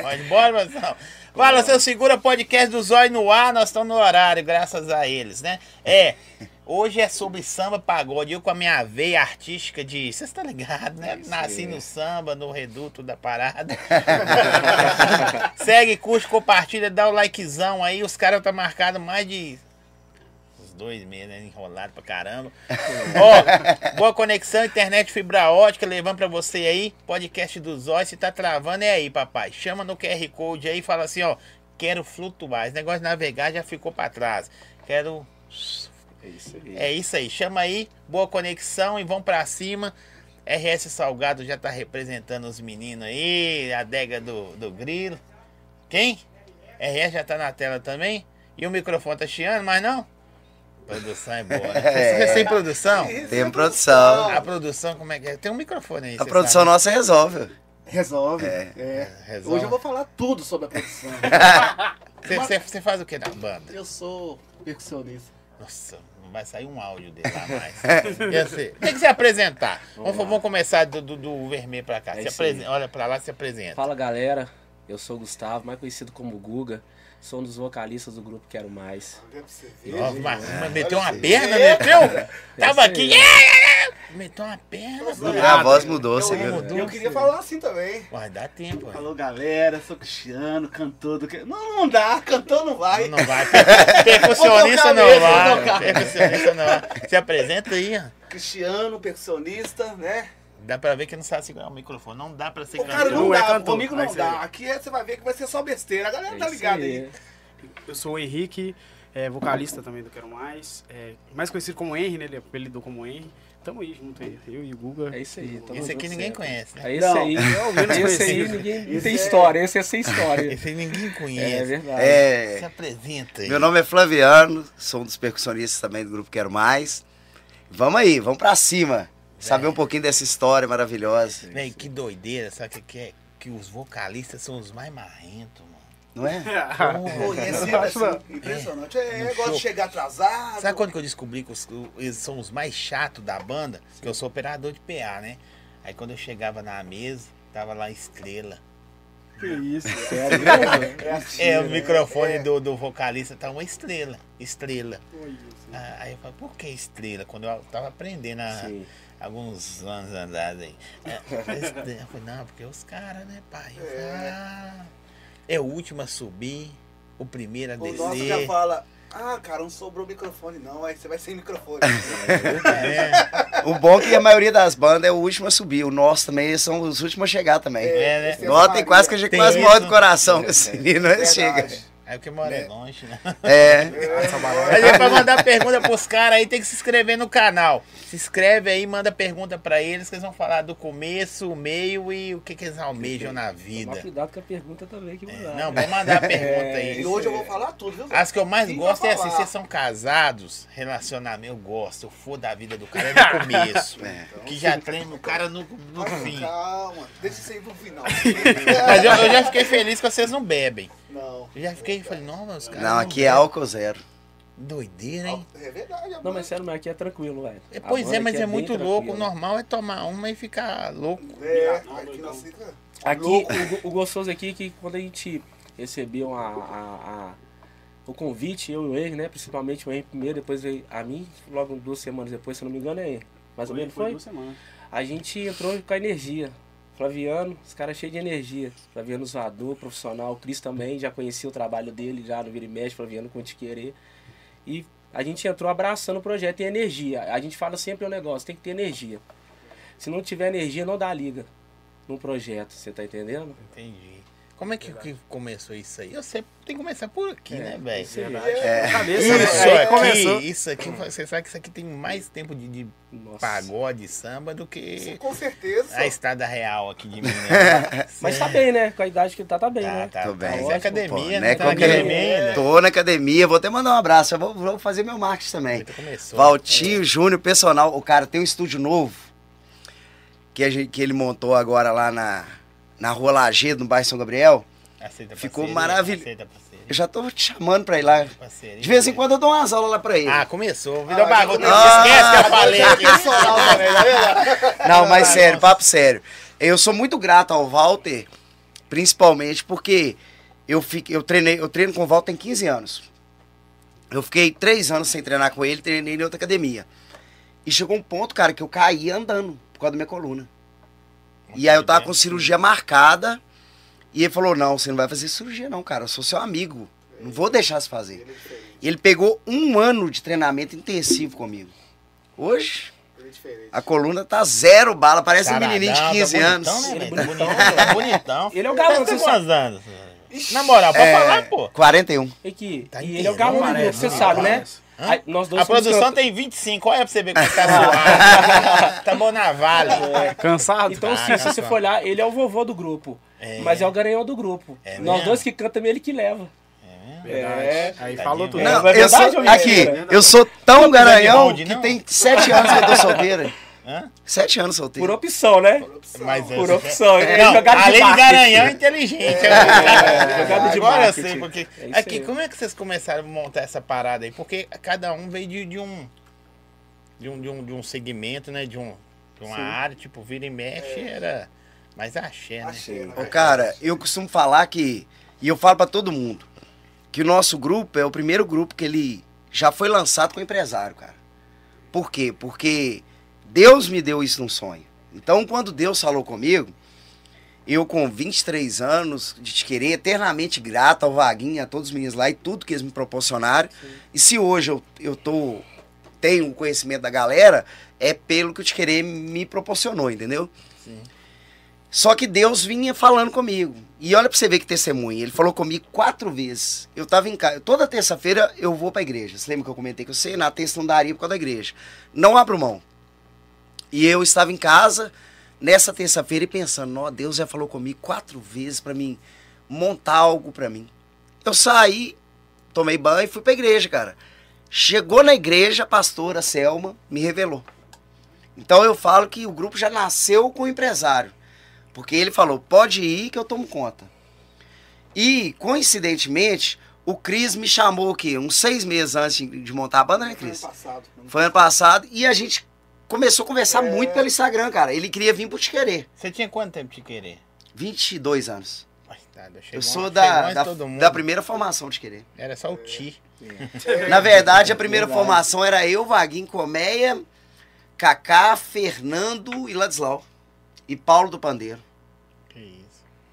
Pode embora, Marcelo. Fala, seu segura podcast do Zóio no ar, nós estamos no horário, graças a eles, né? É, hoje é sobre samba pagode, eu com a minha veia artística de. Você está ligado, né? Nasci no samba, no reduto da parada. Segue, curte, compartilha, dá o likezão aí, os caras tá marcado mais de uns dois meses, né? enrolado pra caramba. Ó, boa conexão, internet fibra ótica, levando pra você aí. Podcast do Zóio, se tá travando, é aí, papai. Chama no QR Code aí e fala assim, ó. Quero flutuar. Esse negócio de navegar já ficou pra trás. Quero. É isso aí. É isso aí. Chama aí, boa conexão e vão pra cima. RS Salgado já tá representando os meninos aí, a adega do, do grilo. Quem? RS já tá na tela também. E o microfone tá chiando, mas não? Produção é boa. né? É. Você tem produção? Tem produção. A produção, como é que é? Tem um microfone aí. A produção sabe? nossa resolve. Resolve. É. É. resolve. Hoje eu vou falar tudo sobre a produção. Você, faz o que na banda? eu sou percussionista. Nossa, não vai sair um áudio dele lá mais. Tem que se apresentar. Vamos, vamos começar do, do, do vermelho pra cá. É Se isso aí. apresen- Olha pra lá, se apresenta. Fala galera, eu sou o Gustavo, mais conhecido como Guga. Sou um dos vocalistas do grupo Quero Mais. Olha pra você ver. Ó, mas- mas meteu uma perna, meteu? Tava aqui. Meteu uma perna. A voz mudou, você viu? mudou. eu queria falar assim também. Vai dar tempo. ué. Alô galera, sou Cristiano, cantor do que. Não, não dá, cantor não vai. Não vai. Percussionista não mesmo, vai. Percussionista não vai. Se apresenta aí, ó. Cristiano, percussionista, né? Dá pra ver que não sabe segurar o microfone. Não dá pra ser O cara não Não é dá, cantor, comigo não dá. Aqui é- você vai ver que vai ser só besteira. A galera É tá isso ligada aí. aí. Eu sou o Henrique, é, vocalista também do Quero Mais. é, mais conhecido como Henry, né? Ele apelidou como Henry. Tamo aí junto aí, eu e o Guga. É isso aí. tamo Esse aqui ninguém sempre. conhece, né? É esse Não, aí. é esse aí ninguém Esse tem é- história, esse é sem história. Esse aí ninguém É conhece. verdade. Se É, apresenta aí. meu nome é Flaviano, sou um dos percussionistas também do grupo Quero Mais. Vamos aí, vamos pra cima. Saber um pouquinho dessa história maravilhosa. Véi, que doideira, sabe o que, que é? Que os vocalistas são os mais marrentos, mano. Não é? É assim, impressionante. É, gosta show. de chegar atrasado. Sabe quando que eu descobri que os- eles são os mais chatos da banda? Que eu sou operador de PA, né? Aí quando eu chegava na mesa, tava lá estrela. Que isso? Sério mesmo? É assim, É, o né? microfone É. do, do vocalista tá uma estrela. Estrela. Ah, Aí eu falei, por que estrela? Quando eu tava aprendendo há Sim. Alguns anos aí. É, estrela. Eu falei, não, porque os caras, né, pai? Eu falei, ah, é o último a subir, o primeiro a O nosso descer. já fala, ah, cara, não sobrou microfone não, aí você vai sem microfone. É, O bom é que a maioria das bandas é o último a subir. O nosso também eles são os últimos a chegar também. É, né? esse Nota tem Maria. quase que a gente Tem quase morre do coração com esse menino, ele chega. É porque mora é longe, né? É. Mas aí pra mandar pergunta pros caras aí tem que se inscrever no canal. Se inscreve aí, manda pergunta pra eles, que eles vão falar do começo, o meio e o que, que eles almejam na Tomar vida. cuidado com a pergunta também que É, mandar. não, vamos mandar a pergunta É, aí. E hoje eu vou falar tudo, viu? As que eu mais Sim, gosto é assim, vocês são casados, relacionamento, eu gosto, eu for da vida do cara é no começo. É. Que já treina o cara no, no fim. Calma, deixa isso aí pro final. Mas eu, eu já fiquei feliz que vocês não bebem. Não. Eu já fiquei, falei, não, mas os caras. Não, aqui é álcool zero. Doideira, hein? É verdade, amor. Não, mas sério, mas aqui é tranquilo, velho. É, Pois é, mas é bem muito louco. O normal é tomar uma e ficar louco. É, aqui não. fica... Aqui, louco. o, o gostoso aqui é que quando a gente recebeu a, a- a- o convite, eu e o Henry, né? Principalmente o Henry primeiro, depois veio a mim, logo duas semanas depois, se eu não me engano, é mais ou menos foi? duas semanas. A gente entrou com a energia. Flaviano, os caras cheios de energia. Flaviano zoador, profissional. O Cris também, já conhecia o trabalho dele já no Vira e Mexe, Flaviano com Querer. E a gente entrou abraçando o projeto e energia. A gente fala sempre o negócio, tem que ter energia. Se não tiver energia, não dá liga num projeto, você tá entendendo? Entendi. Como é que, que começou isso aí? Eu sei, tem que começar por aqui, É, né, velho? isso aí. É. Cabeça, Isso né? Aí aqui, começou. isso aqui, você sabe que isso aqui tem mais tempo de, de pagode, samba do que Com certeza. a estrada real aqui de Minas. Mas tá bem, né? Com a idade que ele tá, tá bem, Tá, né? tá, Tô tá. bem. Mas é Ótimo, academia, Pô, né? é Tá na academia ainda. Tô na academia, vou até mandar um abraço. Eu vou, vou fazer meu marketing também. Começou. Valtinho Júnior, personal. O cara tem um estúdio novo que, a gente- que ele montou agora lá na, na Rua Lagedo, no bairro São Gabriel. Aceita Ficou maravilhoso. Eu já tô te chamando pra ir lá. De vez em quando eu dou umas aulas lá pra ele. Ah, começou. Virou Ah, bagunça. já Esquece que eu falei aqui. Vendo? Não, mas Ah, sério, papo sério. Eu sou muito grato ao Walter Principalmente porque eu, fiquei, eu, treinei, eu treino com o Walter tem 15 anos. Eu fiquei três anos sem treinar com ele, treinei em outra academia. E chegou um ponto, cara, que eu caí andando por causa da minha coluna. E aí eu tava com cirurgia marcada. E ele falou: Não, você não vai fazer cirurgia, não, cara. Eu sou seu amigo. Não vou deixar você fazer. E ele pegou um ano de treinamento intensivo comigo. Hoje, a coluna tá zero bala, parece um Taradão, menininho de 15 tá anos. Bonitão, né, Ele é? Tá bonitão, bonitão, tá bonitão. Ele é o galã, Você você quantos anos? Na moral, pode É, falar, pô. 41. Aqui, Tá e ele é o grupo, você né? sabe, né? Parece. Aí, nós dois A produção canta- tem 25, olha pra você ver como tá suado. tá bom na vale. Cansado? Então, Ah, assim, se você for olhar, ele é o vovô do grupo. É. Mas é o garanhão do grupo. É Nós dois que cantamos, ele que leva. Verdade. É. Aí falou tudo. velho. Não, é eu verdade sou, ou aqui, eu sou tão garanhão que tem 7 anos que eu tô solteiro. Hã? 7 anos Por solteiro. opção, né? Mas Por eu- opção. É Não, jogada de além de marketing. garanhão, é inteligente. É, jogada de Agora eu marketing. sei, porque... É Aqui, aí. como é que vocês começaram a montar essa parada aí? Porque cada um veio de, de um... De um, de, um, de um segmento, né? De, um, de uma área, tipo, vira e mexe, era... Mas axé, né? Axé, né? Ô, cara, eu costumo falar que, e eu falo pra todo mundo, que o nosso grupo é o primeiro grupo que ele já foi lançado com empresário, cara. Por quê? Porque Deus me deu isso num sonho. Então, quando Deus falou comigo, eu com 23 anos, de te querer eternamente grato ao Vaguinho, a todos os meninos lá e tudo que eles me proporcionaram. E se hoje eu, eu tô, tenho o conhecimento da galera, é pelo que o te querer me proporcionou, entendeu? Só que Deus vinha falando comigo. E olha pra você ver que testemunho. Ele falou comigo quatro vezes. Eu tava em casa. Toda terça-feira eu vou pra igreja. Você lembra que eu comentei que eu sei? Na terça não daria por causa da igreja. Não abro mão. E eu estava em casa nessa terça-feira e pensando: Ó, Deus já falou comigo quatro vezes pra mim montar algo pra mim. Eu saí, tomei banho e fui pra igreja, cara. Chegou na igreja, a pastora Selma me revelou. Então eu falo que o grupo já nasceu com o empresário. Porque ele falou, pode ir que eu tomo conta. E, coincidentemente, o Cris me chamou o quê? Uns seis meses antes de montar a banda, né, Foi ano Cris? passado. Foi ano passado. E a gente começou a conversar muito pelo Instagram, cara. Ele queria vir pro Te Querer. Você tinha quanto tempo de querer? 22 anos. Ai, tá, chegou- Eu sou da, da, da primeira formação de Querer. Era só o Ti. Na verdade, a primeira Verdade. formação era eu, Vaguinho, Colmeia, Kaká, Fernando e Ladislau. E Paulo do Pandeiro.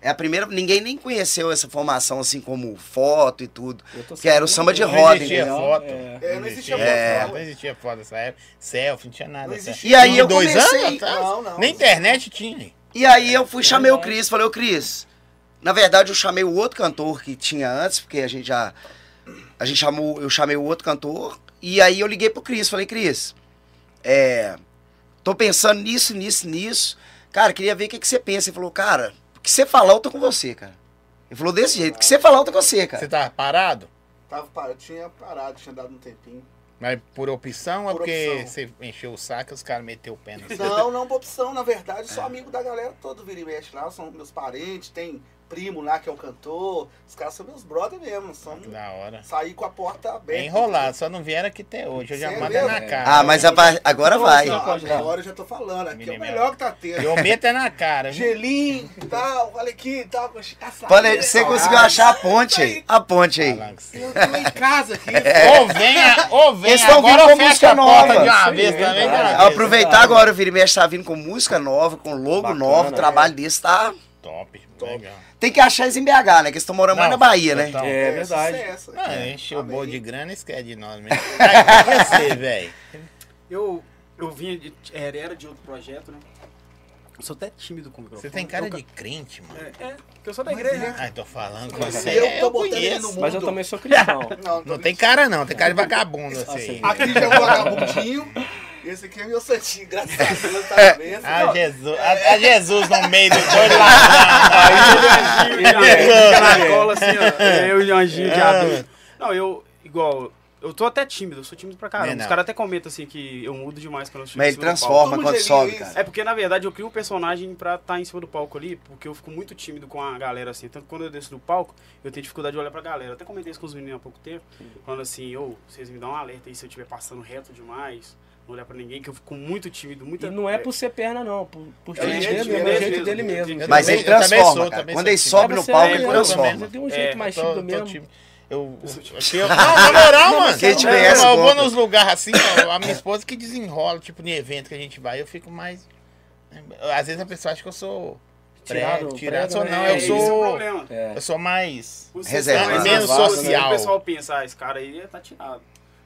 É a primeira. Ninguém nem conheceu essa formação assim como foto e tudo. Eu tô Que era o samba de Não roda, existia entendeu? foto. É. É, não existia É, foto, Não existia foto nessa época. Selfie, não tinha nada. Não existia. E aí eu 22 comecei- anos atrás? Não, não. Nem internet tinha. E aí eu fui, chamei o Cris, falei, ô Cris. Na verdade, eu chamei o outro cantor que tinha antes, porque a gente já. A gente chamou. Eu chamei o outro cantor. E aí eu liguei pro Cris, falei, Cris, é. Tô pensando nisso, nisso, nisso. Cara, queria ver o que, que você pensa. Ele falou, cara, o que você falar, eu tô com você, cara. Ele falou desse jeito, o que você falar, eu tô com você, cara. Você tava parado? Tava parado, tinha parado, tinha dado um tempinho. Mas por opção ou Por porque opção. você encheu o saco e os caras meteu o pé no Não, não por opção, na verdade, sou amigo da galera toda, vira e mexe lá, são meus parentes, tem primo lá que é o cantor, os caras são meus brother mesmo, são Da hora. sair com a porta aberta. É enrolado, só não vieram aqui até hoje. Eu já mando é na cara. Ah, mas agora vai. Não, agora eu já tô falando, aqui é o melhor que tá tendo. Eu meto é na cara. Gelinho e tal, olha aqui e tal, Pode- Você conseguiu achar a ponte aí. A ponte aí. Eu tô em casa aqui. Ou venha, ou venha. Eles tão agora vindo ou com música nova. de uma vez também. Aproveitar agora o Vira e Mexe tá vindo com música nova, com logo novo, o né? trabalho desse tá. Top, Top. legal. Tem que achar eles em BH, né? Que eles estão morando mais Não, na Bahia, né? total. É verdade. sucesso. Ah, enche o Amém. bolo de grana e esquece de nós mesmo. Tá, você, velho. Eu, eu vinha de, era, era de outro projeto, né? Eu sou até tímido com o microfone. Você tem cara Eu- de crente, mano. É, é, porque eu sou da igreja, né? Ai, tô falando com Mas você. eu é, tô botando ele no mundo. Mas eu também sou cristão. Não, Não tem cara não, tem cara de vagabundo. Ah, Aqui já é um vagabundinho. Esse aqui é meu santinho, graças a Deus, tá na bênção. Ah, Jesus, a, a Jesus no meio dos dois lados. Ele fica na cola assim, ó. Eu e o anjinho de Ah. adulto. Não, eu, igual, eu tô até tímido, eu sou tímido pra caramba. Não é Os não. caras até comentam assim que eu mudo demais quando eu chego Mas em ele do transforma quando um sobe, cara. É porque, na verdade, eu crio um personagem pra estar em cima do palco ali, porque eu fico muito tímido com a galera, assim. Tanto que quando eu desço do palco, eu tenho dificuldade de olhar pra galera. Eu até comentei isso com os meninos há pouco tempo, falando assim, ô, vocês me dão um alerta aí se eu estiver passando reto demais. Não olhar pra ninguém, que eu fico muito tímido, muito... E não é por ser perna, não. Por, por É o jeito jeito dele, dele é o mesmo. jeito dele mesmo. Mas ele transforma, sou, cara. também Quando ele assim. sobe É, no palco, é, ele transforma. Tem um jeito É, mais tímido mesmo. Eu, eu, não, na moral, mano. Quem te eu, conhece, eu vou nos lugares assim, ó, a minha esposa que desenrola, tipo, no evento que a gente vai, eu fico mais. Às vezes a pessoa acha que eu sou. Tirado, Tirado, sou né? não, É, eu é sou. problema. É. Eu sou mais. Ser Reservado. Menos reservado, social. né? O pessoal pensa, ah, esse cara aí tá tirado.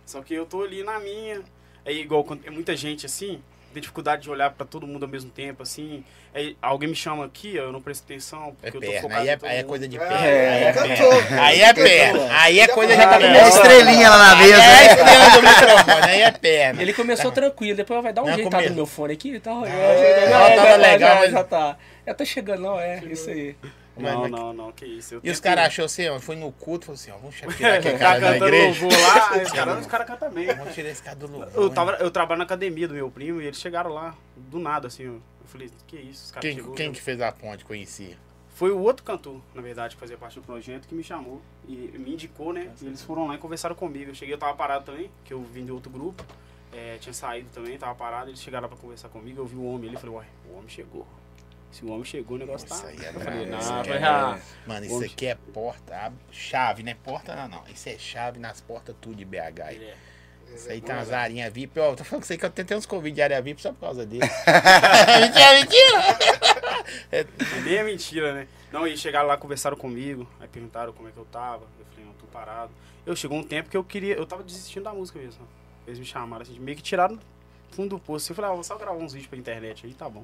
Só que eu tô ali na minha. É igual quando é muita gente assim, tem dificuldade de olhar pra todo mundo ao mesmo tempo, assim. Aí alguém me chama aqui, ó, eu não presto atenção, É porque eu tô perna. focado Aí é, aí é coisa de É, perna. é, Aí é cantor. perna. Aí é perna. Aí é coisa já tá É É a estrelinha lá na Aí é a mesa. estrela do microfone, aí é perna. Ele começou tranquilo, depois vai dar um Não, jeito no meu fone aqui, tá? É, É, não, tava já, legal, já, mas- já tá. Já tá chegando, não, é, isso aí. Não, Mas- não, não, que isso. eu E os caras achou assim, ó, foi no culto, falou assim, ó, vamos tirar aquele cara da cantando igreja. louvor lá, aí os caras os caras cantam bem. Vamos tirar esse cara do louvor. Eu, tava, eu trabalho na academia do meu primo e eles chegaram lá, do nada, assim. Eu eu falei, que isso, os caras Quem, chegou. quem que fez a ponte, conhecia? Foi o outro cantor, na verdade, que fazia parte do projeto, que me chamou e me indicou, né? E eles foram lá e conversaram comigo. Eu cheguei, eu tava parado também, que eu vim de outro grupo. é, tinha saído também, tava parado. Eles chegaram lá pra conversar comigo. Eu vi o homem ali falei, uai, o homem chegou. Se o homem chegou, o negócio Isso tá. aí é eu falei, não, isso falei, é ah, Mano, isso aqui é porta, a chave, né? Porta não, não. Isso é chave nas portas tudo de BH. é. Isso aí tem umas arinhas VIP. Ó, tô falando com você que eu tentei uns convites de área VIP só por causa dele. mentira, mentira! É nem é mentira, né? Não, e chegaram lá, conversaram comigo, aí perguntaram como é que eu tava. Eu falei, não, tô parado. Eu chegou um tempo que eu queria, eu tava desistindo da música mesmo. Eles me chamaram assim, meio que tiraram do fundo do poço. Eu falei, ah, vou só gravar uns vídeos pra internet aí, tá bom.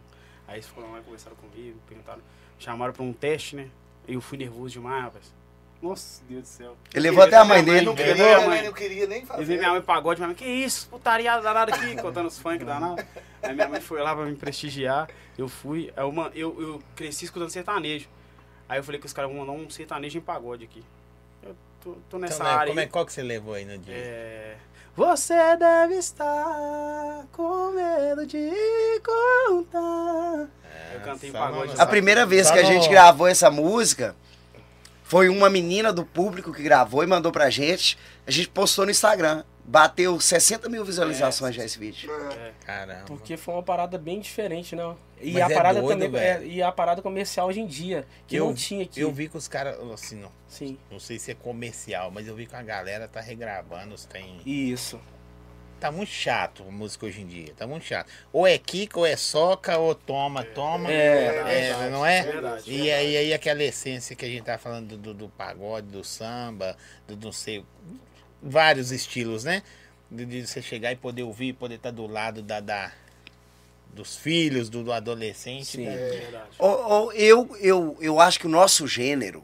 Aí eles foram lá e conversaram comigo, perguntaram, chamaram pra um teste, né? E eu fui nervoso demais, rapaz. Nossa, Deus do céu. Ele levou até a mãe Minha dele. Não queria, a mãe. né? Não queria nem fazer. veio minha mãe pagode, minha mãe, que isso, putaria danada aqui, contando os funk danados. Aí minha mãe foi lá pra me prestigiar, eu fui, aí eu, man- eu, eu cresci escutando sertanejo. Aí eu falei que os caras vão mandar um sertanejo em pagode aqui. Eu tô, tô nessa Então, né, área como é, qual que você levou aí no dia? É, Você deve estar com medo de contar. eu cantei em pagode. A primeira vez Só que a gente gravou essa música foi uma menina do público que gravou e mandou pra gente. A gente postou no Instagram. Bateu 60 mil visualizações já esse vídeo. É. Caramba. Porque foi uma parada bem diferente, né? E Mas a é parada doido, também é, velho. e a parada comercial hoje em dia, que Eu- não tinha aqui. Eu vi que os caras, assim, não, Sim. não sei se é comercial, mas eu vi que a galera tá regravando, os tem... Isso. Tá muito chato a música hoje em dia, tá muito chato. Ou é Kika, ou é soca, ou toma, toma. É, É, não é? Verdade. E aí, aí aquela essência que a gente tá falando do, do, do pagode, do samba, do não sei, vários estilos, né? De, de você chegar e poder ouvir, poder estar do lado da, da- dos filhos, do, do adolescente. Sim. né? É verdade. Ô, ô, eu, eu, eu acho que o nosso gênero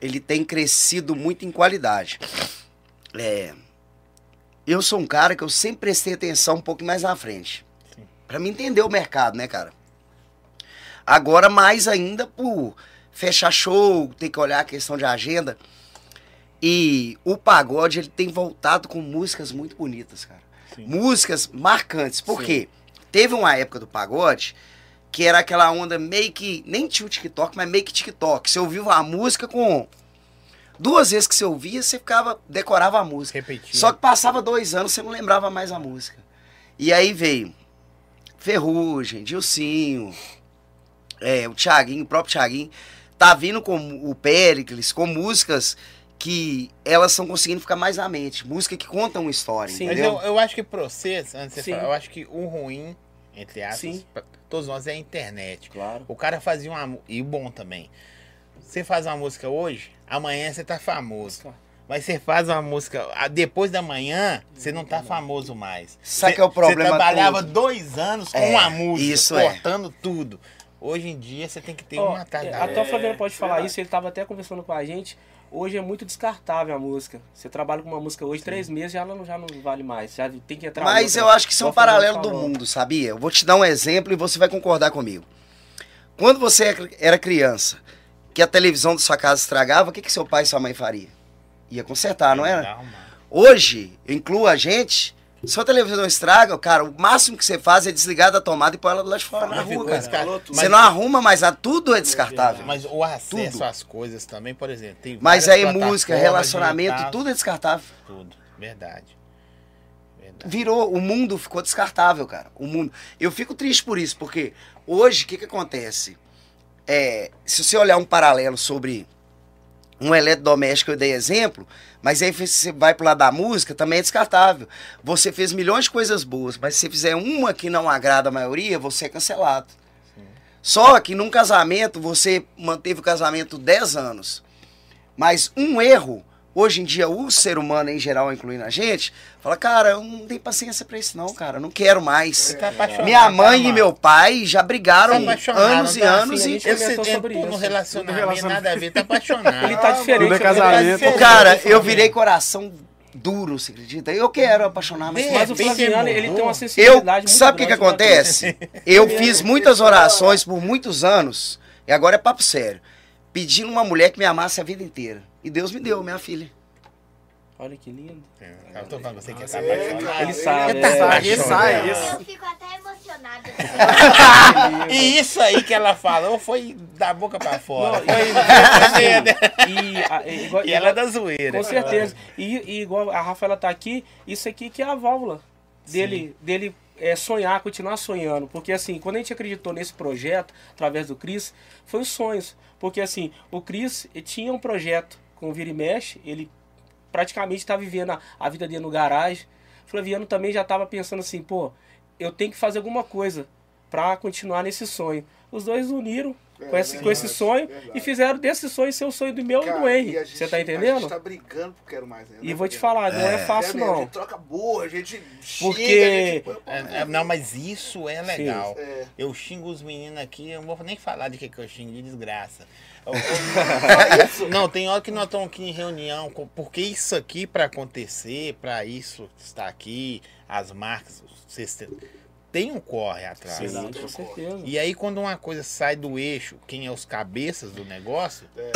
ele tem crescido muito em qualidade. É, eu sou um cara que eu sempre prestei atenção um pouco mais na frente. Pra me entender o mercado, né, cara? Agora, mais ainda por fechar show, ter que olhar a questão de agenda. E o pagode, ele tem voltado com músicas muito bonitas, cara. Sim. Músicas marcantes. Por Sim. quê? Teve uma época do pagode que era aquela onda meio que. Nem tinha o TikTok, mas meio que TikTok. Você ouvia a música com. Duas vezes que você ouvia, você ficava. decorava a música. Só que passava dois anos, você não lembrava mais a música. E aí veio Ferrugem, Dilcinho, é, o Thiaguinho, o próprio Thiaguinho, tá vindo com o Péricles, com músicas que elas estão conseguindo ficar mais na mente. Música que conta uma história, Sim. Mas entendeu? eu, eu acho que pra vocês, antes de você falar, eu acho que o ruim, entre aspas, Sim. pra todos nós é a internet. Claro. O cara fazia uma. E o bom também. Você faz uma música hoje, amanhã você tá famoso. Mas você faz uma música. Depois da manhã, você não tá famoso mais. Sabe que é o problema Você trabalhava todo? dois anos com É, uma música, isso é. cortando tudo. Hoje em dia você tem que ter Ó, uma é, da até o Flaviano pode falar isso, ele tava até conversando com a gente. Hoje é muito descartável a música. Você trabalha com uma música hoje, três meses já não, já não vale mais. Já tem que entrar Mas outra. eu acho que isso é um paralelo do mundo, sabia? Eu vou te dar um exemplo e você vai concordar comigo. Quando você era criança, que a televisão da sua casa estragava, o que, que seu pai e sua mãe faria? Ia consertar, não era? Hoje, inclua a gente, se a televisão estraga, cara, o máximo que você faz é desligar da tomada e pôr ela do lado de fora na rua, cara. Você não arruma, mas a, tudo é descartável. Mas o acesso Tudo. às coisas também, por exemplo. Tem Mas aí música, relacionamento, tudo é descartável. Tudo. Verdade. Verdade. virou, o mundo ficou descartável, cara. O mundo. Eu fico triste por isso, porque hoje o que que acontece? É, se você olhar um paralelo sobre um eletrodoméstico, eu dei exemplo, mas aí você vai pro lado da música, também é descartável. Você fez milhões de coisas boas, mas se fizer uma que não agrada a maioria, você é cancelado. Só que num casamento, você manteve o casamento 10 anos. Mas um erro, hoje em dia, o ser humano em geral, incluindo a gente, fala, cara, eu não tenho paciência pra isso não, cara, eu não quero mais. Tá apaixonado, Minha tá, mãe e mano? meu pai já brigaram Tá apaixonado, anos e tá anos assim, e... Esse comentou tempo sobre no isso. relacionamento, relacionamento. nada a ver, tá apaixonado. Ele tá diferente. É né? casamento. Ele tá Cara, eu virei coração duro, você acredita? Eu quero apaixonar, mas... Mas o Flaviano, ele ele tem uma Eu, sensibilidade muito sabe o que, que acontece? Eu fiz muitas orações por muitos anos, e agora é papo sério, pedindo uma mulher que me amasse a vida inteira. E Deus me deu, minha filha. Olha que lindo. Eu tô falando você que tá É, Ele sabe, tá é. Sai, isso. Eu fico até emocionada. E isso aí que ela falou foi da boca pra fora. Não, Foi, e- E, é igual- e ela é da zoeira. Com certeza. E, e igual a Rafaela tá aqui, isso aqui que é a válvula dele, dele é, sonhar, continuar sonhando. Porque assim, quando a gente acreditou nesse projeto, através do Cris, foi os sonhos. Porque assim, o Cris ele tinha um projeto com o Vira e Mexe, ele praticamente tá vivendo a, a vida dele no garagem. Flaviano também já tava pensando assim, pô, eu tenho que fazer alguma coisa pra continuar nesse sonho. Os dois uniram com, esse, com esse verdade, sonho verdade. e fizeram desse sonho ser o sonho do meu e do Cara, Henry. e a gente- Você tá A entendendo? gente tá brigando porque quero mais ainda. E vou te falar, não é, fácil É mesmo, A não. gente troca burra, a gente Porque- xinga, a gente É, é, não, mas isso é legal. É. Eu xingo os meninos aqui, eu não vou nem falar de que, que eu xingo, de desgraça. Isso. não, tem hora que nós estamos aqui em reunião, porque isso aqui para acontecer, para isso estar aqui, as marcas, vocês têm- tem um corre atrás. Sim, com certeza. E aí quando uma coisa sai do eixo, quem é os cabeças do negócio, É.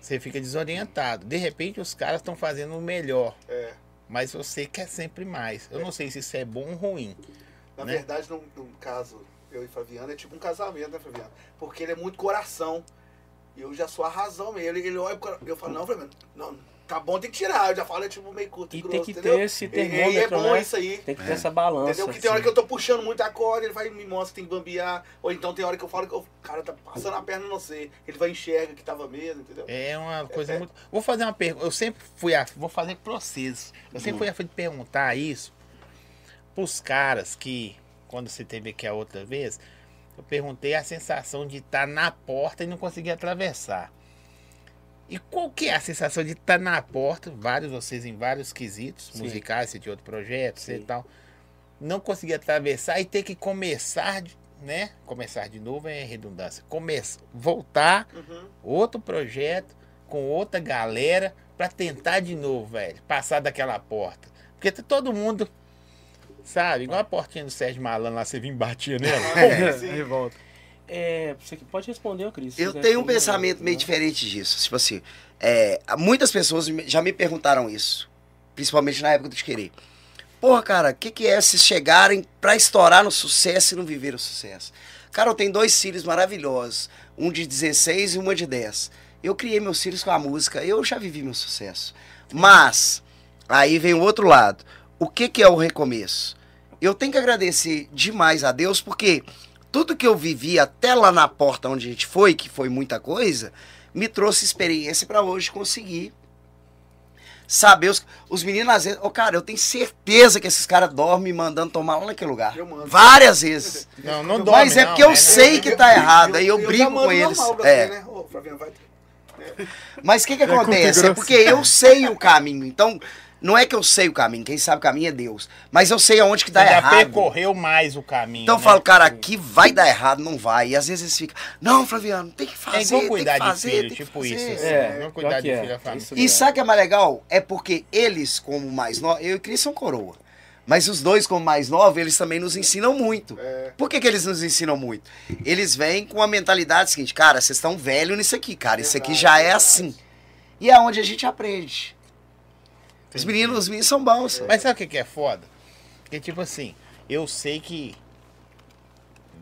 você fica desorientado. De repente os caras estão fazendo o melhor, É. mas você quer sempre mais. Eu não sei se isso é bom ou ruim. Na Né? verdade, num, num caso, eu e Fabiano, é tipo um casamento, né, Fabiano? Porque ele é muito coração. E eu já sou a razão mesmo. Ele, ele olha pro coração. Eu falo, não, Fabiano, não, tá bom, tem que tirar. Eu já falo, é tipo meio curto e, E grosso, tem que entendeu? ter esse E- e é termômetro, bom né? isso aí. Tem que ter essa balança. Entendeu? Que tem hora que eu tô puxando muito a corda, ele vai e me mostra que tem que bambear. Ou então tem hora que eu falo que o cara tá passando a perna, não sei. Ele vai enxerga que tava mesmo, entendeu? É uma coisa muito. Vou fazer uma pergunta. Eu sempre fui a. Vou fazer pra vocês. Eu sempre fui a fim de perguntar isso pros caras que, quando você teve aqui a outra vez, eu perguntei a sensação de estar na porta e não conseguir atravessar. E qual que é a sensação de estar na porta, vários vocês em vários quesitos, Sim. musicais, de outro projeto, você e tal, não conseguir atravessar e ter que começar, né? Começar de novo é redundância. Começar, voltar Uhum. outro projeto com outra galera pra tentar de novo, velho, passar daquela porta. Porque tá todo mundo, sabe, igual a portinha do Sérgio Malandro lá, você vinha e batia nela. É. Revolta. É, você que pode responder, Cris. Eu tenho um pensamento meio né? diferente disso. Tipo assim, é, muitas pessoas já me perguntaram isso, principalmente na época do Te Querer. Porra, cara, o que, que é se chegarem pra estourar no sucesso e não viver o sucesso? Cara, eu tenho dois filhos maravilhosos, um de 16 e uma de 10. Eu criei meus filhos com a música, eu já vivi meu sucesso. Mas, aí vem o outro lado. O que, que é o recomeço? Eu tenho que agradecer demais a Deus, porque tudo que eu vivi até lá na porta onde a gente foi, que foi muita coisa, me trouxe experiência pra hoje conseguir saber os, os meninos às vezes, ô cara, eu tenho certeza que esses caras dormem me mandando tomar lá naquele lugar. Eu mando. Várias vezes. Não, não dorme, Mas é não, porque eu né? sei que tá errado, aí eu brigo com eles. É. você, né? Ô, Flaviano, vai. Mas o que que acontece? É porque eu sei o caminho. Então, não é que eu sei o caminho, quem sabe o caminho é Deus. Mas eu sei aonde que dá Você já errado. percorreu mais o caminho. Então eu né? falo, cara, aqui vai dar errado, não vai. E às vezes eles ficam, não, Flaviano, tem que fazer, É igual tem cuidar que de fazer, filho, tem que tipo fazer. isso. É, Não cuidar de é, filho isso E sabe o que é mais legal? É porque eles, como mais novos, eu e Cris são coroa. Mas os dois, como mais novos, eles também nos ensinam muito. É. Por que, que eles nos ensinam muito? Eles vêm com a mentalidade seguinte, cara, vocês estão velhos nisso aqui, cara. Isso aqui já é assim. E é onde a gente aprende. Os meninos, os meninos são bons. Mas sabe o que que é foda? Porque, tipo assim, eu sei que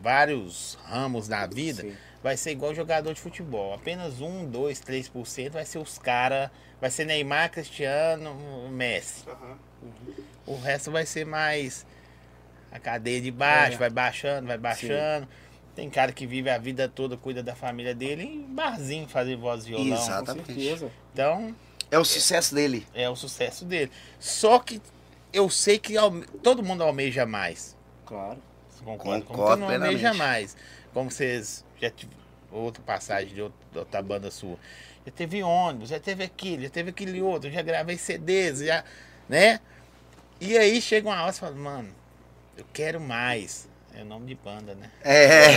vários ramos da vida Sim. vai ser igual jogador de futebol. Apenas 1, 2, 3% vai ser os caras. Vai ser Neymar, Cristiano, Messi. Aham. O resto vai ser mais a cadeia de baixo, É. vai baixando, vai baixando. Tem cara que vive a vida toda, cuida da família dele em barzinho, fazer voz e violão. Exatamente. certeza. Então, É o sucesso dele. é o sucesso dele. Só que eu sei que alme- todo mundo almeja mais. Claro. Como Concordo todo mundo almeja mais. Como vocês já tiveram outra passagem de outra, banda sua. Já teve ônibus, já teve aquilo, já teve aquele outro, já gravei CDs, já, né? E aí chega uma hora e fala, mano, eu quero mais. É o nome de banda, né? É.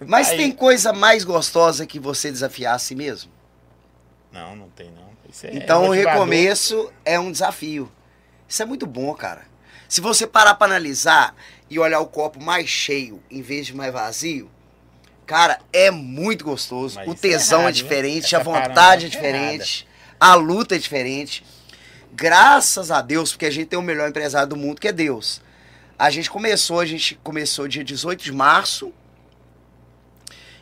Mas Aí- tem coisa mais gostosa que você desafiar a si mesmo? Não, não tem não. Isso é Então o recomeço é um desafio. Isso é muito bom, cara. Se você parar pra analisar e olhar o copo mais cheio em vez de mais vazio, cara, é muito gostoso. Mas o é tesão é, errado, né? diferente, a vontade é é diferente, a luta é diferente. Graças a Deus, porque a gente tem o melhor empresário do mundo, que é Deus. A gente começou, a gente começou dia 18 de março.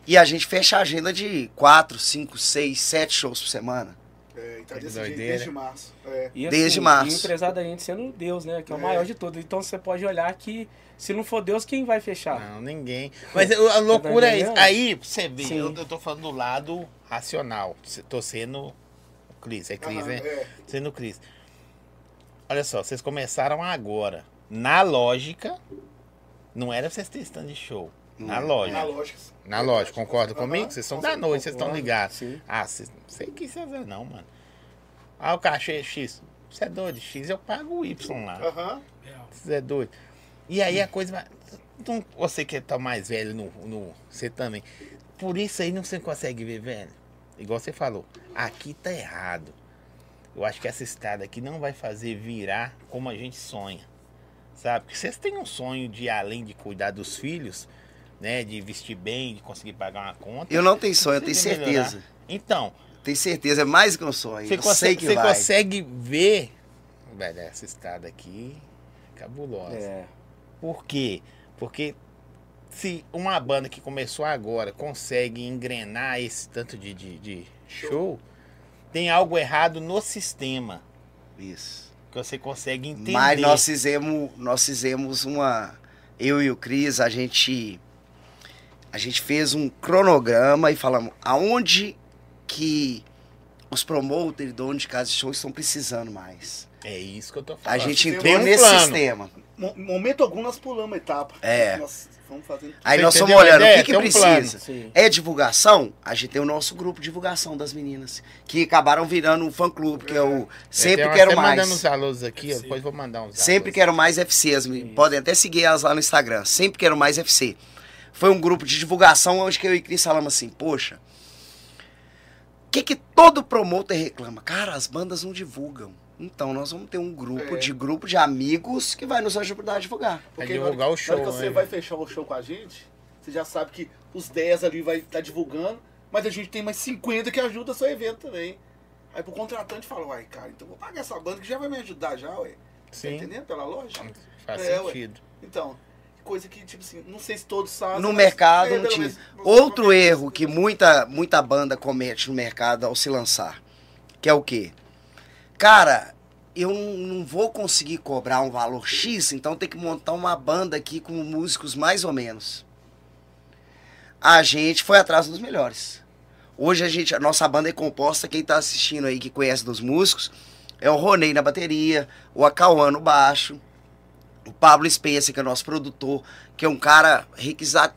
E a gente fecha a agenda de 4, 5, 6, 7 shows por semana. É, e tá Que desse jeito desde março. É. E, Desde assim, março. E o empresário da gente sendo Deus, né? Que é o É. maior de todos. Então você pode olhar que se não for Deus, quem vai fechar? Não, ninguém. Mas a loucura é isso. Aí, você vê, Sim. eu, eu tô falando do lado racional. Tô sendo o Cris, é Cris, né? é. Sendo o Cris. Olha só, vocês começaram agora. Na lógica, não era vocês terem stand de show. Na Não. lógica. Na lógica. Na lógica, concorda comigo? Vocês são da concordo. noite, vocês estão ligados. sim. Ah, não sei que vocês é não, mano. Ah, o cachê é X. Você é doido, X eu pago o Y lá. Aham. Você é doido. E aí a coisa vai. não- Você que tá mais velho no, no. Você também. Por isso aí não você consegue ver, velho. Igual você falou. Aqui tá errado. Eu acho que essa estrada aqui não vai fazer virar como a gente sonha. Sabe? Porque vocês têm um sonho de, além de cuidar dos filhos, né? De vestir bem, de conseguir pagar uma conta. Eu não tenho sonho, eu tenho quer melhorar. certeza. Então, Tenho certeza, é mais que um sonho. você, eu sei consegue, você consegue ver. Velho, essa estrada aqui. Cabulosa. É. Por quê? Porque se uma banda que começou agora consegue engrenar esse tanto de, de, de show, tem algo errado no sistema. Isso. Que você consegue entender. Mas nós fizemos, nós fizemos uma. Eu e o Cris, a gente. A gente fez um cronograma e falamos aonde que os promoters, donos de casa de show estão precisando mais. É isso que eu tô A falando. gente tem entrou um nesse plano. sistema. Mo- Momento algum nós pulamos a etapa. É. Nós vamos fazendo. Aí Você nós fomos a olhando o que, que um precisa. Sim. É divulgação? A gente tem o nosso grupo de divulgação das meninas. Que acabaram virando um fã clube, que é o Sempre Tem uma- Quero Mais. mandando uns alôs aqui, depois vou mandar uns Sempre. Quero Mais FC. As podem até seguir elas lá no Instagram. Sempre Quero Mais FC. Foi um grupo de divulgação onde que eu e Cris falamos assim, poxa, o que, que todo promotor reclama? Cara, as bandas não divulgam. Então nós vamos ter um grupo É. de grupo de amigos que vai nos ajudar a divulgar. Vai na divulgar hora- o show, Na hora que você né? vai fechar o show com a gente, você já sabe que os 10 ali vai estar divulgando, mas a gente tem mais 50 que ajudam seu evento também. Aí pro contratante fala, uai, cara, então vou pagar essa banda que já vai me ajudar já, ué. Tá Sim, entendendo? Pela loja. faz É, ué. sentido. Então, coisa que, tipo assim, não sei se todos sabem. No mercado é, não tinha. Outro erro que muita, muita banda comete no mercado ao se lançar, que é o quê? Cara, eu não, vou conseguir cobrar um valor X, então tem que montar uma banda aqui com músicos mais ou menos. A gente foi atrás dos melhores. Hoje a gente, a nossa banda é composta, quem tá assistindo aí que conhece dos músicos, é o Ronei na bateria, o Acauã no baixo, o Pablo Spencer, que é nosso produtor, que é um cara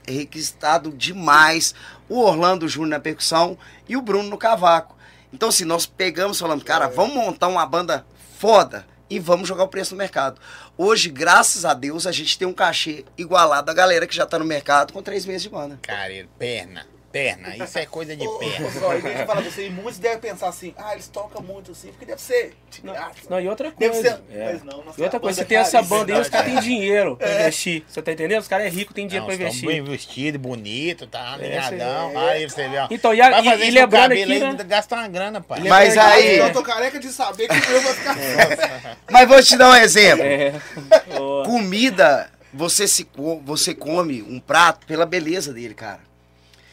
requisitado demais, o Orlando Júnior na percussão e o Bruno no cavaco. Então, assim, nós pegamos falamos, cara, vamos montar uma banda foda e vamos jogar o preço no mercado. Hoje, graças a Deus, a gente tem um cachê igualado à galera que já tá no mercado com três meses de banda. Cara, perna. Perna. Isso é coisa de perna. ô, Zóio, deixa eu falar pra você, e muitos devem pensar assim, ah, eles tocam muito assim, porque deve ser de Não, graça. não, e outra Deve coisa. ser. é. Mas não, nossa, E outra coisa, você banda tem essa banda aí, os caras têm dinheiro pra É. investir. Você tá entendendo? Os caras é rico, tem dinheiro Não, pra estão investir. bem vestido, bonito, tá É, alinhadão. cê- Aí você vê, ó. Então, e, a, Vai e- fazer e lembrando cabelo aqui, aí, né? ainda gasta uma grana, pai. Mas aí- Eu tô careca de saber que meu vai ficar foda. Mas vou te dar um exemplo. É. Comida, você, se, você come um prato pela beleza dele, cara.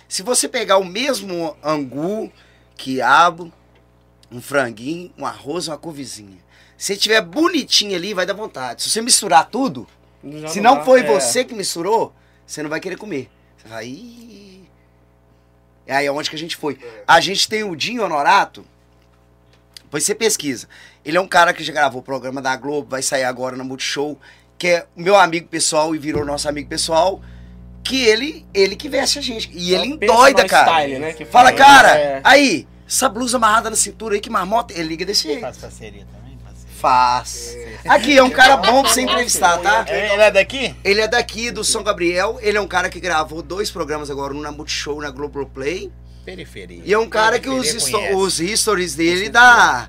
Se você pegar o mesmo angu, quiabo, um franguinho, um arroz, uma couvezinha. Se tiver bonitinho ali, vai dar vontade. Se você misturar tudo, Já se não dá, foi é. você que misturou, você não vai querer comer. Você vai. "Ih". É aí onde que a gente foi. A gente tem o Dinho Honorato. Depois você pesquisa. Ele é um cara que já gravou o programa da Globo, vai sair agora na Multishow, que é o meu amigo pessoal e virou nosso amigo pessoal. Que ele, ele que veste a gente. E É ele endoida, cara. style, né, que Fala, cara, É. aí, essa blusa amarrada na cintura aí, que marmota. Ele liga desse jeito. Faz parceria também, parceria. Faz. Aqui, é um cara bom pra você entrevistar, tá? É, Ele é daqui? Ele é daqui, do São Gabriel. Ele é um cara que gravou dois programas agora, um na Multishow, na Globoplay. Periferia. E é um cara que os, os histories dele dá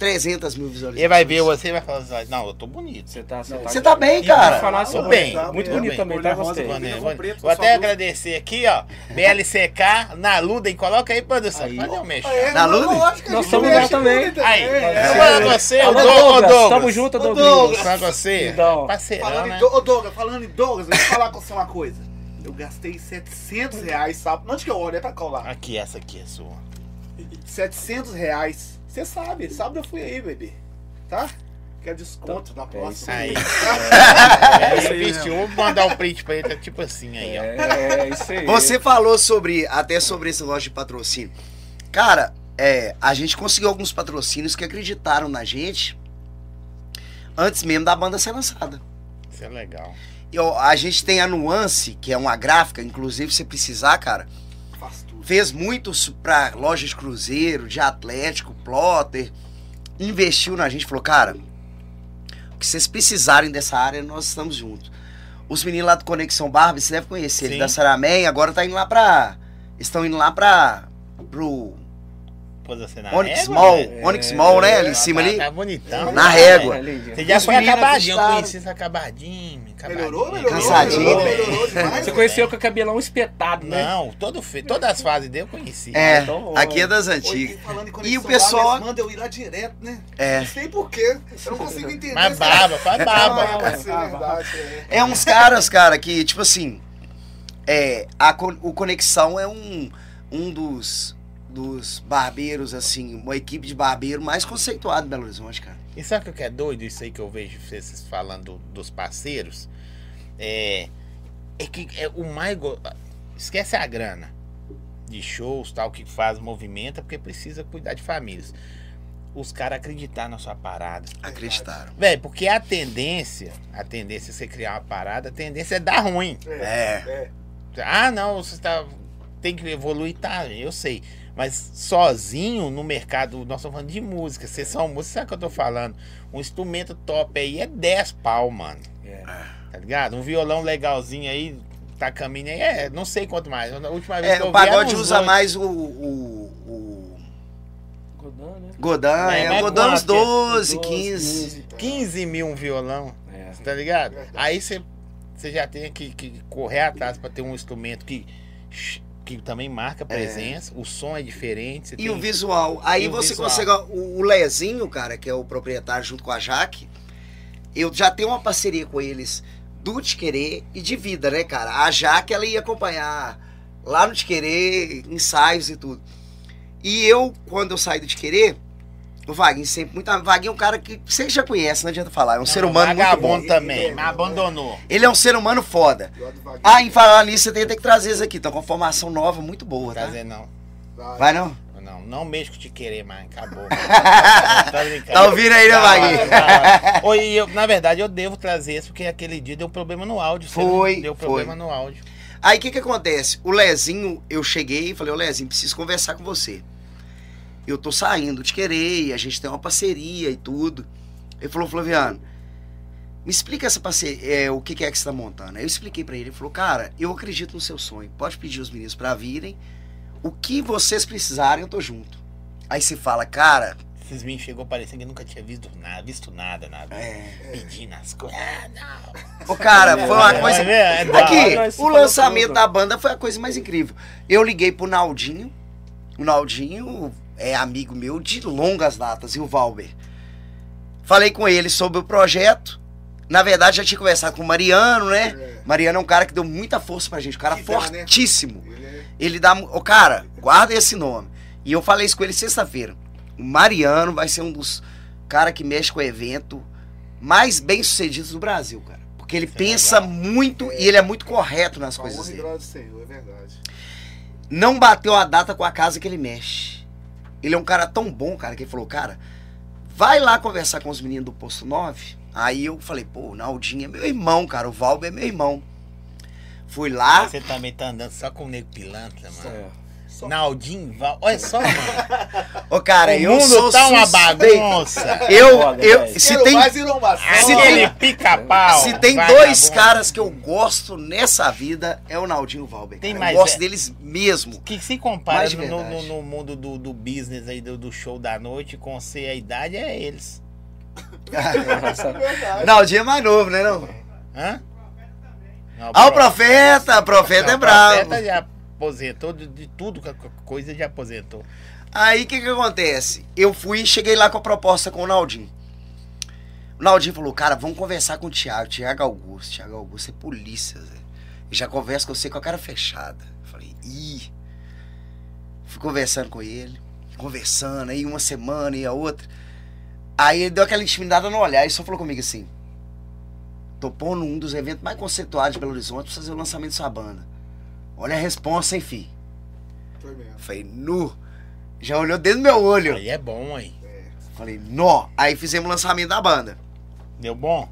300 mil visualizações. Ele vai ver você e vai falar assim, não, eu tô bonito. Você tá, você Você tá bem, cara? Falar Tô sobre- bem. Tá Muito bem, bonito tá também, tá? Gostei. Vou- até agradecer aqui, ó. BLCK, na Luda, e coloca aí, produção. Aí. Cadê o mexo? É, Da não, Lude? lógico que a Nós estamos lá também. Aí, É. eu você, o Douglas. Tamo junto, Ô, Douglas. Com você. Então. Parceirão, Falando né? ô, Douglas, falando em Douglas, eu vou falar com você uma coisa. Eu gastei 700 reais, sabe? Onde que eu olho? É pra colar. Aqui, essa aqui é sua. 700 reais. Você sabe, sábado eu fui aí, bebê. Tá? Quer desconto na próxima. Aí. É É, isso aí, investiu. Vou mandar um print pra ele, tá tipo assim aí, ó. É, isso aí. Você falou sobre, até sobre esse loja de patrocínio. Cara, é, a gente conseguiu alguns patrocínios que acreditaram na gente antes mesmo da banda ser lançada. Isso é legal. Eu- a gente tem a Nuance, que é uma gráfica, inclusive se precisar, cara. Fez muito pra loja de cruzeiro, de Atlético, Plotter, investiu na gente, falou, cara, o que vocês precisarem dessa área, nós estamos juntos. Os meninos lá do Conexão Barbie, você deve conhecer, ele da Saramém, agora tá indo lá pra. Estão indo lá pra. pro Onyx régua, Mall. né? Onyx Mall, né? Ali em Tá- cima tá- ali. Tá bonitão. Na né? régua. É. Você já foi acabadinho, eu conheci esse acabadinho. Melhorou, melhorou. Cansadinho. Melhorou, melhorou demais. Você conheceu com o cabelão espetado, né? Não, todo fe... todas as fases dele eu conheci. É, Então, aqui é das antigas. E o pessoal- lá, eles mandam eu ir lá direto, né? É. Não sei porquê. Eu não consigo entender. Mas baba, faz Ah, baba. pode ser verdade. é. É uns caras, cara, que, tipo assim. É, a, o Conexão é um, um dos, dos barbeiros, assim, uma equipe de barbeiro mais conceituado em Belo Horizonte, cara. E sabe o que é doido isso aí que eu vejo vocês falando dos parceiros? É, é que é o mais. go- Esquece a grana de shows, tal, que faz, movimenta, porque precisa cuidar de famílias. Os caras acreditar na sua parada. Acreditaram. Velho, porque a tendência, a tendência é você criar uma parada, a tendência é dar ruim. É. É. Ah, não, você tá, tem que evoluir, tá, eu sei. Mas sozinho no mercado, nós estamos falando de música, vocês são músicos, sabe o que eu tô falando? Um instrumento top aí é 10 pau, mano. É. Tá ligado? Um violão legalzinho aí, tá caminho aí, é, não sei quanto mais. A última vez É, que eu o pagode usa oito. mais o, o, o Godin, né? Godin, É, é, Godin uns quanto que é? 12, 12, 15. 15 mil um violão, É. tá ligado? Aí você, você já tem que, que correr atrás pra ter um instrumento que, que também marca presença, o som é diferente. E tem- o visual. Aí E você visual. consegue. O, o Lezinho, cara, que é o proprietário junto com a Jaque, eu já tenho uma parceria com eles do Te Querer e de vida, né, cara? A Jaque, ela ia acompanhar lá no Te Querer, ensaios e tudo. E eu, quando eu saí do Te Querer, o Vaguinho sempre muito. Vaguinho é um cara que você já conhece, não adianta falar. É um Não, ser humano muito bom. também, mas abandonou. Ele é um ser humano foda. Ah, em falar nisso, você tem que trazer isso aqui. Estão com formação nova, muito boa, tá? Trazer não. Vai. Vai não? Não, não mexo com te querer mais, acabou. tá brincando. Tá ouvindo aí, né, Tá, Vaguinho? tá. Oi, eu, na verdade, eu devo trazer isso, porque aquele dia deu problema no áudio. Foi, Deu foi. problema no áudio. Aí o que que acontece? O Lezinho, eu cheguei e falei, ô Lezinho, preciso conversar com você. Eu tô saindo de querer, a gente tem uma parceria e tudo. Ele falou, Flaviano, me explica essa parceria, é, o que que é que você tá montando. Aí eu expliquei pra ele, ele falou, cara, eu acredito no seu sonho, pode pedir os meninos pra virem, o que vocês precisarem eu tô junto. Aí você fala, cara, Esses meninos chegou parecendo que nunca tinha visto nada, visto nada na vida. é... Pedindo as coisas. Ah, não. Ô, cara, foi uma É, coisa... é, é da Aqui, o lançamento tudo. da banda foi a coisa mais incrível. Eu liguei pro Naldinho. O Naldinho é amigo meu de longas datas, e o Valber. Falei com ele sobre o projeto. Na verdade, já tinha conversado com o Mariano, né? É. Mariano é um cara que deu muita força pra gente, um cara Que dá, né? fortíssimo. Ele é- Ele dá. Ô, cara, guarda esse nome. E eu falei isso com ele sexta-feira. o Mariano vai ser um dos caras que mexe com o evento mais bem sucedidos do Brasil, cara. Porque ele é pensa legal. muito e ele é muito correto nas coisas dele. Senhor, é verdade. Não bateu a data com a casa que ele mexe. Ele é um cara tão bom, cara, que ele falou, cara, vai lá conversar com os meninos do Posto 9. Aí eu falei, pô, o Naldinho é meu irmão, cara, o Valber é meu irmão. Fui lá, Você também tá andando só com o nego pilantra, mano. Só- Naldinho, Val... olha só, mano. ô cara, o eu mundo sou tá uma bagunça. Eu, eu, se tem, mais. Se tem- pica-pau. se tem dois caras que eu gosto nessa vida, é o Naldinho e o Valber. Tem mais, eu gosto é- deles mesmo. Que se compara no, no, no mundo do, do business aí, do, do show da noite, com ser a idade, é eles. É verdade. Naldinho é mais novo, né não? Hã? Não, Ah, o pro- profeta, o profeta não, é o bravo. profeta já aposentou, de, de tudo, coisa já aposentou. Aí o que que acontece? Eu fui e cheguei lá com a proposta com o Naldinho. O Naldinho falou, cara, vamos conversar com o Thiago, Thiago Augusto. Thiago Augusto é polícia, Zé. Já conversa com você com a cara fechada. Eu falei, ih. Fui conversando com ele, conversando, aí uma semana e a outra. Aí ele deu aquela intimidada no olhar e só falou comigo assim: tô pondo um dos eventos mais conceituados de Belo Horizonte pra fazer o lançamento da sua banda. Olha a resposta, hein, fi. Foi mesmo. Falei, nu. Já olhou dentro do meu olho. Aí é bom, aí. Falei, nó. Aí fizemos o lançamento da banda. Deu bom?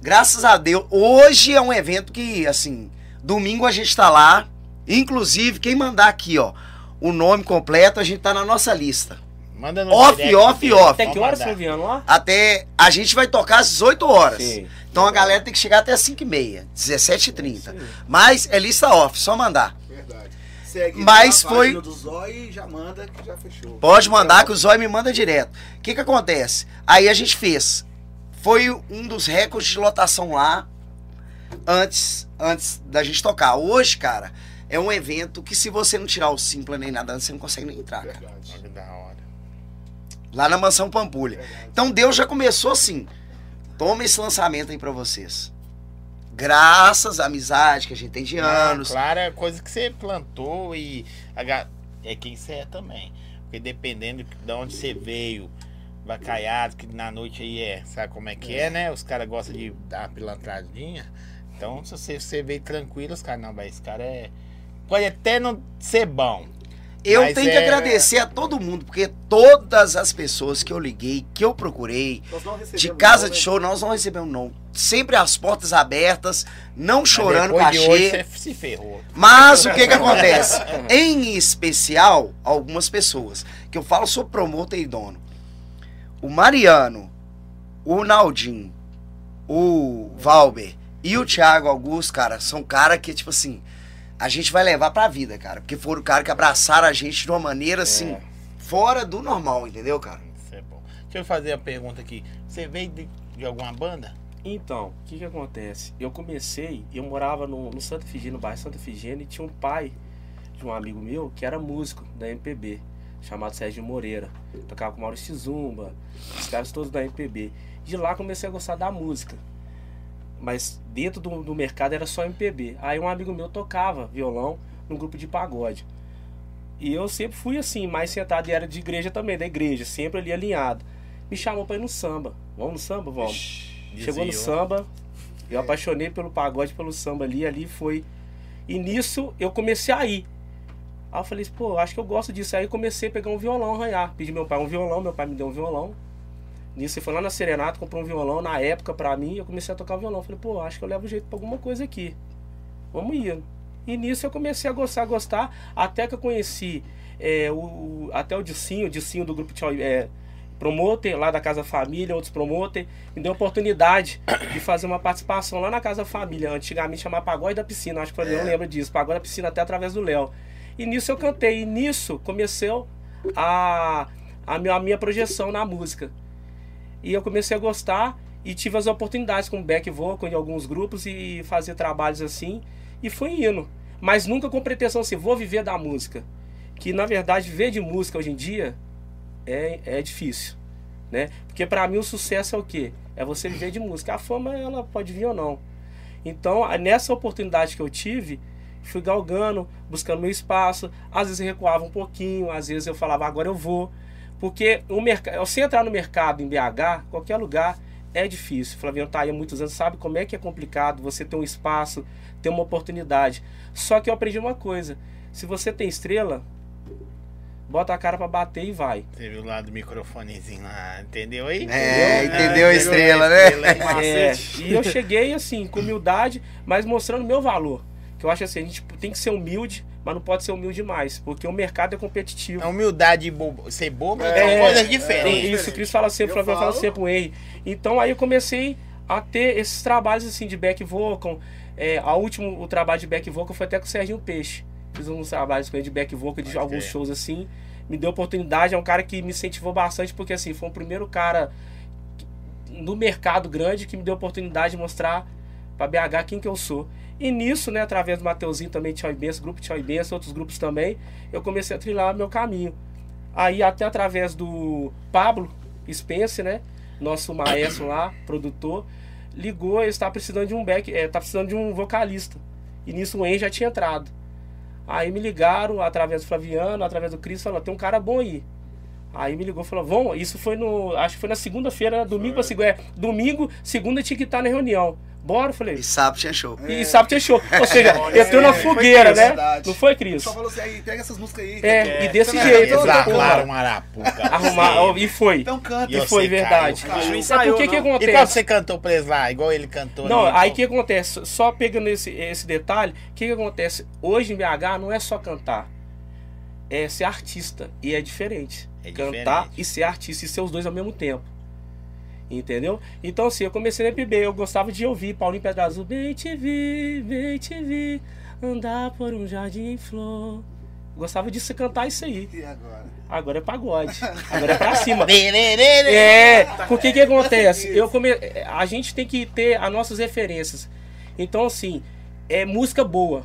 Graças a Deus, hoje é um evento que, assim, domingo a gente tá lá. Inclusive, quem mandar aqui, ó, o nome completo, a gente tá na nossa lista. Manda no Off, direct off, dele, off. Até que horas. Silviano, lá? Até. A gente vai tocar às 18 horas. Sim. Então a galera tem que chegar até as 5h30, 17h30. Sim. Mas é lista off, só mandar. Verdade. Segue Mas foi- página do Zói e já manda que já fechou. Pode mandar que o Zóio me manda direto. O que que acontece? Aí a gente fez. Foi um dos recordes de lotação lá antes, antes da gente tocar. Hoje, cara, é um evento que se você não tirar o Simpla nem nada, você não consegue nem entrar, cara. Verdade. Hora. Lá na Mansão Pampulha. Então Deus já começou assim. Toma esse lançamento aí pra vocês. Graças à amizade que a gente tem de anos. Não, claro, é coisa que você plantou e é quem você é também. Porque dependendo de onde você veio, vacaiado, que na noite aí é, sabe como é que é, né? Os caras gostam de dar uma pilantradinha. Então, se você, você veio tranquilo, os caras, não, mas esse cara é. Pode até não ser bom. Eu Mas tenho que é- agradecer a todo mundo, porque todas as pessoas que eu liguei, que eu procurei, de casa não, de né? show, nós não recebemos não. Sempre as portas abertas, não chorando cachê. você se ferrou. Mas o que que acontece? Em especial, algumas pessoas, que eu falo sou promotor e dono. O Mariano, o Naldinho, o Valber e o Thiago Augusto, cara, são cara que, tipo assim, a gente vai levar pra vida, cara. Porque foram o cara que abraçaram a gente de uma maneira, assim, É. fora do normal, entendeu, cara? Isso é bom. Deixa eu fazer a pergunta aqui. Você veio de, de alguma banda? Então, o que que acontece? Eu comecei, eu morava no, no Santa Efigênia, no bairro Santa Efigênia, e tinha um pai de um amigo meu que era músico da MPB, chamado Sérgio Moreira. Tocava com Maurício Zumba, os caras todos da MPB. De lá comecei a gostar da música. Mas dentro do, do mercado era só MPB. Aí um amigo meu tocava violão num grupo de pagode. E eu sempre fui assim, mais sentado, e era de igreja também, da igreja, sempre ali alinhado. Me chamou pra ir no samba. Vamos no samba? Vamos. Chegou no samba, eu apaixonei pelo pagode, pelo samba ali, ali foi. E nisso eu comecei a ir. Aí eu falei, pô, acho que eu gosto disso. Aí comecei a pegar um violão, arranhar. Pedi meu pai um violão, meu pai me deu um violão. Nisso ele foi lá na Serenata, comprou um violão na época pra mim, eu comecei a tocar violão. Falei, pô, acho que eu levo jeito pra alguma coisa aqui. Vamos ir. E nisso eu comecei a gostar, a gostar, até que eu conheci é, o, até o Dicinho, o Dicinho do grupo Tchau, é, promoter lá da Casa Família, outros promoter, me deu a oportunidade de fazer uma participação lá na Casa Família. Antigamente chamava Pagode da Piscina, acho que o Léo lembra disso, Pagode da Piscina até através do Léo. E nisso eu cantei, e nisso começou a, a, a minha projeção na música. E eu comecei a gostar e tive as oportunidades com back vocal em alguns grupos e fazer trabalhos assim, e fui indo. Mas nunca com pretensão assim, vou viver da música. Que na verdade, viver de música hoje em dia é, é difícil, né? Porque pra mim o sucesso é o quê? É você viver de música. A fama ela pode vir ou não. Então, nessa oportunidade que eu tive, fui galgando, buscando meu espaço. Às vezes eu recuava um pouquinho, às vezes eu falava, agora eu vou. Porque o mercado, você entrar no mercado em BH, qualquer lugar, é difícil. O Flaviano tá aí há muitos anos, sabe como é que é complicado você ter um espaço, ter uma oportunidade. Só que eu aprendi uma coisa: se você tem estrela, bota a cara pra bater e vai. Você viu lá do microfonezinho lá, entendeu aí? É, Entendeu? entendeu a Ah, estrela, a né? estrela É, Macete. e eu cheguei assim, com humildade, mas mostrando o meu valor. Que eu acho assim, a gente tem que ser humilde, mas não pode ser humilde demais, porque o mercado é competitivo. A humildade e bobo, ser bobo É, É, coisas é, diferentes. Isso, o Cris fala sempre, o Eu Flaviano fala sempre o Henry. Então aí eu comecei a ter esses trabalhos assim de back vocal. É, a último o trabalho de back vocal foi até com o Serginho Peixe. Fiz uns trabalhos com ele de back vocal de alguns shows assim. Me deu oportunidade, é um cara que me incentivou bastante, porque assim, foi o primeiro cara no mercado grande que me deu oportunidade de mostrar pra BH quem que eu sou. E nisso, né, através do Mateuzinho também, Tchau e Benção, grupo Tchau e Benção, outros grupos também, eu comecei a trilhar meu caminho. Aí até através do Pablo Spence, né, nosso maestro lá, produtor, ligou, ele está precisando de um back, é, tá precisando de um vocalista. E nisso o En já tinha entrado. Aí me ligaram através do Flaviano, através do Cris, falou, tem um cara bom aí. Aí me ligou e falou, vamos, isso foi no. Acho que foi na segunda-feira, né? domingo pra segunda. É, domingo, segunda tinha que estar na reunião. Bora, eu falei. E sábado tinha show. E sábado tinha show. Ou seja, Olha, entrou na é, fogueira, né? verdade. Não foi, Cris? Só falou assim, aí, pega essas músicas aí. É, e desse não jeito. acredita, Exato. porra. Exarmaram um arapuca. Arrumar, e foi. Então canta. E E foi verdade. caiu. Não É ensaiou, porque que não. E qual acontece? você cantou pra eles lá? Igual ele cantou Não, ali, aí qual- que acontece? Só pegando esse, esse detalhe, o que, que acontece? Hoje em BH não é só cantar, é ser artista. E é diferente. É cantar diferente. e ser artista, e ser os dois ao mesmo tempo. Entendeu? Então, assim, eu comecei na FB, eu gostava de ouvir Paulinho Pedra Azul, bem te vi, bem te vi, andar por um jardim em flor. Gostava de se cantar isso aí. E agora? Agora é pagode. Agora é pra cima. É, porque que acontece? Eu come... A gente tem que ter as nossas referências. Então, assim, é música boa.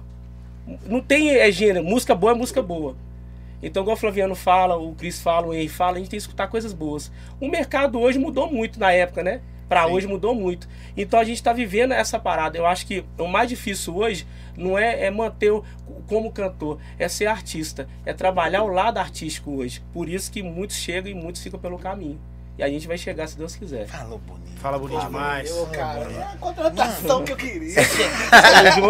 Não tem é, gênero. Música boa é música boa. Então, igual o Flaviano fala, o Cris fala, o Henry fala, a gente tem que escutar coisas boas. O mercado hoje mudou muito na época, né? Pra Sim. hoje mudou muito. Então a gente tá vivendo essa parada. Eu acho que o mais difícil hoje não é, é manter o, como cantor, é ser artista, é trabalhar o lado artístico hoje. Por isso que muitos chegam e muitos ficam pelo caminho. E a gente vai chegar se Deus quiser. Falou bonito. Fala bonito demais. Eu, cara, é a contratação que eu queria.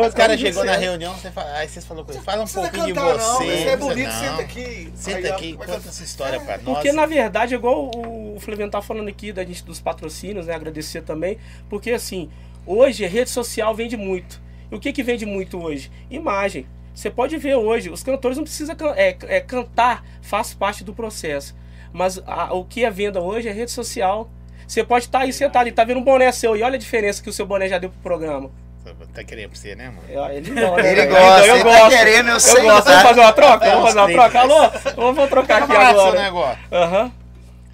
Os caras chegou na reunião, você fala, aí vocês falaram com ele, fala um Não pouquinho de você. não. Você é não bonito, precisa senta não. aqui. Senta Aí, aqui, vai conta essa história pra nós. Porque na verdade, igual o Flaviano tá falando aqui da gente dos patrocínios, né? Agradecer também. Porque assim, hoje a rede social vende muito. E o que que vende muito hoje? Imagem. Você pode ver hoje, os cantores não precisam é, é, cantar, faz parte do processo. Mas a- o que é venda hoje é rede social. Você pode estar aí sentado e tá vendo um boné seu e olha a diferença que o seu boné já deu pro programa. Tá querendo pra você, né, mano? Ele gosta. Ele né? gosta, eu ele tá gosto. querendo, eu sei, gosto. tá? Vamos fazer uma troca? Vamos fazer uma troca? Alô? Vamos vamos trocar aqui agora. negócio. Aham.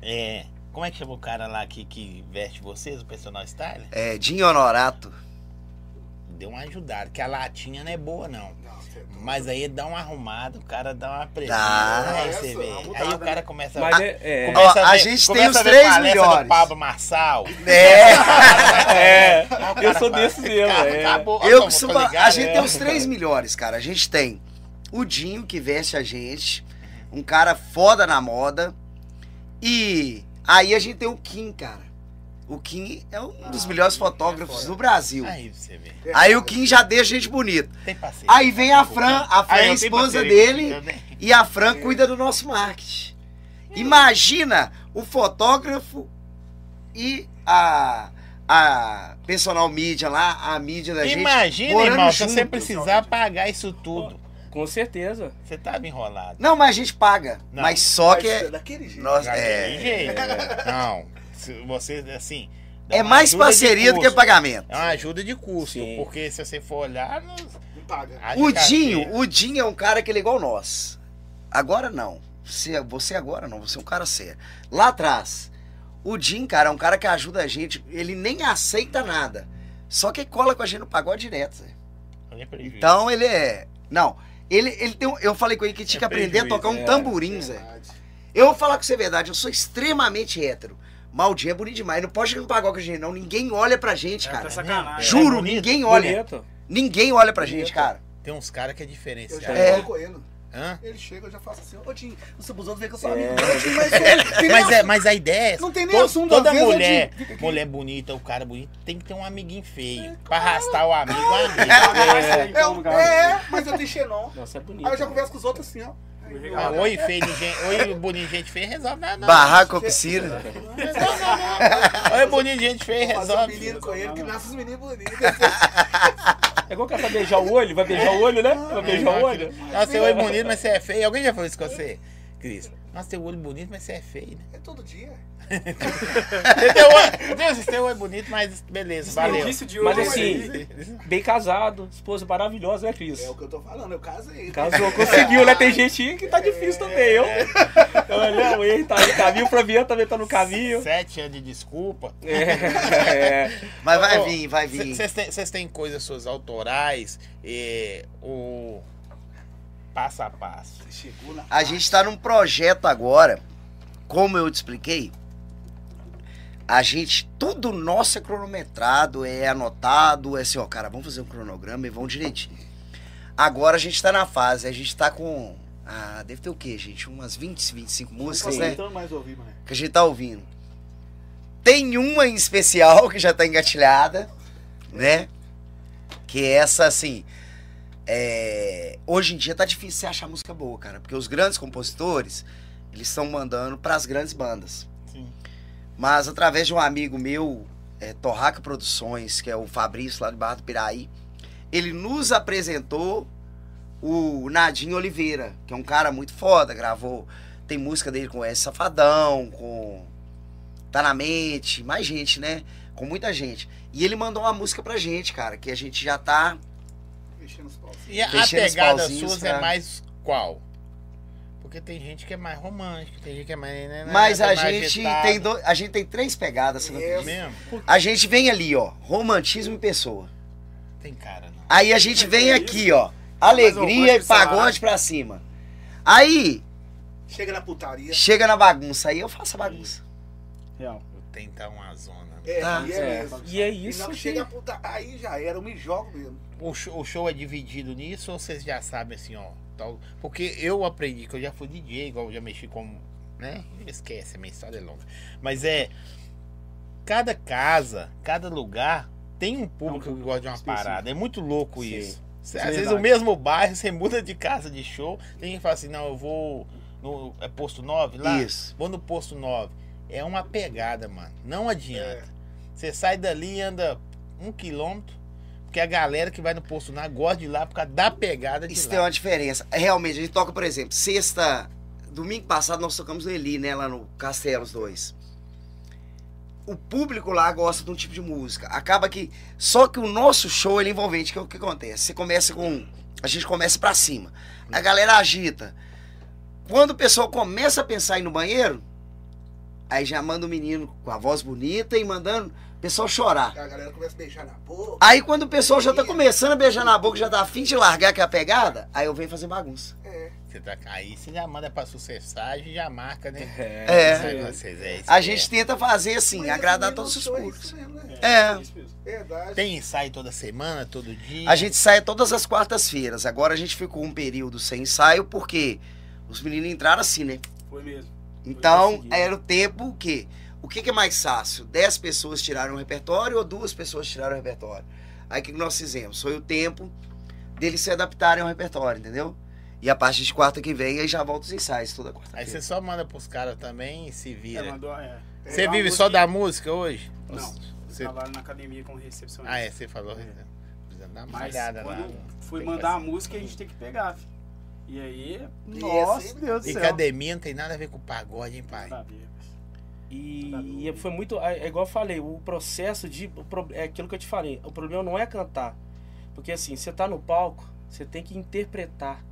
É, como é que chama o cara lá que, que veste vocês, o personal style? É, Dinho Honorato. Deu uma ajudada, que a latinha não é boa, não. Não. Mas aí dá uma arrumada, o cara dá uma pressão. Dá. aí você vê. Aí o cara começa Mas a. é, é, Começa a ver- gente tem começa os a ver três palestra melhores. do Pablo Marçal. É. é, eu sou desse mesmo. "Cara, é. acabou, Eu costumo. A gente é." tem os três melhores, cara. A gente tem o Dinho, que veste a gente. Um cara foda na moda. E aí a gente tem o Kim, cara. O Kim é um dos Ah, melhores Kim é fotógrafos foda. do Brasil. Aí você vê. Aí o Kim já deixa a gente bonito. Tem parceiro. Aí vem a Fran, a Fran é a esposa parceiro, dele. E a Fran cuida do nosso marketing. Imagina o fotógrafo e a, a personal mídia lá, a mídia da gente. Imagina, irmão, se você precisar pagar isso tudo. Com certeza. Você tava enrolado. Não, mas a gente paga. Não. Mas só que Mas é. daquele jeito. Nós, Daquele é, jeito. Não. Se você, assim. é mais parceria do que pagamento. É uma ajuda de custo. Sim. Porque se você for olhar. Não, Não paga. O. Dinho, o Dinho é um cara que ele é igual nós. Agora não. Você, você agora não, você é um cara sério. Lá atrás, o Dinho, cara, é um cara que ajuda a gente. Ele nem aceita nada. Só que cola com a gente no pagode direto. Então ele é. Não. Ele, ele tem um- Eu falei com ele que tinha que É aprender a tocar um prejuízo, é, tamborim, Zé. Eu vou falar com você a verdade, eu sou extremamente hétero. Maldinho é bonito demais. Não pode chegar no pagode com a gente, não. Ninguém olha pra gente, É cara. até sacanagem. Juro, bonito, ninguém olha. Bonito. Ninguém olha pra gente, Bonito. cara. Tem uns caras que é Eu já. É. falo com ele. Hã? Ele chega, eu já faço assim, ô Tim, os outros vê que eu sou É. amigo. Mas, é, mas a ideia é essa. Não tem nem To- assunto, Toda mulher, mulher bonita, o cara bonito, tem que ter um amiguinho feio. pra arrastar o amigo, o amigo. É, É, caso. é, mas eu tenho xenon. Nossa, é bonito. Aí eu já né? converso com os outros assim, ó. Ah, oi, feio de gente. Oi, bonito de gente feia, resolve nada. não. Barraco ou piscina. Resolve nada. Oi, bonito de gente feia, Fazer um resolve. menino com ele, que nasce os meninos bonitos. É igual cara vai beijar o olho, vai beijar o olho, né? Vai beijar o olho. Nossa, seu olho bonito, mas você é feio. Alguém já falou isso com você, Cris? Nossa, seu olho bonito, mas você é feio, né? É todo dia. Você tem olho, Deus, você tem olho bonito, mas beleza, valeu. De Mas olho assim, aí. bem casado, esposa maravilhosa, né, Cris? É o que eu tô falando, eu casei. Casou, conseguiu, né? Tem gente que tá difícil também, eu. Olha, o Henry tá no caminho, o Flaviano também tá no caminho. Sete anos de desculpa. É, é. Mas vai Ô, vir, vai vir. Vocês têm, têm coisas suas autorais, eh, o passo a passo. Você chegou na A gente tá num projeto agora, como eu te expliquei. A gente, tudo nosso é cronometrado, é anotado, é assim, ó, cara, vamos fazer um cronograma e vamos direitinho. Agora a gente tá na fase, a gente tá com. Ah, deve ter o quê, gente? Umas 20, 25 músicas, né? Mais ouvir, mano. Que a gente tá ouvindo. Tem uma em especial que já tá engatilhada, né? Que é essa, assim. É, Hoje em dia tá difícil você achar música boa, cara. Porque os grandes compositores, eles estão mandando pras grandes bandas. Sim. Mas através de um amigo meu, é, Torraca Produções, que é o Fabrício lá de Barra do Piraí, ele nos apresentou o Nadinho Oliveira, que é um cara muito foda, gravou. Tem música dele com S Safadão, com Tá na Mente, mais gente, né? Com muita gente. E ele mandou uma música pra gente, cara, que a gente já tá. Mexendo os. E a, pegada pauzinhos, sua é cara. mais qual? Porque tem gente que é mais romântica, tem gente que é mais. né, né, Mas a mais gente, tem do- a gente tem três pegadas. você não É. Mesmo? A gente vem ali, ó, romantismo e pessoa. Tem cara, não. Aí a gente vem É aqui, ó, alegria e pagode pra cima. Aí Chega na putaria. chega na bagunça, aí eu faço a bagunça. Real. Eu tentar uma zona. né? É, Tá. e é, É, mesmo. e é E isso na hora que... que chega a puta, aí já era, eu me jogo mesmo. O show, o show é dividido nisso ou vocês já sabem assim, ó? Tal, porque eu aprendi que eu já fui DJ, igual eu já mexi com. né? Esquece, a minha história é longa. Mas é. Cada casa, cada lugar tem um público É um que gosta de uma específico. parada. É muito louco Sim. isso. Isso Às é vezes verdade. o mesmo bairro, você muda de casa de show, tem quem fala assim, não, eu vou. No, é posto 9 lá? Isso. Vou no posto 9. É uma pegada, mano. Não adianta. É. Você sai dali e anda um quilômetro, porque a galera que vai no posto 9 gosta de ir lá por causa da pegada de Isso lá. tem uma diferença. Realmente, a gente toca, por exemplo, sexta. Domingo passado nós tocamos no Eli, né? Lá no Castelos 2. O público lá gosta de um tipo de música. Acaba que. Só que o nosso show ele é envolvente. Que é o que acontece? Você começa com. A gente começa pra cima. A galera agita. Quando o pessoal começa a pensar em ir no banheiro, aí já manda o menino com a voz bonita e mandando pessoal chorar. A galera começa a beijar na boca. Aí quando o pessoal já tá começando a beijar na boca, já tá afim de largar que é a pegada, aí eu venho fazer bagunça. É. Você tá, aí você já manda pra sucessagem e já marca, né? É. Aí, vocês, é isso A gente é. tenta fazer assim, Mas agradar também todos os é públicos. né? É. Mesmo. Verdade. Tem ensaio toda semana, todo dia. A gente sai todas as quartas-feiras. Agora a gente ficou um período sem ensaio porque os meninos entraram assim, né? Foi mesmo. Então conseguido. era o tempo que. O que, que é mais fácil? 10 pessoas tiraram o repertório ou duas pessoas tiraram o repertório? Aí o que que nós fizemos? Foi o tempo deles se adaptarem ao repertório, entendeu? E a partir de quarta que vem, aí já volta os ensaios toda Aí quarta-feira. você só manda pros caras também e se É, vira. mandou, é. Você É uma vive música só da música hoje? Não. Você... Eu trabalho na academia como recepcionista. Ah, é, você falou. Precisa dar uma Mas olhada lá. quando fui mandar a música, a gente tem que pegar, filho. E aí, E nossa, Deus do E céu. academia não tem nada a ver com pagode, hein, pai? Nada a ver, mas- E, e foi muito. É é igual eu falei, o processo de. É aquilo que eu te falei. O problema não é cantar. Porque assim, você tá no palco, você tem que interpretar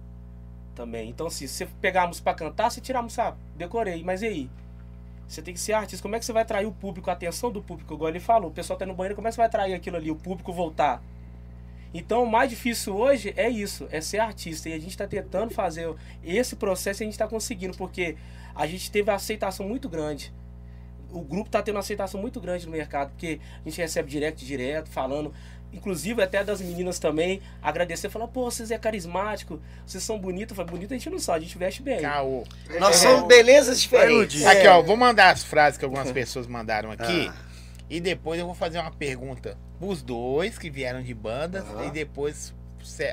também. Então, assim, se você pegar a música pra cantar, você tira a música, ah, decorei, mas e aí? Você tem que ser artista. Como é que você vai atrair o público, a atenção do público? Igual ele falou, o pessoal tá no banheiro, como é que você vai atrair aquilo ali, o público voltar? Então, o mais difícil hoje é isso, é ser artista. E a gente está tentando fazer esse processo e a gente está conseguindo, porque a gente teve uma aceitação muito grande. O grupo está tendo uma aceitação muito grande no mercado, porque a gente recebe direct direto, falando. inclusive até das meninas também, agradecer, falar, pô, vocês é carismático, vocês são bonitos. Falei, bonito a gente não sabe, a gente veste bem. Caô. Nós É. somos belezas diferentes. Aqui, É. ó, vou mandar as frases que algumas pessoas mandaram aqui. Ah. E depois eu vou fazer uma pergunta pros dois que vieram de bandas e depois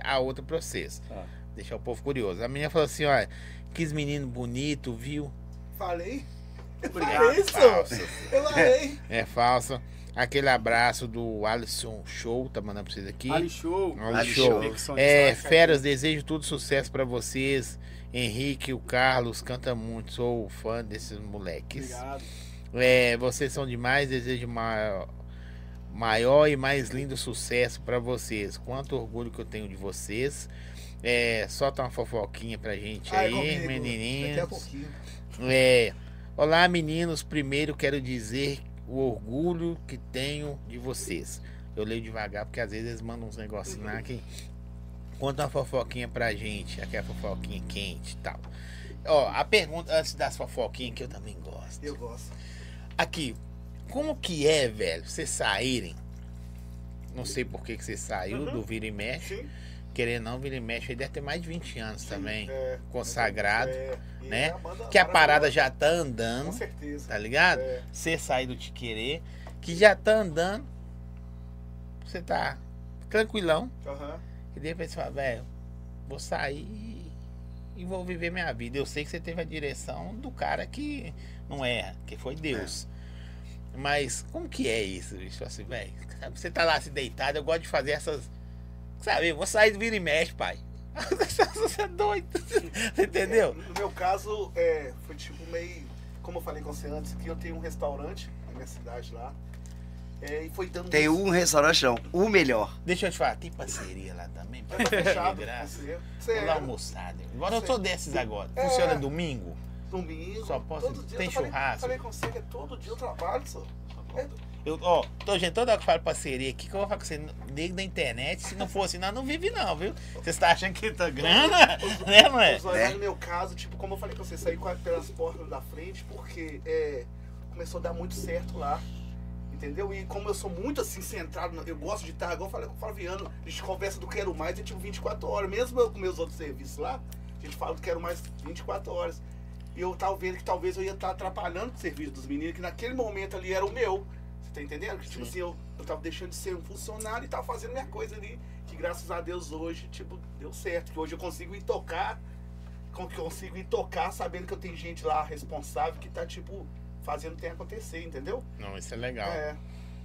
a outra pra vocês. Tá. Deixar o povo curioso. A menina falou assim, ó, quis menino bonito, viu? Falei? Obrigado. falei isso. Falso. Eu falei. É falso. Aquele abraço do Alisson Show, tá mandando pra vocês aqui. Ali show. Ali Ali Show. É, feras, desejo tudo sucesso pra vocês. Henrique, o Carlos, canta muito. Sou fã desses moleques. Obrigado. É, vocês são demais, desejo maior, maior e mais lindo sucesso pra vocês. Quanto orgulho que eu tenho de vocês. É, solta uma fofoquinha pra gente Ai, aí, comigo. Daqui a menininhos. pouquinho. É, olá meninos, primeiro quero dizer o orgulho que tenho de vocês. Eu leio devagar porque às vezes eles mandam uns negocinhos lá que conta uma fofoquinha pra gente, aquela fofoquinha quente e tal. Ó, a pergunta antes das fofoquinhas que eu também gosto. Eu gosto. Aqui, como que é, velho, vocês saírem? Não sei por que, que você saiu Uhum. do Vira e Mexe. Sim. Querendo não, Vira e Mexe aí deve ter mais de 20 anos também. É, Consagrado, é, né? é banda Que a parada já tá andando, Com certeza. tá ligado? É. Você sair do Te Querer, que já tá andando. Você tá tranquilão. Aham. E de repente você fala, velho, vou sair e vou viver minha vida. Eu sei que você teve a direção do cara que não erra, que foi Deus. Mas como que é isso, bicho? Assim, velho, você tá lá se deitado, eu gosto de fazer essas. Sabe, eu vou sair do vira e mexe, pai. Você é doido. Você entendeu? No meu caso, é, foi tipo meio. Como eu falei com você antes, que eu tenho um restaurante na minha cidade lá. É, e foi dando. Tem um restaurante, não. O melhor. Deixa eu te falar, tem parceria lá também? É, tá fechado. De graça. Vou lá almoçar. Agora eu sou desses agora. É. Funciona domingo? domingo. Só posso- todo dia, tem eu falei- churrasco? Falei com você que é todo dia eu trabalho, só. É, Eu, ó, tô, gente, toda hora que eu falo parceria aqui, que eu vou falar com você, nego da internet, se não for assim, nós não vive não, viu? Você está achando que tá grana? né, não é? Os olhos, no meu caso, tipo, como eu falei com você, saí pelas portas da frente, porque é, começou a dar muito certo lá. Entendeu? E como eu sou muito assim, centrado, eu gosto de estar, igual eu falei com o Flaviano, a gente conversa do Quero Mais, eu tipo 24 horas. Mesmo eu com meus outros serviços lá, a gente fala do Quero Mais 24 horas. E eu tava vendo que talvez eu ia estar atrapalhando o serviço dos meninos, que naquele momento ali era o meu. Tá entendendo? Que tipo Sim. assim, eu, eu tava deixando de ser um funcionário e tava fazendo minha coisa ali. Que graças a Deus hoje, tipo, deu certo. Que hoje eu consigo ir tocar como que eu consigo ir tocar sabendo que eu tenho gente lá responsável que tá, tipo, fazendo o que tem acontecer, entendeu? Não, isso é legal. É.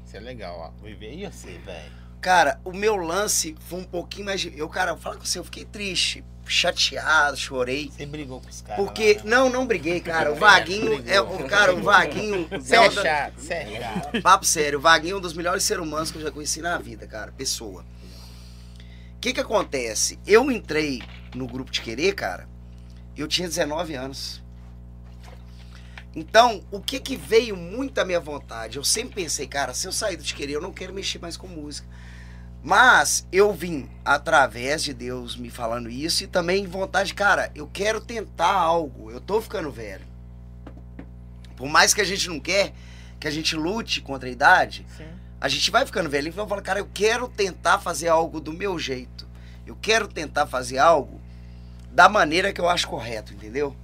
Isso é legal, ó. Viver e você, velho. Cara, o meu lance foi um pouquinho mais. Eu, cara, fala com você, eu fiquei triste, chateado, chorei. Você brigou com os caras. Porque. lá, Não, não briguei, cara. O Vaguinho. É, o cara, o Vaguinho. Você é é da- chato, você é chato. Papo sério, o Vaguinho é um dos melhores seres humanos que eu já conheci na vida, cara. Pessoa. O que que acontece? Eu entrei no grupo de querer, cara, eu tinha 19 anos. Então, o que que veio muito à minha vontade? Eu sempre pensei, cara, se eu sair do de querer, eu não quero mexer mais com música. Mas eu vim através de Deus me falando isso e também vontade, cara, eu quero tentar algo. Eu tô ficando velho. Por mais que a gente não quer que a gente lute contra a idade, Sim. a gente vai ficando velho. Então eu falo, cara, eu quero tentar fazer algo do meu jeito. Eu quero tentar fazer algo da maneira que eu acho correto, entendeu?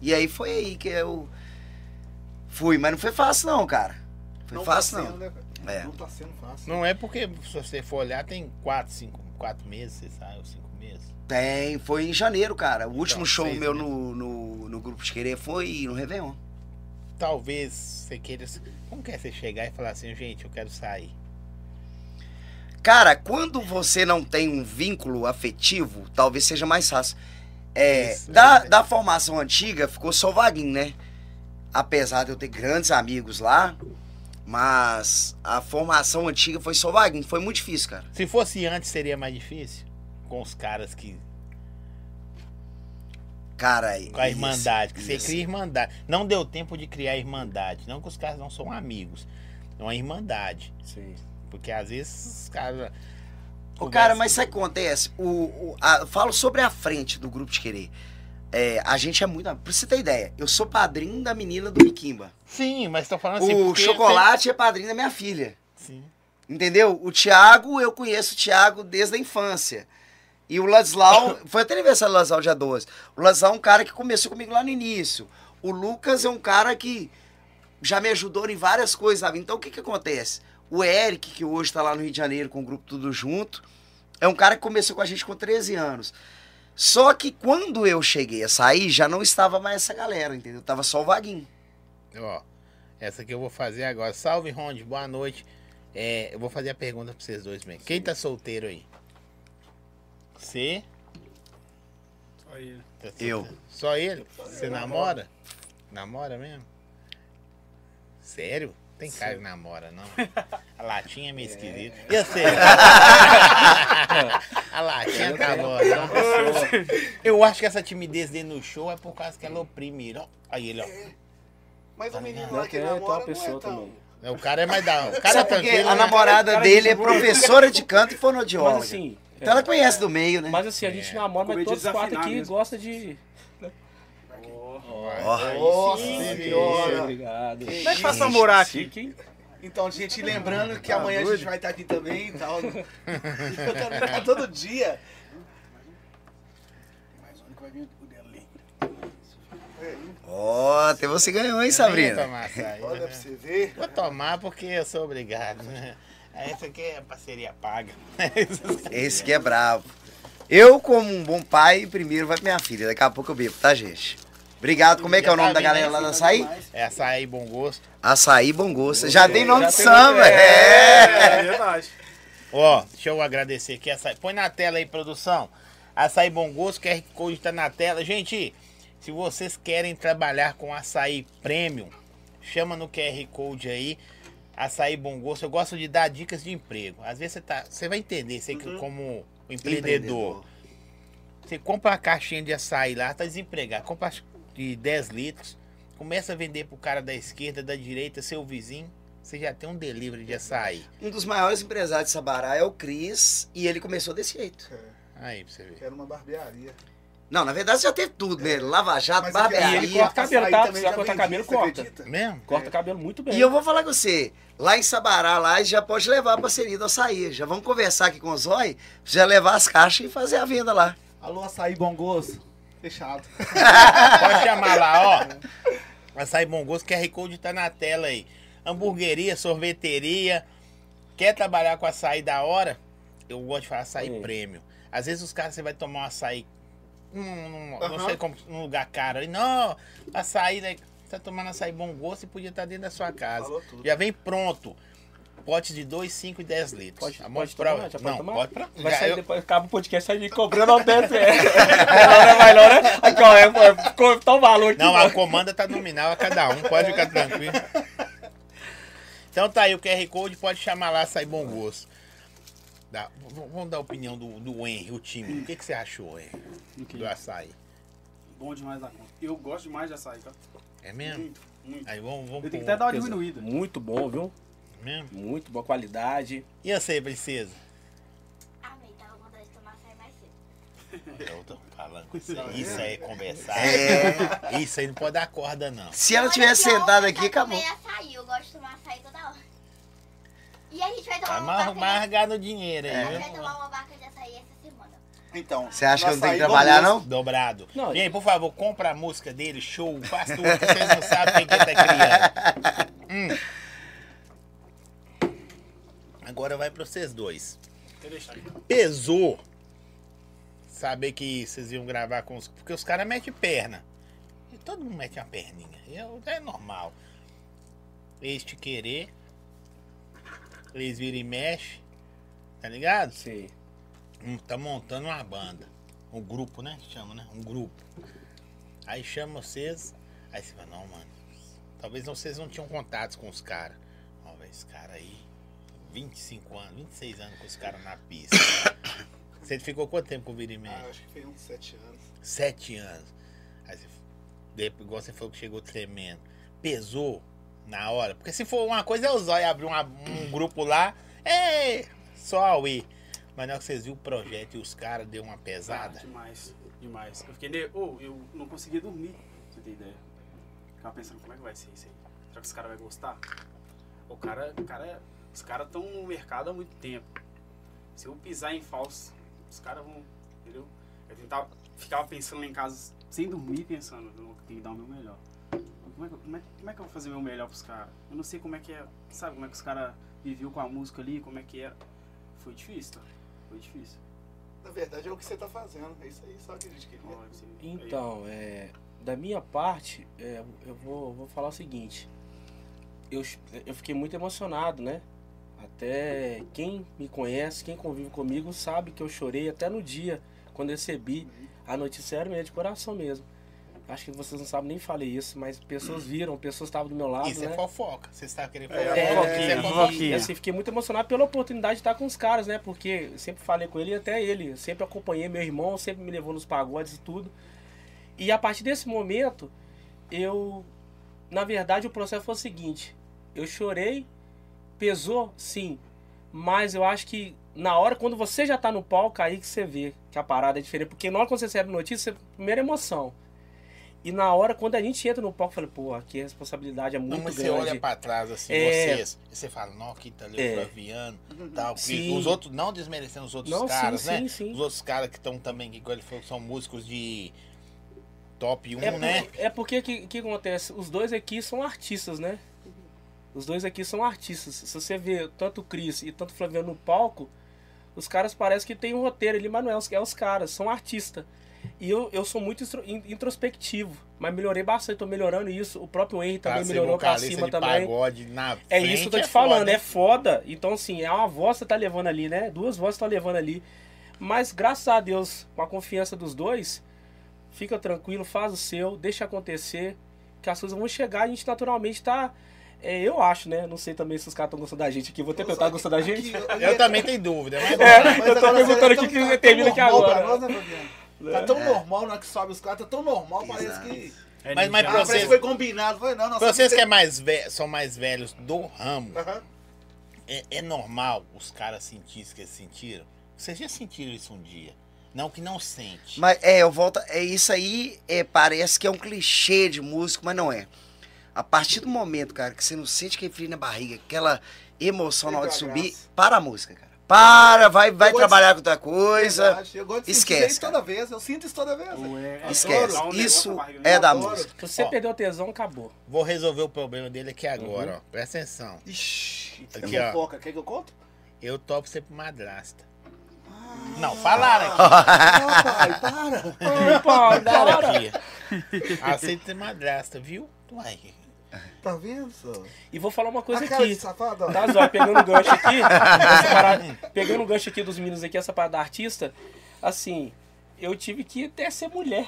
E aí foi aí que eu fui, mas não foi fácil não, cara. Foi não fácil tá não. né? É. Não tá sendo fácil. Não é porque, se você for olhar, tem quatro, cinco, quatro meses, você sabe, ou cinco meses. Tem, foi em janeiro, cara. O último show seis meu meses. no, no, no Grupo de Querer foi no Réveillon. Talvez você queira. Como que é você chegar e falar assim, gente, eu quero sair? Cara, quando você não tem um vínculo afetivo, talvez seja mais fácil. É, Isso, da, é. da formação antiga, ficou só o Vaguinho, né? Apesar de eu ter grandes amigos lá, mas a formação antiga foi só o Vaguinho. Foi muito difícil, cara. Se fosse antes, seria mais difícil? Com os caras que. Cara, Com a isso, irmandade, que você isso. cria irmandade. Não deu tempo de criar irmandade. Não que os caras não são amigos. É uma irmandade. Sim. Porque às vezes os caras. Ô, cara, mas sabe o que acontece? O, o- a- falo sobre a frente do Grupo de Querer. É, a gente é muito. Pra você ter ideia, eu sou padrinho da menina do Miquimba. Sim, mas tô falando assim. o Chocolate é padrinho da minha filha. tem- Sim. Entendeu? O Thiago, eu conheço o Thiago desde a infância. E o Ladislau, foi até aniversário do Ladislau dia 12. O Ladislau é um cara que começou comigo lá no início. O Lucas é um cara que já me ajudou em várias coisas, sabe? Então o que que acontece? O Eric, que hoje tá lá no Rio de Janeiro com o grupo Tudo Junto, é um cara que começou com a gente com 13 anos. Só que quando eu cheguei a sair, já não estava mais essa galera, entendeu? Tava só o Vaguinho. Ó, essa que eu vou fazer agora. Salve, Ronde, boa noite. É, eu vou fazer a pergunta pra vocês dois mesmo. Quem tá solteiro aí? Você? Só ele. Tá Eu. Só ele? Você namora? Namora mesmo? Sério? Tem cara que namora, não. A latinha é meio esquisita. E você? a latinha tá boa, não. Eu acho que essa timidez dele no show é por causa que ela oprime ele. ó. Aí ele, ó. Mas o menino Não, lá que namora uma pessoa não é tão... também. O cara é mais da. O cara é Sabe tranquilo. A né? namorada Cara, dele é professora de canto e fonoaudióloga. Mas assim. Então ela conhece do meio, né? Mas assim, a gente É. namora, mas todos os quatro aqui mesmo. gostam de. Ó. Nossa sim, senhora. Obrigado. Como é que faz namorar aqui? Chique? Então, gente, lembrando que amanhã a gente vai estar aqui também e tal. Eu quero ficar todo dia. Mais um que vai vir o. Ó, até você ganhou, hein, Sabrina? Olha né? pra você ver. Vou tomar porque eu sou obrigado, né? Essa aqui é parceria paga. Esse que é bravo. Eu, como um bom pai, primeiro vai pra minha filha. Daqui a pouco eu bebo, tá, gente? Obrigado. Como é que é o nome da galera lá da Açaí? É açaí bom gosto. Açaí Bom Gosto. Já tem nome Já de samba. nome, É. É verdade. Ó, deixa eu agradecer aqui. Açaí. Põe na tela aí, produção. Açaí Bom Gosto, QR Code tá na tela. Gente, se vocês querem trabalhar com açaí premium, chama no QR Code aí. Açaí Bom Gosto. Eu gosto de dar dicas de emprego. Às vezes você, tá, você vai entender, você que como empreendedor. Você compra uma caixinha de açaí lá, tá desempregado. Compra de 10 litros. Começa a vender pro cara da esquerda, da direita, seu vizinho. Você já tem um delivery de açaí. Um dos maiores empresários de Sabará é o Cris. E ele começou desse jeito. Aí, pra você ver. Quero uma barbearia. Não, na verdade já teve tudo, né? Lava Jato, Mas barbearia. E ele corta cabelo, tá? também Se cortar vendi, cabelo, corta. acredita? Mesmo? Corta cabelo muito bem. E eu vou falar com você, lá em Sabará, lá já pode levar a parceria do açaí. Já vamos conversar aqui com o Zói, já levar as caixas e fazer a venda lá. Alô, açaí bom gosto. Fechado. Pode chamar lá, ó. Açaí Bom Gosto, QR Code tá na tela aí. Hamburgueria, sorveteria. Quer trabalhar com açaí da hora? Eu gosto de falar açaí Sim. prêmio. Às vezes os caras, você vai tomar um açaí num, num- não Aham. sei como, num lugar caro. aí, Não, açaí, né? Você tá tomando açaí Bom Gosto e podia estar dentro da sua casa. Falou tudo. Já vem pronto. Potes de 2, 5 e 10 litros. Pode, Tá bom? pode Pra- tomar? Já pode não, tomar? pode pra... Vai já sair eu- depois, acaba o podcast, sai me cobrando ao DF. Vai Laura, vai Laura. Aqui, ó, é, é, ficou tão valor aqui. Não, a comanda tá nominal a cada um, pode ficar tranquilo. Então tá aí o QR Code, pode chamar lá, sai bom gosto. Dá- vamos dar a opinião do, do Henry, o time. O que, que você achou, Henry, Ok. do açaí? Bom demais da conta. Eu gosto demais de açaí, tá? É mesmo? Muito, muito. Aí vamos, vamos Eu tenho que até dar uma diminuída. Muito bom, viu? Mesmo? Muito boa qualidade. E você, princesa? Amei, tava com vontade de tomar açaí mais cedo. Eu tô falando com você. Isso aí é conversar. É. Isso aí não pode dar corda, não. Se ela tivesse sentada amo aqui, acabou. açaí, eu gosto de tomar açaí toda hora. E a gente vai tomar Vai uma margar no dinheiro aí, A gente vai tomar uma barca de açaí essa semana. Então. Você acha que eu não tenho que trabalhar, não? Dobrado. Não, Gente, por favor, compra a música dele, show, faz tudo, que vocês não sabem quem que tá criando. Hum. Agora vai pra vocês dois. Pesou saber que vocês iam gravar com os. Porque os caras metem perna. E todo mundo mete uma perninha. E eu- é normal. Eles te querer. Eles viram e mexe. Tá ligado? Sim. Hum, tá montando uma banda. Um grupo, né? Chama, né? Um grupo. Aí chama vocês. Aí você fala, não, mano. Talvez vocês não tinham contatos com os caras. Ó, esse cara aí. 25 anos, 26 anos com esse cara na pista. Você ficou quanto tempo com o Vira e Mexe? Ah, acho que foi uns sete anos. Sete anos. Aí você, de- igual você falou que chegou tremendo. Pesou na hora. Porque se for uma coisa é o Zóio abrir uma- um grupo lá. É só Aue. Mas na hora que vocês viram o projeto e os caras deu uma Ah, pesada. demais, demais. Eu fiquei. Ne... Oh, eu não conseguia dormir, você ter ideia. Ficava pensando como é que vai ser isso aí. Será que esse cara vai gostar? O cara, o cara é Os caras estão no mercado há muito tempo. Se eu pisar em falso, os caras vão. Entendeu? Eu tentava, ficava pensando lá em casa, sem dormir, pensando, eu tenho que dar o meu melhor. Como é, que, como, é, como é que eu vou fazer o meu melhor pros caras? Eu não sei como é que é. Sabe como é que os caras viviam com a música ali, como é que era. Foi difícil, tá? Foi difícil. Na verdade é o que você tá fazendo. É isso aí, só que a gente queria. Então, é, da minha parte, é, eu vou, vou falar o seguinte. Eu, eu fiquei muito emocionado, né? Até quem me conhece, quem convive comigo, sabe que eu chorei até no dia, quando eu recebi a notícia sério mesmo, de coração mesmo. Acho que vocês não sabem, nem falei isso, mas pessoas viram, pessoas estavam do meu lado, Isso né? é fofoca. Você está querendo É, fofoca. É, fofoquinha, é e- fofoquinha. e, assim, fiquei muito emocionado pela oportunidade de estar com os caras, né? Porque eu sempre falei com ele e até ele. Eu sempre acompanhei meu irmão, sempre me levou nos pagodes e tudo. E a partir desse momento, eu. Na verdade, o processo foi o seguinte: eu chorei, pesou, sim. Mas eu acho que na hora, quando você já tá no palco, aí que você vê que a parada é diferente. Porque na hora que você recebe notícia, primeira emoção. E na hora, quando a gente entra no palco, eu falei, pô, aqui a responsabilidade é Não, muito mas você grande. olha pra trás assim, É. vocês, e você fala, não, aqui tá ali É. o Flaviano, tal. Sim. Os outros, não desmerecendo os outros Não, caras, sim, né? sim, sim. Os outros caras que estão também, que igual ele falou, são músicos de top 1, É, né? é porque que, que acontece? Os dois aqui são artistas, né? Os dois aqui são artistas. Se você vê tanto o Cris e tanto o Flaviano no palco, os caras parecem que tem um roteiro ali, mas não é os, é os caras, são artistas. E eu, eu sou muito introspectivo, mas melhorei bastante, tô melhorando isso. O próprio Henry também Pra melhorou pra vocalista cima de também. pagode na É isso que eu tô te é falando, foda, é foda. Então, assim, é uma voz que você tá levando ali, né? Duas vozes que tá levando ali. Mas, graças a Deus, com a confiança dos dois, fica tranquilo, faz o seu, deixa acontecer, que as coisas vão chegar e a gente naturalmente tá. É, eu acho, né? Não sei também se os caras estão gostando da gente aqui. Vou até perguntar, gostando da gente? Eu também tenho dúvida, mas É, Mas eu tô perguntando aqui tá- que tá termina aqui agora. nós, né? Tá tão normal na hora que sobe os caras, tá tão normal, parece Exato. que. É Mas- mas pra parece vocês- que foi combinado. Foi, não, nós Pra vocês que é temos mais ve- são mais velhos do ramo, é, é normal os caras sentirem isso que eles sentiram? Vocês já sentiram isso um dia? Não que não sente. Mas é, eu volto. É isso aí, é, parece que é um clichê de músico, mas não é. A partir do momento, cara, que você não sente aquele frio na barriga, aquela emoção na hora de subir, graça. para a música, cara. Para, vai, vai Eu gosto- trabalhar com outra coisa. Verdade, Eu gosto de Esquece, isso toda vez. Eu sinto isso toda vez. Ou é- Esquece. um negócio Isso barriga, é da adoro. música. Se você Ó. perdeu o tesão, acabou. Vou resolver o problema dele aqui Uhum. agora, ó. Presta atenção. Ixi, Aqui, é ó. fofoca. Quer que eu conto? Eu topo sempre madrasta. Ah. Não, falaram aqui. Não, pai, para. Ai, pai, para. aqui. Aceito ser madrasta, viu? Uai. Tá vendo, só? E vou falar uma coisa aqui. safado, ó. Tá, Zóio, pegando o gancho aqui, parada- pegando o gancho aqui dos meninos aqui, essa parada da artista, assim, eu tive que até ser mulher.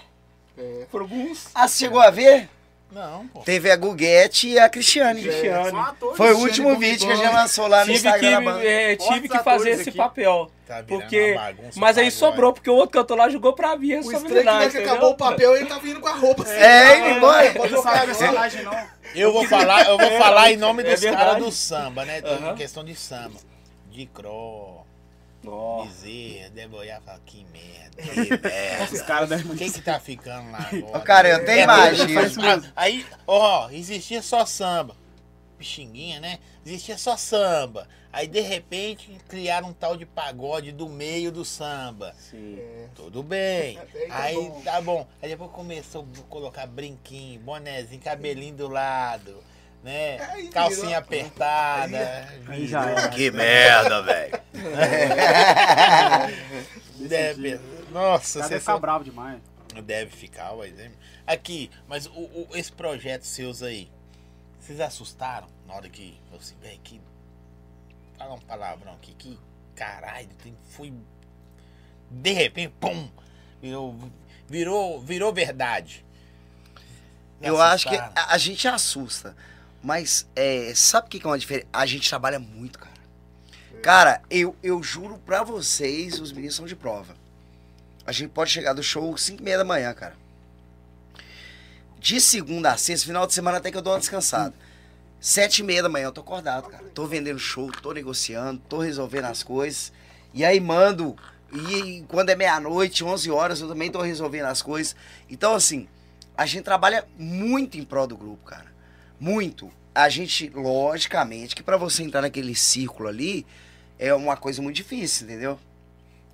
É. Por alguns. Ah, você chegou a ver? Não, pô. Teve a Guguete e a Cristiane. Cristiane. Foi o último vídeo que a gente lançou lá no Tive Instagram da que, banda. é, tive que fazer esse aqui? papel. Tá Porque. uma bagunça, Mas aí sobrou, porque o outro cantor lá jogou pra mim O estranho que acabou o papel, ele tá vindo com a roupa. assim. É, indo embora. Eu vou falar, eu vou É, falar em nome é dos caras do samba, né? Questão de samba. De Cro, Nossa. Bezerra, Deboiar fala, que merda, que merda. Os caras devem. Quem que tá ficando lá agora? Cara, eu até É, imagino. Ah, Aí, ó, existia só samba. Pixinguinha, né? Existia só samba. Aí, de repente, criaram um tal de pagode do meio do samba. Sim. Tudo bem. Aí tá bom. tá bom. Aí depois começou a colocar brinquinho, bonezinho, cabelinho do lado, né? Aí Calcinha virou. apertada. Aí já era. Que merda, velho. Deve, nossa, você ficar bravo demais. deve ficar, ué, né? Aqui, mas o, o- esse projeto seus aí, vocês assustaram na hora que, assim, velho, que. Fala um palavrão aqui, que caralho, tem, foi. De repente, pum! Virou, virou, virou verdade. Eu acho que a gente assusta. Mas é, sabe o que que é uma diferença? A gente trabalha muito, cara. Cara, eu, eu juro pra vocês, os meninos são de prova. A gente pode chegar do show 5 e meia da manhã, cara. De segunda a sexta, final de semana até que eu dou uma descansada. Sete e meia da manhã eu tô acordado, cara. Tô vendendo show, tô negociando, tô resolvendo as coisas. E aí mando. E quando é meia-noite, 11 horas, eu também tô resolvendo as coisas. Então, assim, a gente trabalha muito em prol do grupo, cara. Muito. a gente, logicamente, que pra você entrar naquele círculo ali, é uma coisa muito difícil, entendeu?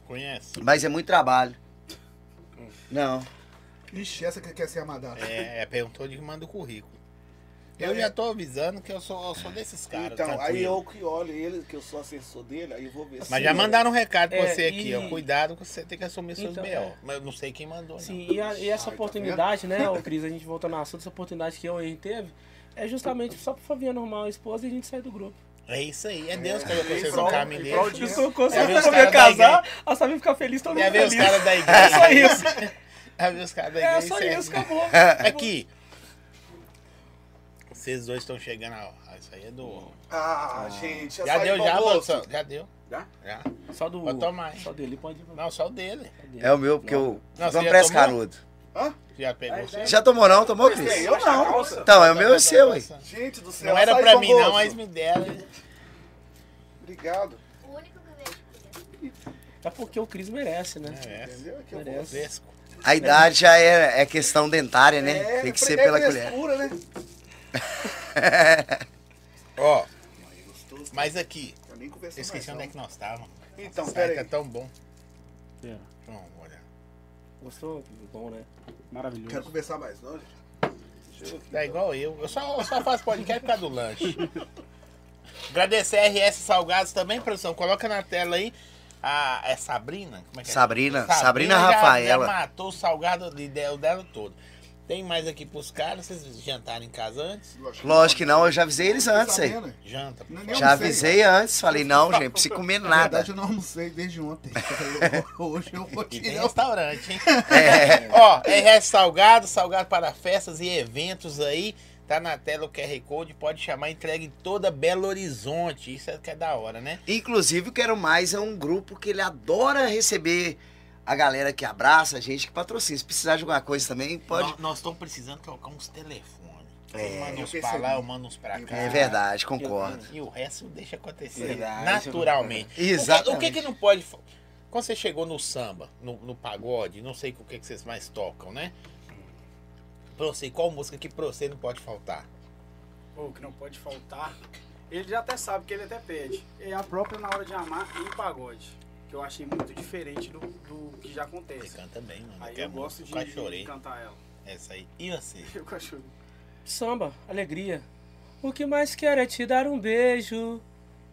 Conhece? Mas é muito trabalho. Não. Ixi, essa que quer ser a Madara. É, perguntou de que manda o currículo. Eu É. já tô avisando que eu sou, eu sou desses caras. Então, aí eu que olho ele, que eu sou assessor dele, aí eu vou ver se Mas já mandaram um recado pra É, você aqui, e- ó. Cuidado que você tem que assumir seus Então, BO. é. Mas eu não sei quem mandou, Sim, não. e, a- e essa Ai, tá oportunidade, né, ô Cris, a gente voltando ao assunto, essa oportunidade que eu e ele teve, é justamente só pro Fabiano arrumar uma esposa e a gente sair do grupo. É isso aí, é Deus que É, colocou em vocês no caminho dele. Deus colocou só os pra me casar, a Samir ficar feliz, todo mundo os feliz. caras da É igreja? só isso. Já viu os caras da É igreja? só certo? isso, acabou. Aqui. Vocês dois estão chegando. ó. Ah, isso aí é do. Ah, gente, Já deu, já, produção? Já deu. Já? Já. Só do. Pode tomar, hein? Só dele pode. Não, só o dele. só. É o meu, porque eu. Não, Vamos já pra esse canudo. Hã? Já pegou o seu? Já tomou não? Tomou, Cris? Eu não. Então, é o meu e o seu, hein? Gente do céu, Não era pra mim, não, gosto. mas me deram. Obrigado. O único que aqui. É porque o Cris merece, né? É, Entendeu? Que eu Merece. A idade já é, é questão dentária, né? É, Tem que ser é pela colher. frescura, né? Ó, Aí, mas aqui. Eu esqueci mais, onde é não. que nós estávamos. Então, Esse pera site aí. é tão bom. É, olhar. Gostou? Bom, né? maravilhoso. Quero conversar mais, não, gente? Tá igual eu. Eu só, eu só faço podcast por causa do lanche. Agradecer a RS Salgados também, produção. Coloca na tela aí. A, é Sabrina? Como é que é? Sabrina, Sabrina já- Rafaela. Já matou o salgado de- de- o dela todo. Tem mais aqui pros caras? Vocês jantaram em casa antes? Lógico que não, eu já avisei eles antes aí. Sabendo, Janta. Não, nem Já almocei, avisei antes, falei, não, gente, não precisa comer Na nada. verdade, eu não almocei desde ontem. Hoje eu vou E tem tirar. restaurante, hein? É, Ó, RS Salgado, salgado para festas e eventos aí. Tá na tela o QR Code, pode chamar, entrega em toda Belo Horizonte. Isso é que é da hora, né? inclusive, o Quero Mais é um grupo que ele adora receber a galera que abraça a gente, que patrocina. Se precisar de alguma coisa também, pode. Nós, estamos precisando trocar uns telefones. É, manda uns pra lá, eu mando uns pra cá. É verdade, concordo. E o resto deixa acontecer Verdade. naturalmente. O que- O que, que não pode. Quando você chegou no samba, no, no pagode, não sei o que, que vocês mais tocam, né? Pra você, qual música que pra você não pode faltar? Pô, o que não pode faltar. Ele já até sabe que ele até pede. É a própria Na Hora de Amar e pagode. Que eu achei muito diferente do, do que já Você acontece. canta bem, mano. Aí é eu gosto de, Quase de chorei. cantar ela. Essa aí. E você? Eu cachorro. Samba, alegria. O que mais quero é te dar um beijo.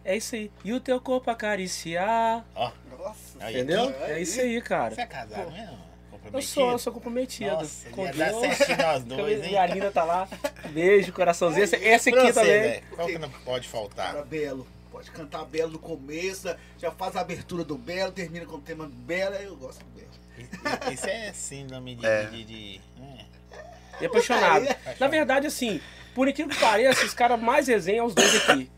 É isso aí. E o teu corpo acariciar. Ó, Nossa, Aí, Entendeu? É isso aí, cara. você é casado mesmo? Eu Comprometido? sou, eu sou comprometido. Nossa, com Deus. dois, hein? Minha linda tá lá. Beijo, coraçãozinho. Esse, esse Pra aqui você, também. Qual que não pode faltar? belo. Pode cantar belo no começo, já faz a abertura do belo, termina com o tema belo, eu gosto do belo. Isso- é síndrome de. É. de, de- é. E apaixonado. Na verdade, assim, por incrível que pareça, os caras mais resenham é os dois aqui.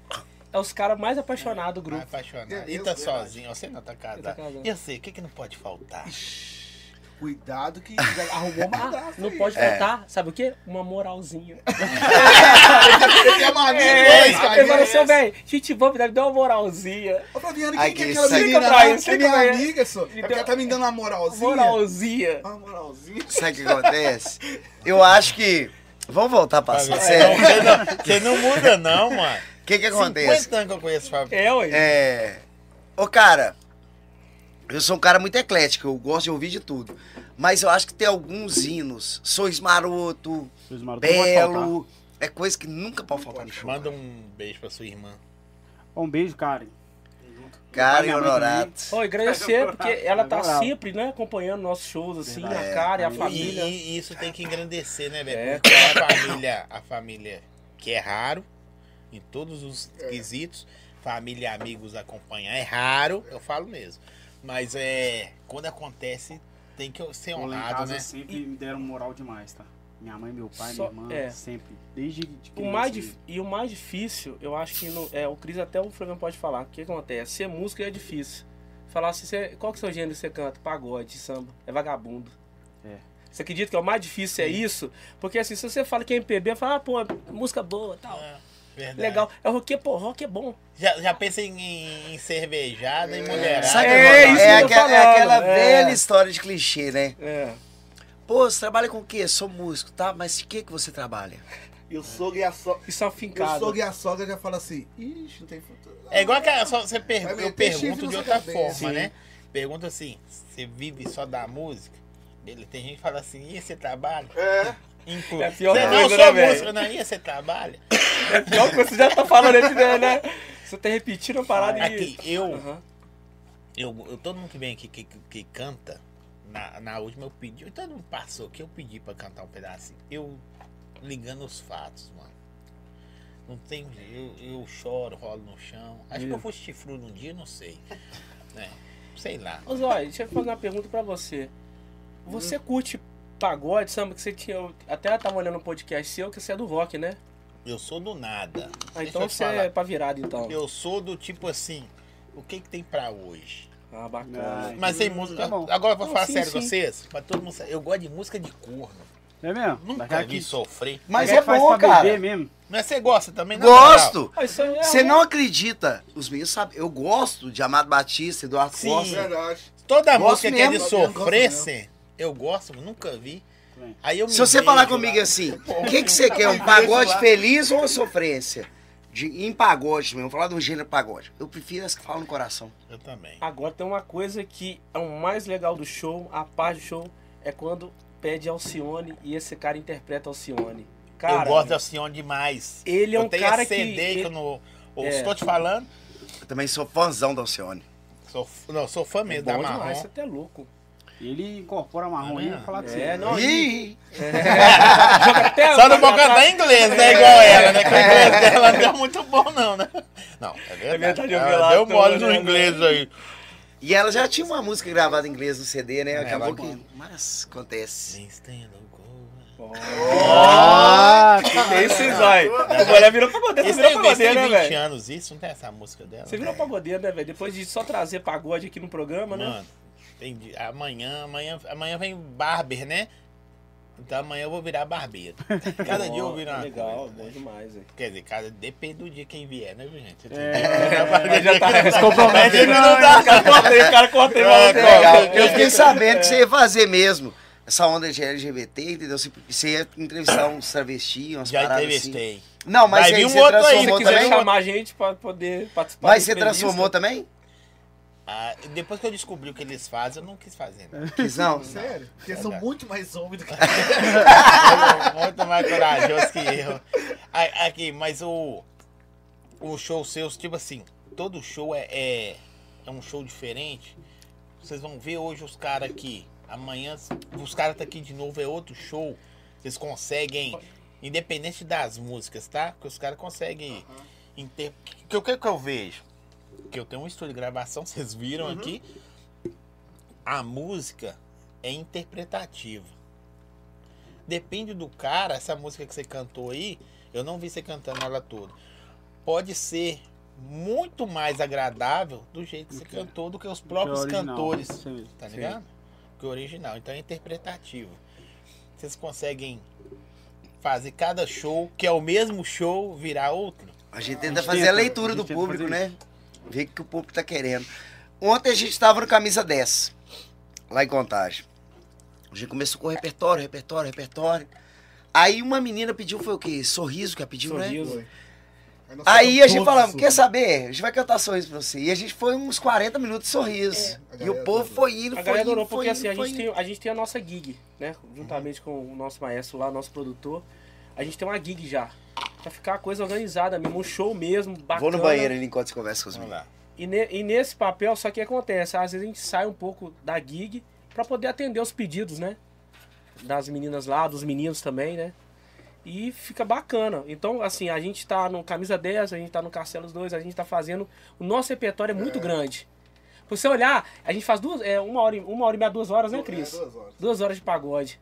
É os caras mais apaixonados do Mais grupo. apaixonado. É E tá sozinho, você não tá casado. tá casado. E você, o que, que não pode faltar? Cuidado que arrumou uma Ah, graça não aí. pode É. faltar, sabe o quê? Uma moralzinha. Ele é mania É, cara. eu falei assim, velho, gente, vamos me dar uma moralzinha. Ô, Fabiano, quem que é que aquela menina pra ele, É minha pra ele. amiga, só. É porque ela tá me dando uma moralzinha. Moralzinha. Uma moralzinha. Sabe o que acontece? Eu acho que. Vamos voltar pra sério. você, não, você não muda, não, mano. O que que acontece? 50 anos que eu conheço o Fábio. É, ué. É. Ô, cara, eu sou um cara muito eclético, eu gosto de ouvir de tudo. Mas eu acho que tem alguns hinos. Sois Maroto, pode faltar. Belo. É coisa que nunca pode faltar no show. Manda um beijo pra sua irmã. Um beijo, Karen. Também. honorato. Oi, agradecer, porque ela tá sempre, né, acompanhando nossos shows, assim, Verdade. a cara e a E- E, família. e isso tem que engrandecer, né, velho? É. Porque a família, a família que é raro, em todos os É. quesitos, família e amigos acompanhar é raro, eu falo mesmo. Mas é. Quando acontece, tem que ser em honrado, casa né? sempre me deram moral demais, tá? Minha mãe, meu pai, Só- minha irmã, é. sempre. Desde de O mais dif- E o mais difícil, eu acho que no- é, o Cris até o Flamengo pode falar. O que acontece? Ser músico é difícil. Falar assim, você, qual que é o seu gênero que você canta? Pagode, samba. É vagabundo. É. Você acredita que é o mais difícil é isso? Porque assim, se você fala que é MPB, fala, ah, pô, música boa e tal. É, verdade. Legal. É rock, pô, rock é bom. Já, já pensa em, em cervejada e mulherada. Sabe o que É, acontece? isso é, que eu tô aquela, é aquela é. velha história de clichê, né? É. Pô, você trabalha com o quê? Sou músico, tá? Mas de que que você trabalha? E o sogro e a sogra. Só E o sogro e a sogra já falam assim, ixi, não tem futuro. É igual que a- só você per- eu pergunto de outra cabeça. forma, Sim. né? Pergunta assim, você vive só da música? Beleza, tem gente que fala assim, e você trabalha? É. Inclu... É pior você não, coisa, sou né, músico, não, e você trabalha? É pior que você já tá falando esse né, né? Você tá repetindo a parada e... Aqui, eu, Aham. eu, eu- todo mundo que vem aqui que, que, que canta, na, na última eu pedi, todo mundo passou que eu pedi pra cantar um pedacinho. Eu ligando os fatos, mano. Não tem, eu, eu choro, rolo no chão. Acho que eu fui chifrudo um dia, não sei. Né? Sei lá. Ô Zói, deixa eu fazer uma pergunta pra você. Você curte pagode, samba, que você tinha... eu Até tava olhando um podcast seu, que você é do rock, né? Eu sou do nada. Ah, Deixa então você falar. é pra virada, então. Eu sou do tipo assim, o que que tem pra hoje? Ah, bacana. Ai. Mas tem música. tá bom. Agora eu vou Não, falar sim, sério com sim. vocês. Pra todo mundo saber. Eu gosto de música de corno. É mesmo? Nunca Daquela vi que- sofrer. Mas é que faz bom, pra cara. mesmo. Mas você gosta também? na moral? Gosto. Ah, é Você não acredita. Os meninos sabem. Eu gosto de Amado Batista, Eduardo Sim. Costa. Verdade. Toda Gosto música que é mesmo. sofrer, Gosto cê, eu gosto, nunca vi. Aí eu me Se você falar lá. comigo assim, o que, que você quer? Um pagode feliz ou uma sofrência? De, em pagode mesmo, falar do gênero pagode. Eu prefiro as que falam no coração. Eu também. Agora tem uma coisa que é o mais legal do show, a parte do show, é quando pede Alcione e esse cara interpreta Alcione. Cara, eu gosto da Alcione demais. ele é um cara CD que, que... eu não. Eu É. estou te falando. Eu também sou fãzão da Alcione. Sou, não, sou fã É mesmo bom da demais, Marrom. você até é louco. Ele incorpora marrom aí, É vou falar pra você. É, não, Ih, Joga até Só não vou cantar em inglês, né? Igual ela, né? Que o inglês dela não deu muito bom, não, né? Não, é verdade. verdade, eu vi Ela lá, deu mole no inglês aí. E ela já tinha uma música gravada em inglês no CD, né? É, Acabou que. Mas acontece. Ah, Que isso, Zói? Bolé virou pagodeiro, Isso você virou né, 20 velho? anos, isso? Não tem essa música dela? Você virou pagodeiro, né, velho? Depois de só trazer pagode aqui no programa, né? Entendi. Amanhã, amanhã, amanhã vem barber, né? Então amanhã eu vou virar barbeiro. Cada dia eu vou virar uma Legal, coisa, bom demais. Quer dizer, cada, depende do dia quem vier, né, viu, gente? Ele já tá Se compromete, não, não dá. O cara cortei, o cara cortei. É, mas- cara. Legal. Eu fiquei sabendo que você ia fazer mesmo essa onda de LGBT, entendeu? Você- ia entrevistar uns travestis, umas Já paradas entrevistei. assim. Não, mas Vai aí vir um você outro aí, Se transformou quiser também? chamar a gente pra poder participar Mas você transformou também? Ah, depois que eu descobri o que eles fazem, eu não quis fazer. Não. Quis não? Sério? Porque são muito mais homens do que. Muito mais corajoso que eu. Aqui, mas o. O show seus, tipo assim, todo show é, é, é um show diferente. Vocês vão ver hoje os caras aqui. Amanhã os caras tá aqui de novo, é outro show. Vocês conseguem, independente das músicas, tá? Porque os caras conseguem. Inter... Que, o que, que eu vejo? Que eu tenho um estúdio de gravação, vocês viram aqui. A música é interpretativa. Depende do cara, essa música que você cantou aí, eu não vi você cantando ela toda. Pode ser muito mais agradável do jeito que você cantou do que os próprios original. cantores. Vê. Tá Sim. ligado? Que o original. Então é interpretativo. Vocês conseguem fazer cada show, que é o mesmo show, virar outro? A gente tenta gente fazer tenta, a leitura a do público, né? Ver o que o público tá querendo. Ontem a gente tava no Camisa 10, lá em Contagem. A gente começou com repertório, repertório, repertório. Aí uma menina pediu, foi o quê? Sorriso que ela pediu, né? Sorriso. nós Aí a cantamos gente os quer saber? A gente vai cantar sorriso pra você. E a gente foi uns 40 minutos de sorriso. a e o povo adorou. foi indo, A foi galera indo, adorou, foi porque indo, assim, a gente, indo. tem, a gente tem a nossa gig, né? Juntamente com o nosso maestro lá, nosso produtor. A gente tem uma gig já. Pra ficar a coisa organizada mesmo, um show mesmo, bacana. Vou no banheiro ali enquanto você conversa com os meninos. lá. E, ne- e nesse papel, só que acontece, às vezes a gente sai um pouco da gig pra poder atender os pedidos, né? Das meninas lá, dos meninos também, né? E fica bacana. Então, assim, a gente tá no Camisa 10, a gente tá no Carcelos 2, a gente tá fazendo. O nosso repertório é muito grande. Pra você olhar, a gente faz duas, é, uma, hora, e- uma hora e meia, duas horas, né, Cris? É, duas horas. Duas horas de pagode.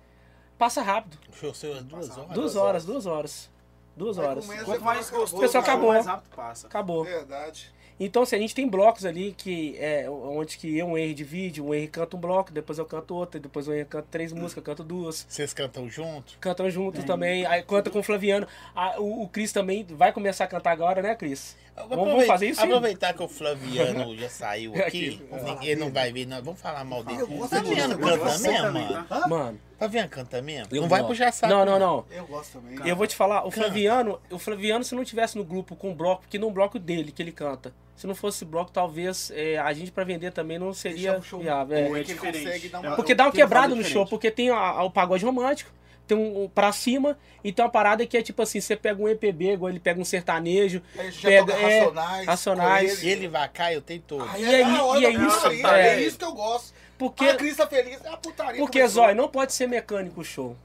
Passa rápido. O show seu é duas horas? Duas horas, duas horas. Duas Aí horas. começa, Quanto mais gostoso, Pessoal, acabou. mais rápido passa. Acabou. Verdade. Então, assim, a gente tem blocos ali que é onde que eu, um Henry divide, um Henry canta um bloco, depois eu canto outro, depois o Henry canta três músicas, eu canto duas. Vocês cantam junto? Cantam juntos também, aí canta com o Flaviano. Ah, o, o Cris também vai começar a cantar agora, né, Cris? Vamos, fazer isso, sim. Aproveitar que o Flaviano já saiu aqui, Aqui, ninguém não vai ver, não. Vamos falar mal dele. Eu gosto Flaviano eu canta mesmo, mano. Hã? Mano, Flaviano canta mesmo? Eu não vai gosto. puxar saco. Não, não, não. Eu gosto também. Eu vou te falar, o Canta. Flaviano, o Flaviano, se não tivesse no grupo com o bloco, porque no bloco dele que ele canta, se não fosse bloco, talvez é, a gente pra vender também não seria show viável. é. é ele diferente. consegue dar É, uma... Porque dá uma que ele quebrada faz no show, porque tem a- a- o pagode romântico, tem um, um pra cima, e tem uma parada que é tipo assim, você pega um EPB, igual ele pega um sertanejo, já pega, é, Racionais. Racionais. Se ele vacar, eu tenho todo. Aí E é, e é isso, é. é isso que eu gosto. Porque, a Cris tá feliz, é a putaria. porque. Zói, não pode ser mecânico o show.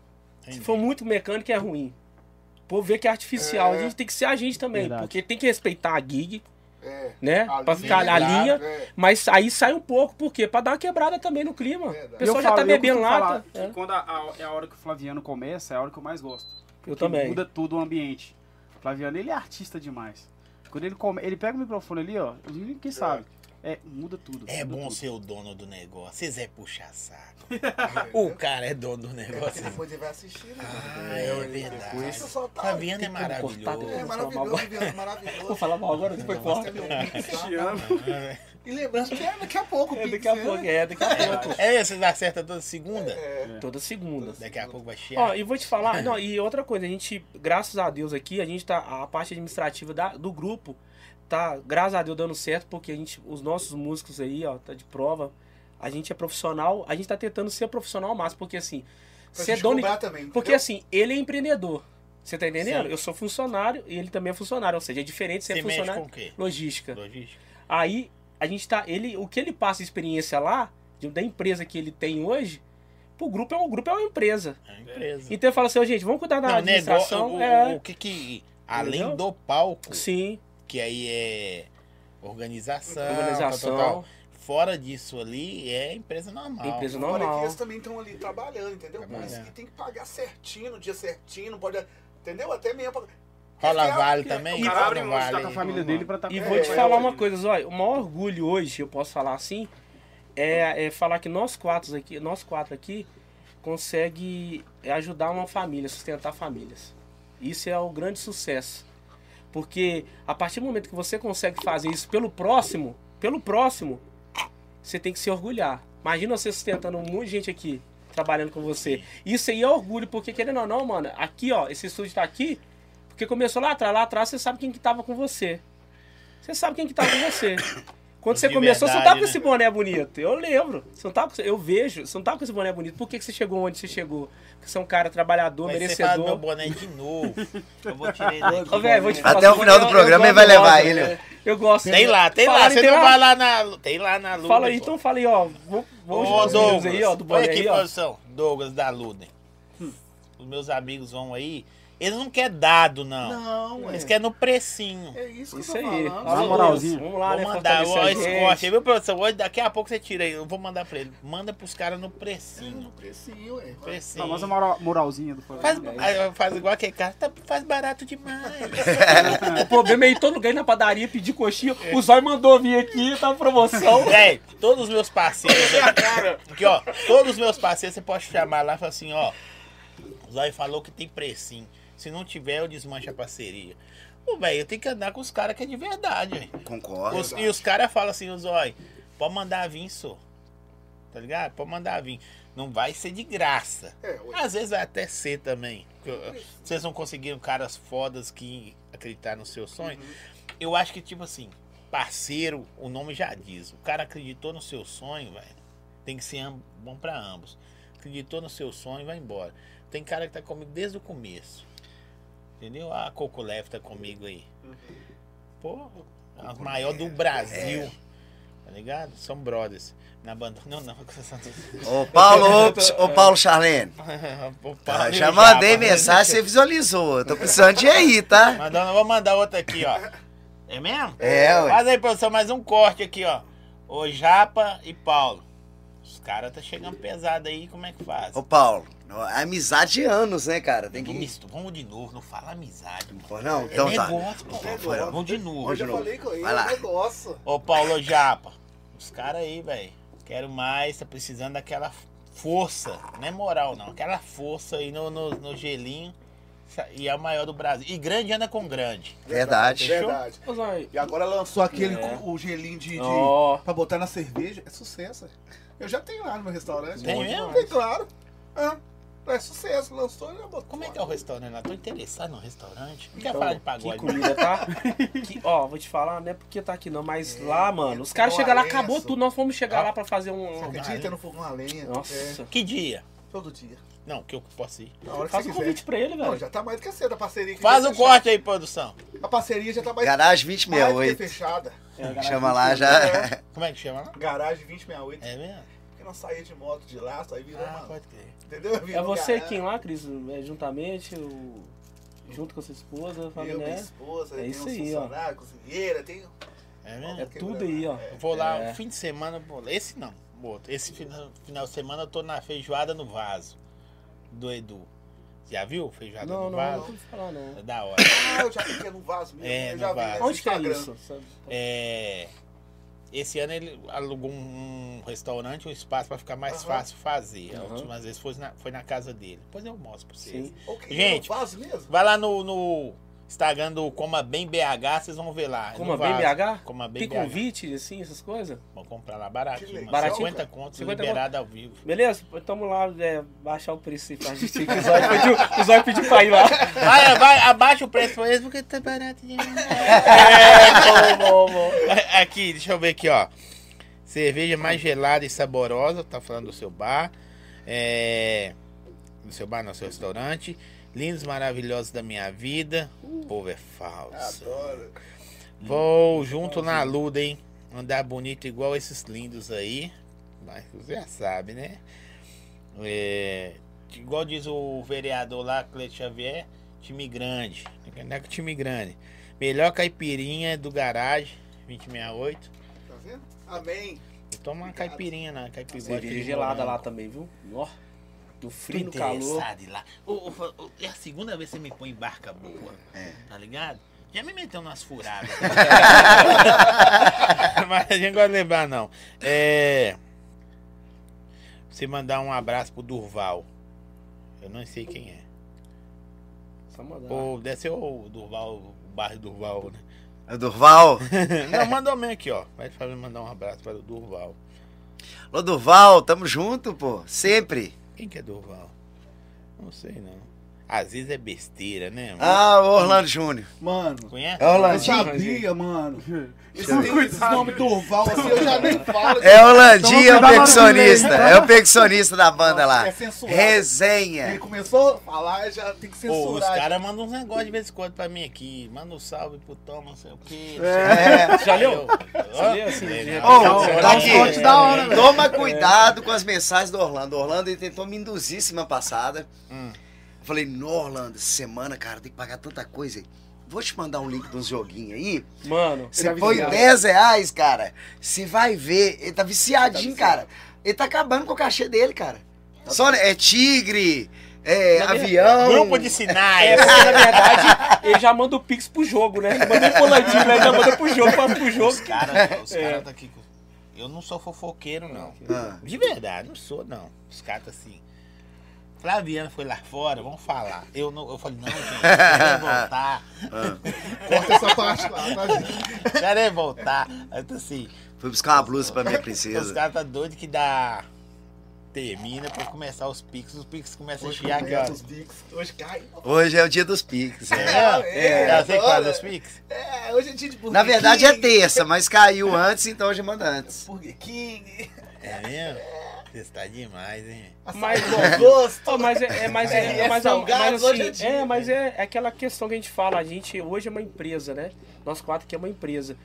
Se Entendi. for muito mecânico, é ruim. O povo vê que é artificial, É. a gente tem que ser a gente também, Verdade. porque tem que respeitar a gig, É. né, A pra linha, ficar a claro, linha, é. mas aí sai um pouco, por quê? Pra dar uma quebrada também no clima. Verdade. O pessoal Eu já falo, tá bebendo lata. que é. Quando a, a- é a hora que o Flaviano começa, é a hora que eu mais gosto. Eu também. Muda tudo o ambiente. O Flaviano, ele é artista demais. Quando ele come, ele pega o microfone ali, ó, quem sabe, é, muda tudo. É muda bom tudo. ser o dono do negócio. Vocês é puxar saco. o cara é dono do negócio. Depois ele vai assistir, né? Ah, é verdade. Isso só tá- Flaviano é como cortar maravilhoso. É Vou maravilhoso, maravilhoso. Vou falar mal agora, depois corta. tá? Te amo. E lembrando que é daqui a pouco É, daqui a né? pouco, é, daqui a pouco. É, vocês acertam toda segunda? É. Toda segunda. Daqui a pouco vai Ó, chiar. e vou te falar, não, e outra coisa, a gente, graças a Deus aqui, a gente tá, a parte administrativa da- do grupo tá, graças a Deus, dando certo, porque a gente, os nossos músicos aí, ó, tá de prova, a gente é profissional, a gente tá tentando ser profissional ao máximo, porque assim, Pra ser gente dono... também, Porque assim, ele é empreendedor, você tá entendendo? Sim. Eu sou funcionário e ele também é funcionário, ou seja, é diferente ser Você funcionário... com o quê? Logística. Logística. Aí a gente tá. Ele, o que ele passa de experiência lá, de- da empresa que ele tem hoje, pro grupo é um grupo, é uma empresa. É uma empresa. Então eu falo assim, ó, gente, vamos cuidar da Não, administração. negócio, o, é, o que que... Além Entendeu? do palco, sim, que aí é organização, organização, tal, tal, tal. Fora disso ali, é empresa normal. empresa Fora que normal. eles também estão ali trabalhando, entendeu? Por isso Trabalhando. que tem que pagar certinho, no dia certinho, não pode. Entendeu? Até mesmo. pra- Rola é- vale também? O cara abre vale. com a família dele pra estar E vou É, te é, falar é. uma coisa, olha, o maior orgulho hoje, eu posso falar assim, é, é falar que nós quatro aqui, nós quatro aqui, consegue ajudar uma família, sustentar famílias. Isso é o grande sucesso. Porque a partir do momento que você consegue fazer isso pelo próximo, pelo próximo, você tem que se orgulhar. Imagina você sustentando um monte de gente aqui trabalhando com você. Isso aí é orgulho, porque querendo ou não, mano, aqui, ó, esse estúdio tá aqui, porque começou lá atrás, lá atrás você sabe quem que tava com você. Você sabe quem que tava com você. Quando você começou, você não verdade, tava com esse né? boné bonito. Eu lembro. Você não tava com, eu vejo, você não tava com esse boné bonito. Por que, que você chegou onde você chegou? Porque você é um cara trabalhador, Mas você fala do meu merecedor. boné de novo. Eu vou tirar ele daqui. Ô, velho, vou te falar, Até o final do programa ele vai levar ele. gosto. Eu gosto. Tem lá, tem lá. Fala, Você tem não lá. vai lá na. Tem lá na Luna. Fala aí, pô. então fala aí, ó. Vamos, Ô, Douglas, aí, ó, do olha boné aqui, aí, ó. produção. Douglas da Luden. Os meus amigos vão aí. Eles não querem dado, não. Não, Eles é. querem no precinho. É isso que Isso eu tô aí. falando. Vamos lá, vou né? mandar fortalecer ó, a esse gente. corte, viu, produção? Hoje, daqui a pouco você tira aí. Eu vou mandar pra ele. Manda pros caras no É, no precinho. precinho, é. precinho. Não, mas a moral- moralzinha do Faz, faz igual aquele cara. Tá, faz barato demais. O problema é ir todo lugar na padaria pedir coxinha. O Zói mandou vir aqui, tá promoção. Véi, todos os meus parceiros aqui, aqui, ó, todos os meus parceiros você pode chamar lá e falar assim, ó, o Zóio falou que tem precinho. Se não tiver, eu desmancho a parceria. Ô, velho, eu tenho que andar com os caras que é de verdade, velho. Concordo. Os- E os caras falam assim, o Zóio, pode mandar vir, só. Tá ligado? Pode mandar vir. Não vai ser de graça. É. Às vezes vai até ser também. Vocês não conseguiram caras fodas que acreditaram no seu sonho. Eu acho que, tipo assim, parceiro, o nome já diz. O cara acreditou no seu sonho, velho. Tem que ser bom pra ambos. Acreditou no seu sonho e vai embora. Tem cara que tá comigo desde o começo. Entendeu? A Coco Leve tá comigo aí. Pô, a maior do Brasil. Tá ligado? São brothers. Na banda. Não, não. Ô Paulo, ops, ô Paulo Charlene. Ah, Paulo já Japa, mandei né? mensagem, você visualizou. Eu tô precisando de ir aí, tá? Mandando, vou mandar outra aqui, ó. É mesmo? É, ué. Faz aí, produção, mais um corte aqui, ó. Ô Japa e Paulo. Os caras tá chegando pesado aí, como é que faz? Ô Paulo, amizade de anos, né, cara? Tem Vamos, que. misto, vamos de novo, não fala amizade, mano. Pô, Não, É então tá. negócio, pô. Foi, ó. Vamos de novo. Eu já falei com ele, Vai lá. é negócio. Ô Paulo Japa, os caras aí, velho. Quero mais, tá precisando daquela força. Não é moral, não. Aquela força aí no, no, no gelinho. E é o maior do Brasil. E grande anda com grande. Verdade. Fechou? Verdade. E agora lançou aquele É. com o gelinho de, de Ó. pra botar na cerveja. É sucesso. Eu já tenho lá no meu restaurante. Tem mesmo? Tem, claro. Ah, É sucesso, lançou e já botou. Como é que é o restaurante lá? Tô interessado no restaurante. Não quer Então, falar de Que pagode. comida, tá? Que- ó, vou te falar, não é porque tá aqui não, mas É, lá, mano, os caras é chegam lá, acabou tudo, nós fomos chegar Ó. lá pra fazer um... Você acredita no fogão a lenha? É, Nossa, Que dia? todo dia. Não, que eu posso ir. Na hora que faz um quiser. convite pra ele, Não, velho. já tá mais do que cedo a parceria. que Faz já o corte aí, produção. A parceria já tá mais, Garagem mais do que 2068. fechada. É, galera, Chama lá já. Como é que chama lá? Garagem 2068. É mesmo? Saímos de moto de lá, só aí virou Ah, uma... pode crer. Entendeu? É você garagem. quem lá, Cris? É, juntamente, o... junto com a sua esposa, Eu, família, minha né? esposa, É tem isso aí, ó. cozinheira, tem... É mesmo? É tudo aí, ó. Eu vou lá É. fim de semana, vou lá. esse não, outro. Esse final, final de semana eu tô na feijoada no vaso do Edu. Já viu feijoada Não, no não, vaso? não vou falar não. É da hora. Ah, eu já vi que é no vaso mesmo. É, eu no já vi vaso. no Onde que é isso? É, esse ano ele alugou um restaurante, um espaço pra ficar mais Aham. fácil fazer. A Aham. última vez foi na, foi na casa dele. Depois eu mostro pra vocês. Sim. Ok, Gente. Vai lá no, no Instagram do Coma Bem BH, vocês vão ver lá. Coma Bem. BH? Coma Bem Tem BH. convite, assim, essas coisas? Vamos comprar lá baratinho. Baratinho, 50 cara. contos 50 liberado ao vivo. Beleza? Tamo lá, é, baixar o preço aí pra gente. que O Zóio pediu, o Zóio pediu pra ir lá. Vai, vai, abaixa o preço pra eles porque tá barato demais. É, bom, bom, bom. Aqui, deixa eu ver aqui, ó. Cerveja mais gelada e saborosa, tá falando do seu bar. É. Do seu bar, não, seu restaurante. Lindos, maravilhosos da minha vida. O povo é falso. Adoro. Vou junto na luda, hein? Andar bonito igual esses lindos aí. Mas você já sabe, né? É, igual diz o vereador lá, Cleiton Xavier, time grande. Não é que time grande. Melhor caipirinha do garagem, 2068. Tá vendo? Amém. E toma uma caipirinha na caipirinha. Cerveja gelada lá também, viu? Ó, no frio, no calor. lá. Ô, ô, ô, é a segunda vez que você me põe em barca boa. É. Tá ligado? Já me meteu umas furadas. Mas a gente não gosta de lembrar, não. É. Você mandar um abraço pro Durval. Eu não sei quem é. Só mandar. Ou deve ser o Durval, o bairro Durval, né? É Durval. Não, mandou mesmo aqui, ó. Vai fazer mandar um abraço para o Durval. Ô, Durval, tamo junto, pô. Sempre. Quem que é Durval? Não sei, não. Às vezes é besteira, né? mano? Ah, o Orlando Júnior. Mano, Conhece? É o eu sabia, mano. Esse, esse nome Durval, assim, eu já nem falo. É o Orlandinho, é o Então, percussionista. direito, É o percussionista da banda lá. É censurado. Resenha. Ele começou a falar, já tem que Pô, os censurar. caras mandam uns negócios de vez em quando pra mim aqui. Manda um salve pro Tom, não sei o quê. É. Já leu? Eu- Você leu assim? Ô, tá aqui. da hora. Toma cuidado com as mensagens do Orlando. O Orlando ele tentou me induzir semana passada. Hum. Eu falei, no Orlando, essa semana, cara, tem que pagar tanta coisa aí. Vou te mandar um link de uns joguinhos aí. Mano, Você tá põe viciado. 10 reais, cara. Você vai ver. Ele tá viciadinho, cara. Ele tá acabando com o cachê dele, cara. Só é tigre, é Na verdade, avião. Grupo de é sinais. porque na verdade ele já manda o Pix pro jogo, né? Ele manda um coladinho, né? Ele já manda pro jogo, passa pro jogo. Os caras os É. cara tá aqui. com- Eu não sou fofoqueiro, não. Ah. De verdade, não sou, não. Os caras tá assim. Flaviana foi lá fora, vamos falar. Eu, não, eu falei, não, gente, quero voltar. Corta essa parte lá, tá? Quero voltar. Aí tá assim. Fui buscar uma blusa pra minha Os princesa. caras tá doido que dá. Termina pra começar os piques. Os piques começam a Hoje chiar aqui, ó. os bics. Hoje cai. Hoje é o dia dos piques. É, né? é, é, Já sei que faz os piques? É, hoje é dia de Burger Na verdade é King. terça, mas caiu antes, então hoje manda antes. Burger King. É mesmo? Você está demais, hein? Mas. Ó, mas é, é, mas é, É, é, mas, é, mas hoje é assim, dia, é, mas né? é, é aquela questão que a gente fala, a gente hoje é uma empresa, né? Nós quatro que é uma empresa.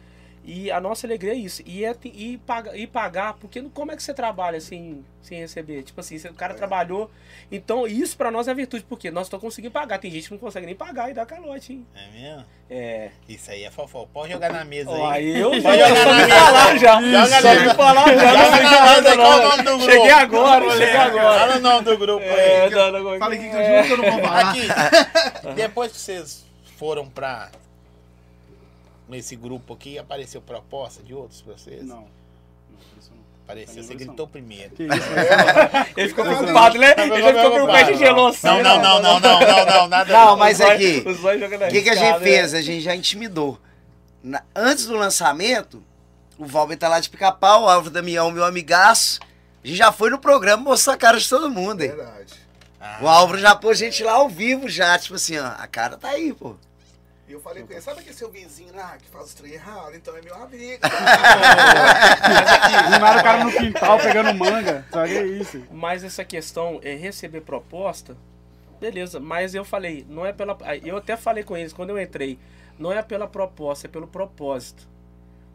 E a nossa alegria é isso. E, é, e, paga, e pagar, porque não- como é que você trabalha assim, sem receber? Tipo assim, o cara trabalhou. Então, isso pra nós é virtude, porque nós estamos conseguindo pagar. Tem gente que não consegue nem pagar e dá calote, hein? É mesmo? É. Isso aí é fofó. Pode jogar na mesa Ó, aí. aí eu Pode já jogar só na me mesa. falar já. Joga Só me falar já. Joga Não na mesa, nada, qual o não. nome do grupo? Cheguei agora, cheguei agora. Fala o nome do grupo É, aí. não, não, Fala aqui que eu é. juro que eu não vou falar. Aqui, depois que vocês foram pra. Nesse grupo aqui, apareceu proposta de outros pra vocês? Não. Não, isso não. Apareceu, você gritou primeiro. Que isso, Ele ficou preocupado, né? Ele já ficou preocupado de gelou assim. Não, não, não, não, não, não, não, nada. Não, mas aqui, jogando o que, que a gente fez? A gente já intimidou. Na- antes do lançamento, o Valber tá lá de pica-pau, o Álvaro Damião, meu amigaço. A gente já foi no programa mostrar a cara de todo mundo, hein? Verdade. Ah, O Álvaro já pôs gente lá ao vivo já, tipo assim, ó, a cara tá aí, pô. E eu falei com ele, sabe aquele seu vizinho lá que faz os trem errado? Então é meu amigo. Filmaram o cara no quintal pegando manga. Sabe que é isso? Mas essa questão é receber proposta, beleza. Mas eu falei, não é pela. Eu até falei com eles quando eu entrei, não é pela proposta, é pelo propósito.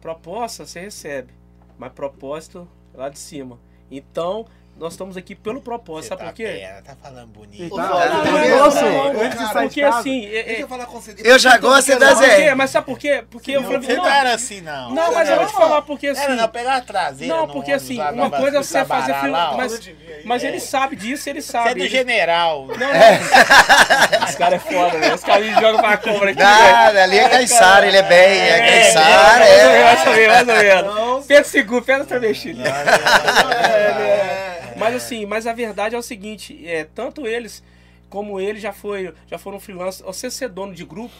Proposta você recebe, mas propósito é lá de cima. Então, nós estamos aqui pelo propósito, você sabe tá por quê? perna, tá falando bonito. Tá, tá, tá tá, Porque assim, é- Deixa é- eu falar com você. Eu já gosto quê? Zé. Mas sabe por quê? Porque eu falei, Você não não, era assim, não. não, mas eu vou te falar porque assim. Era não, pegar a traseira. Não, porque assim, uma coisa é você fazer filme, mas, mas É. ele sabe disso, ele Você sabe. é do general. Não, não. Esse cara é foda, né? Esse cara joga pra cobra aqui. Nada, ali é Caissara, ele é bem, é Caissara, é. mais ou menos, mais ou menos. Pedro Seguro, Pedro Travesti. É, Mas assim, mas a verdade é o seguinte, é, tanto eles como ele já foi, já foram freelance, você ser dono de grupo,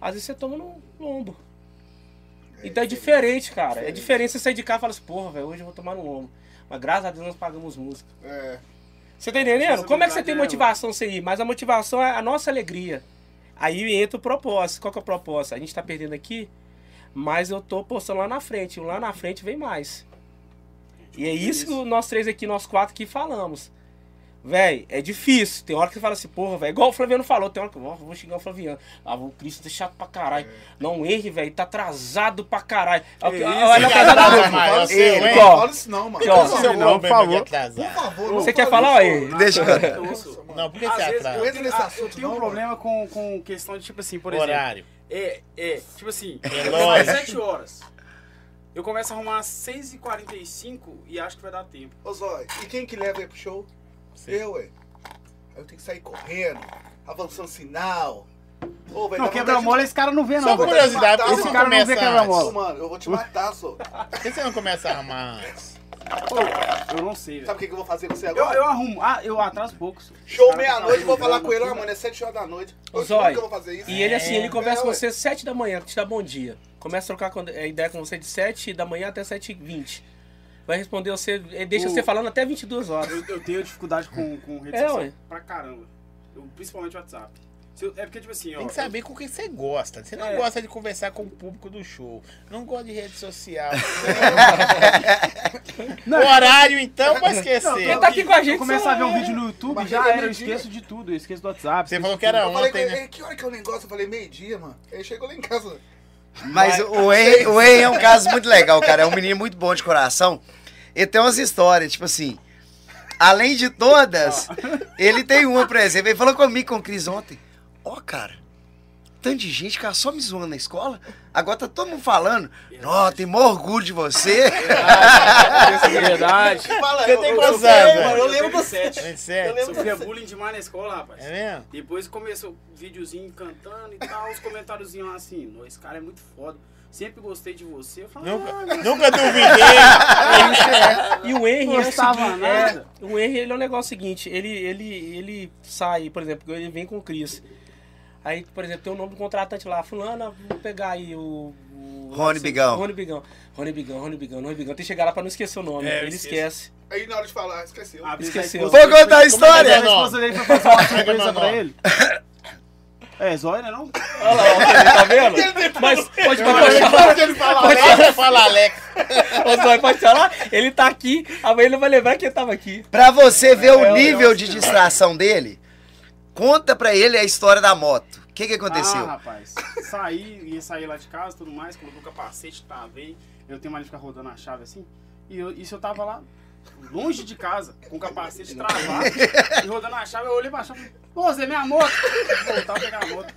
às vezes você toma no lombo. Então é diferente, cara. É diferente você sair de casa e falar assim, porra, velho, hoje eu vou tomar no lombo. Mas graças a Deus nós pagamos música. é. Você tá entendendo? Como é que você tem Responsabilidade é motivação você ir? Mas a motivação é a nossa alegria. Aí entra o propósito. Qual que é o propósito? A gente tá perdendo aqui, mas eu tô postando lá na frente. E lá na frente vem mais. E é isso que nós três aqui, nós quatro aqui falamos. Véi, é difícil. Tem hora que você fala assim, porra, velho. Igual o Flaviano falou, tem hora que eu vou xingar o Flaviano. Ah, o Cristo tá chato pra caralho. Não erre, velho. Tá atrasado pra caralho. Olha, cara, atrasado não, não, mas pô. eu sei, Ele, ué. Não ó. fala isso não, mano. Não, Seu Não, problema por favor. Por favor, não Você fala quer falar, aí? não. Deixa eu. Não, por que você vezes atrasa? eu, Entra nesse ah, assunto, tenho um não, problema com, com questão de, tipo assim, por exemplo. Horário. É, é, tipo assim, às 7 horas. Eu começo a arrumar às 6h45 e acho que vai dar tempo. Ô, Zói, e quem que leva aí pro show? Eu, ué. Aí eu tenho que sair correndo, avançando sinal. Ô, velho, Não, dá quebra vontade mola esse cara não vê, Só não. velho. curiosidade, por Esse cara não vê começa quebra-mola. Mano, eu vou te matar, só. Por que você não começa a arrumar antes? Eu não sei, Sabe velho. o que, que eu vou fazer com você Eu, agora? eu arrumo. Ah, eu atraso pouco. só. Show meia-noite, vou falar com ele, aqui. mano, é 7 horas da noite. Ô, Hoje, como Zói, que eu vou fazer isso? E ele assim, ele conversa É, com ué. você às 7 da manhã, te dá bom dia. Começa a trocar com- a ideia com você de 7 da manhã até 7 h 20 Vai responder você, deixa O- você falando até 22 horas. Eu, eu tenho dificuldade com, com rede É, social ué. pra caramba. Eu, principalmente WhatsApp. É porque, tipo assim, ó. Tem que saber com quem você gosta. Você não É. gosta de conversar com o público do show. Não gosta de rede social. Não, o horário, então, pode esquecer. Não, Ele tá aqui com a gente, Eu começo só- a ver um vídeo no YouTube Mas já era, eu esqueço de tudo, eu esqueço do WhatsApp. Você falou que era falei ontem, ele, né? "Ei, que hora que é o negócio? Eu falei, meio-dia, mano. Ele chegou lá em casa. Mas o Henry, o Henry é um caso muito legal, cara. É um menino muito bom de coração. Ele tem umas histórias, tipo assim. Além de todas, ele tem uma, por exemplo. Ele falou comigo com o Cris ontem. Ó, cara, tanto de gente que só me zoando na escola. Agora tá todo mundo falando. Ó, tem maior orgulho de você. Verdade. Fala, Você eu- tem quantos eu- anos, mano? Eu lembro do 27. 27. Eu lembro Sofria bullying demais na escola, rapaz. É mesmo? Depois começou o videozinho cantando e tal, os comentáriozinhos lá assim, "Nó, esse cara é muito foda. Sempre gostei de você. Eu falei, Nunca, ah, nunca duvidei. E o Henry é o Gostava seguinte, nada. é, o Henry ele é um negócio seguinte, ele, ele, ele sai, por exemplo, ele vem com o Cris. Aí, por exemplo, tem o nome do contratante lá, fulana, vou pegar aí o... o Rony Bigão. Rony Bigão. Rony Bigão, Rony Bigão, Rony Bigão. Tem que chegar lá pra não esquecer o nome. É, eu ele esquece. Aí na hora de falar, esqueceu. a vez Esqueceu. a Vou contar a foi- história. A esposa dele foi fazer uma surpresa meu pra ele. É, zóio, né não? Olha lá, tá vendo? Mas pode, pode, pode falar. Quando ele fala Alex. Ô, Zóio, pode falar? Ele tá aqui, amanhã ele vai lembrar que ele tava aqui. Pra você ver É, o é, nível é, de distração dele, conta pra ele a história da moto. O que que aconteceu? Ah, rapaz. Saí, ia sair lá de casa tudo mais, colocou o capacete, travei. Eu tenho mais de ficar rodando a chave assim. E eu, isso eu tava lá, longe de casa, com o capacete travado e rodando a chave. Eu olhei pra chave e falei, Ô, Zé, minha moto! Voltava a pegar a moto.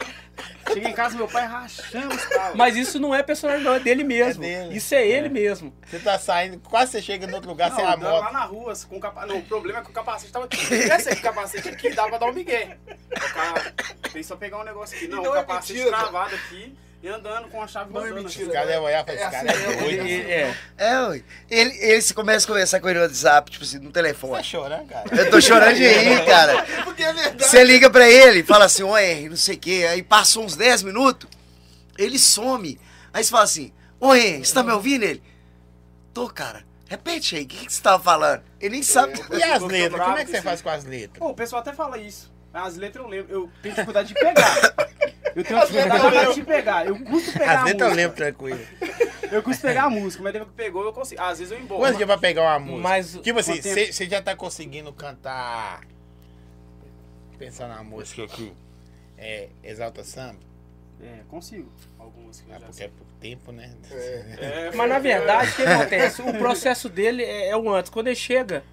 Cheguei em casa, meu pai rachando os carros. Mas isso não é personagem, não, é dele mesmo. É dele. Isso é ele mesmo. Você tá saindo, quase você chega em outro lugar Não, sem a andando lá moto. na rua, com o capacete. Não, o problema é que o capacete tava aqui. Se tivesse aqui o capacete aqui, dava pra dar um migué. O cara fez só pegar um negócio aqui. Não, Não o é capacete mentira, travado aqui e andando com a chave Não é rodando. mentira. Os caras devem olhar falar, esse É cara assim é é. É, ué. Ele, ele se começa a conversar com ele no WhatsApp, tipo assim, no Tá telefone. chorando, cara? Eu tô chorando de rir, cara. Porque é verdade. Você liga pra ele, fala assim, ô Henry, não sei o quê. Aí passou uns 10 minutos, ele some. Aí você fala assim, ô Henry, você tá me ouvindo? Ele, tô, cara. Repete aí, o que, que você tava falando? Ele nem sabe. E as letras? bravo Como é que você faz com as letras? Pô, o pessoal até fala isso. As letras eu lembro. Eu tenho dificuldade de pegar. Eu tenho dificuldade de pegar. Eu custo pegar As a letras eu lembro tranquilo. Eu custo pegar a música, mas depois que pegou, eu consigo. Às vezes eu embolo. Quanto dia pra pegar uma música? Mas- tipo assim, quanto tempo? você já tá conseguindo cantar. Pensar na música aqui. É, Exalta Samba? É, consigo. Algumas que eu Ah, já porque sei. é por tempo, né? É, Mas na verdade, o que acontece? O processo dele é, é o antes. Quando ele chega,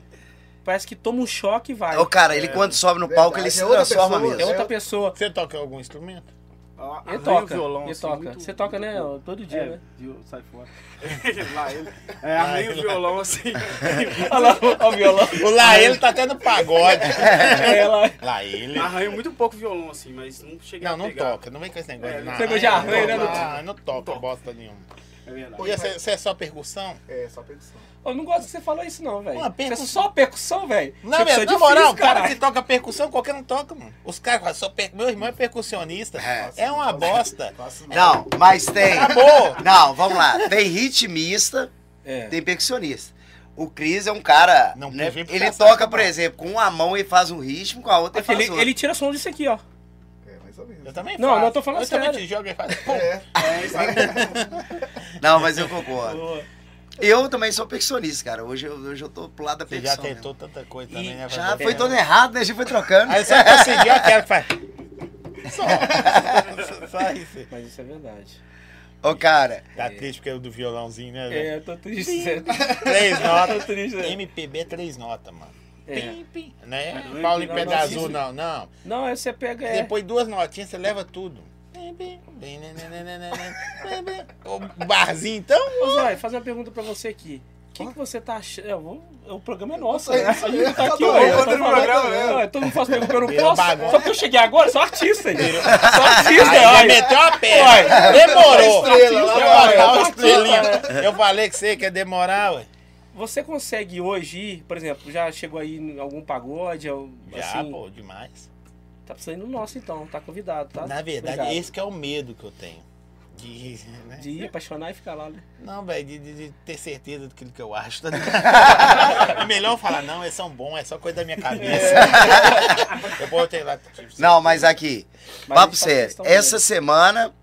parece que toma um choque e vai. Ô, cara, ele quando sobe no palco, ele se é transforma pessoa, É mesmo. outra pessoa. Você toca algum instrumento? Ah, Ele arranha toca. o violão, ele assim, toca. muito- Você toca, né? ó, Todo dia, É, né? viu? sai fora. lá ele. É, arranha o violão assim. Olha lá, ó, o violão. O lá ele tá até no pagode. É, lá. lá ele. Arranho muito pouco o violão, assim, mas não cheguei Não, a não pegar. toca. Não vem com esse negócio É, de não nada. Você já arranha, né? Ah, não toca bosta nenhuma. É verdade. E você é só percussão? É, só percussão. Eu não gosto que você falou isso, não, velho. Você é percussão. só percussão, velho. Não, Percussão velho, na é moral, difícil, o cara que toca percussão, qualquer um toca, mano. Os caras só per... meu irmão é percussionista. É. É, uma bosta. Não, mas tem. Acabou. Não, vamos lá. Tem ritmista, É. tem percussionista. O Cris é um cara. Não né, ele toca, por não. exemplo, com uma mão ele faz um ritmo, com a outra ele faz outro. ele tira som disso aqui, ó. É, mais ou menos. Eu também Não, faço. não, eu tô falando eu também sério. te jogo e faço. É. É, aí. Não, mas eu concordo. Eu também sou percussionista, cara. Hoje eu, hoje eu tô pro lado da Você percussão. já mesmo. tentou tanta coisa também, E né? já foi todo errado, né? A gente foi trocando. Aí só conseguiu aquela que faz. Só. Só isso. Mas isso é verdade. Ô, cara, Tá triste porque é o do violãozinho, né, velho? É, eu tô triste. Zé. Três notas. Tô triste, né? MPB é três notas, mano. É. Pim, pim. Não é Não, Paulo em Pedra não, Azul, não. Não. Não, aí você pega. É, Depois duas notinhas, você leva tudo. O barzinho, então. Ô, Zói, fazer uma pergunta pra você aqui. O que, que você tá achando? É, vamos- é, o programa é nosso, É né? A gente tá tá aqui, mundo eu tô programa, né? ó, Todo mundo faz pergunta, eu não posso. Só porque eu cheguei agora, sou artista, entendeu? Sou artista, Aí já olha. meteu a perna. Demorou. Eu falei, que você quer demorar, ué. Você consegue hoje ir, por exemplo, já chegou aí em algum pagode, Já, assim, pô, demais. Tá precisando no nosso então, tá convidado, tá? Na verdade, Obrigado. esse que é o medo que eu tenho. De, né? De ir, apaixonar e ficar lá, né? Não, velho, de, de- de ter certeza daquilo que eu acho. tá é melhor eu falar, não, eles são bons, é só coisa da minha cabeça. Depois eu tenho lá. tipo, não, mas aqui, Mas papo sério. Essa mesmo. semana,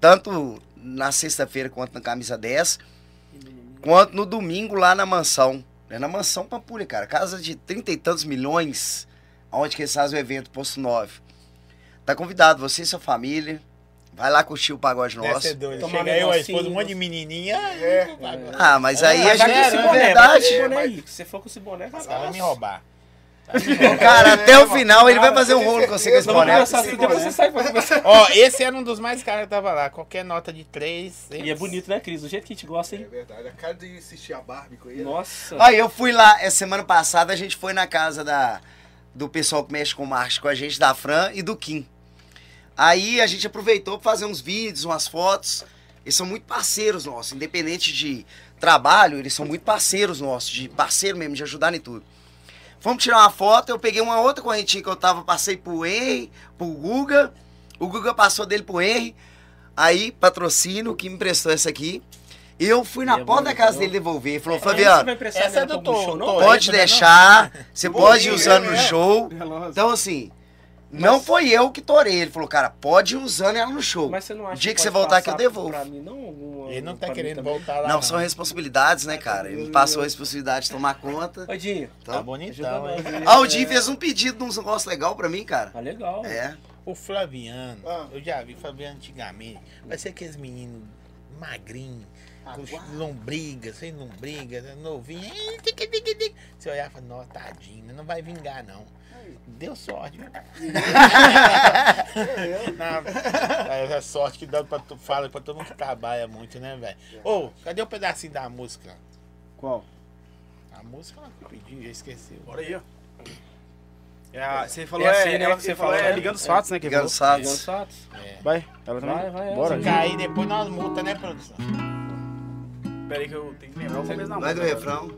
tanto na sexta-feira quanto na camisa 10, quanto no domingo lá na mansão. É na mansão Pampulha, cara. Casa de trinta e tantos milhões, onde que eles fazem o evento, posto 9. Tá convidado, você e sua família. Vai lá curtir o pagode Deve nosso. ser doido. Tomar Chega aí, um a esposa, um monte de menininha. É. Ah, mas aí É, a já gente. É boné, verdade. esse boné mas- aí. Se for com esse boné, vai me roubar. Cara, até o É, final ele vai fazer um rolo com você com esse boné. depois você sai. Ó, esse era um dos mais caros que tava lá. Qualquer nota de três. E é bonito, né, Cris? Do jeito que a gente gosta, É hein? verdade. A cara de assistir a Barbie com ele. Nossa. Aí eu fui lá, semana passada a gente foi na casa da, do pessoal que mexe com marketing com a gente, da Fran e do Kim. Aí a gente aproveitou pra fazer uns vídeos, umas fotos. Eles são muito parceiros nossos, independente de trabalho, eles são muito parceiros nossos, de parceiro mesmo, de ajudar em tudo. Fomos tirar uma foto, eu peguei uma outra correntinha que eu tava, passei pro Henry, pro Guga. O Guga passou dele pro Henry. Aí, patrocínio, que me emprestou essa aqui. Eu fui na é porta da casa não? dele devolver. Ele falou, você Fabiano, essa é do Tom- não? Pode Esse, né, deixar, você pode ir Bolinho, usando é, no é. show. Então, assim, não foi eu que torei. Ele falou, cara, pode ir usando ela no show. Mas você não acha O dia que pode você voltar aqui, eu devolvo. Mim, não, alguma- Ele não tá querendo voltar lá. Não, são responsabilidades, né, cara? Ele me passou a responsabilidade de tomar conta. Ô, Dinho, Tá Então, ajuda bonitão, hein? ah, o Dinho fez um pedido de uns negócios legal pra mim, cara. Ah, legal. É. O Flaviano, Ah. eu já vi Flaviano antigamente. Vai ser aqueles meninos magrinhos, com Aguado. lombriga, sem lombriga, tique, tique. Você olhar e falar, nossa, tadinho, não vai vingar, não. Deu sorte, viu? não, é a sorte que dá pra tu fala pra todo mundo que trabalha muito, né, velho? Ô, cadê o pedacinho da música? Qual? A música lá que eu pedi, já esqueci. Bora aí, ó. É a- você falou, É é, assim, né, ela- que você falou, falou, é né? ligando os fatos, né? Que Ligando os falou. Ligando os fatos. fatos. É. Vai, ela também? Vai, vai, Bora. Se cair, depois nós multa, né, produção? Pera aí que eu tenho que lembrar o começo da Vai do música. refrão.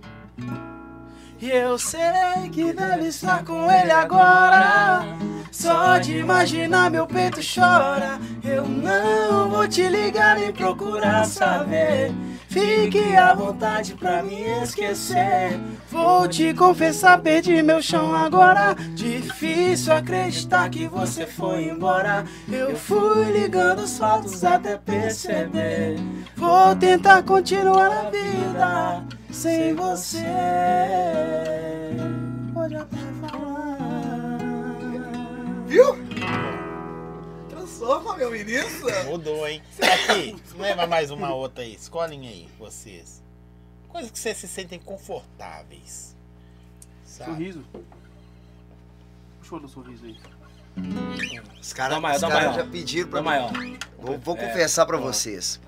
E eu sei que deve estar com ele agora. Só de imaginar meu peito chora. Eu não vou te ligar nem procurar saber. Fique à vontade pra me esquecer. Vou te confessar, perdi meu chão agora. Difícil acreditar que você foi embora. Eu fui ligando os fatos até perceber. Vou tentar continuar a vida sem você. Pode até falar. Viu? Transforma, meu ministro. Mudou, hein? Aqui, leva mais uma outra aí. Escolhem aí, vocês. Coisas que vocês se sentem confortáveis. Sabe? Sorriso. Puxa o sorriso aí. Os caras maior, maior. já pediram pra Dá mim. maior. Vou, vou É, confessar pra ó. vocês.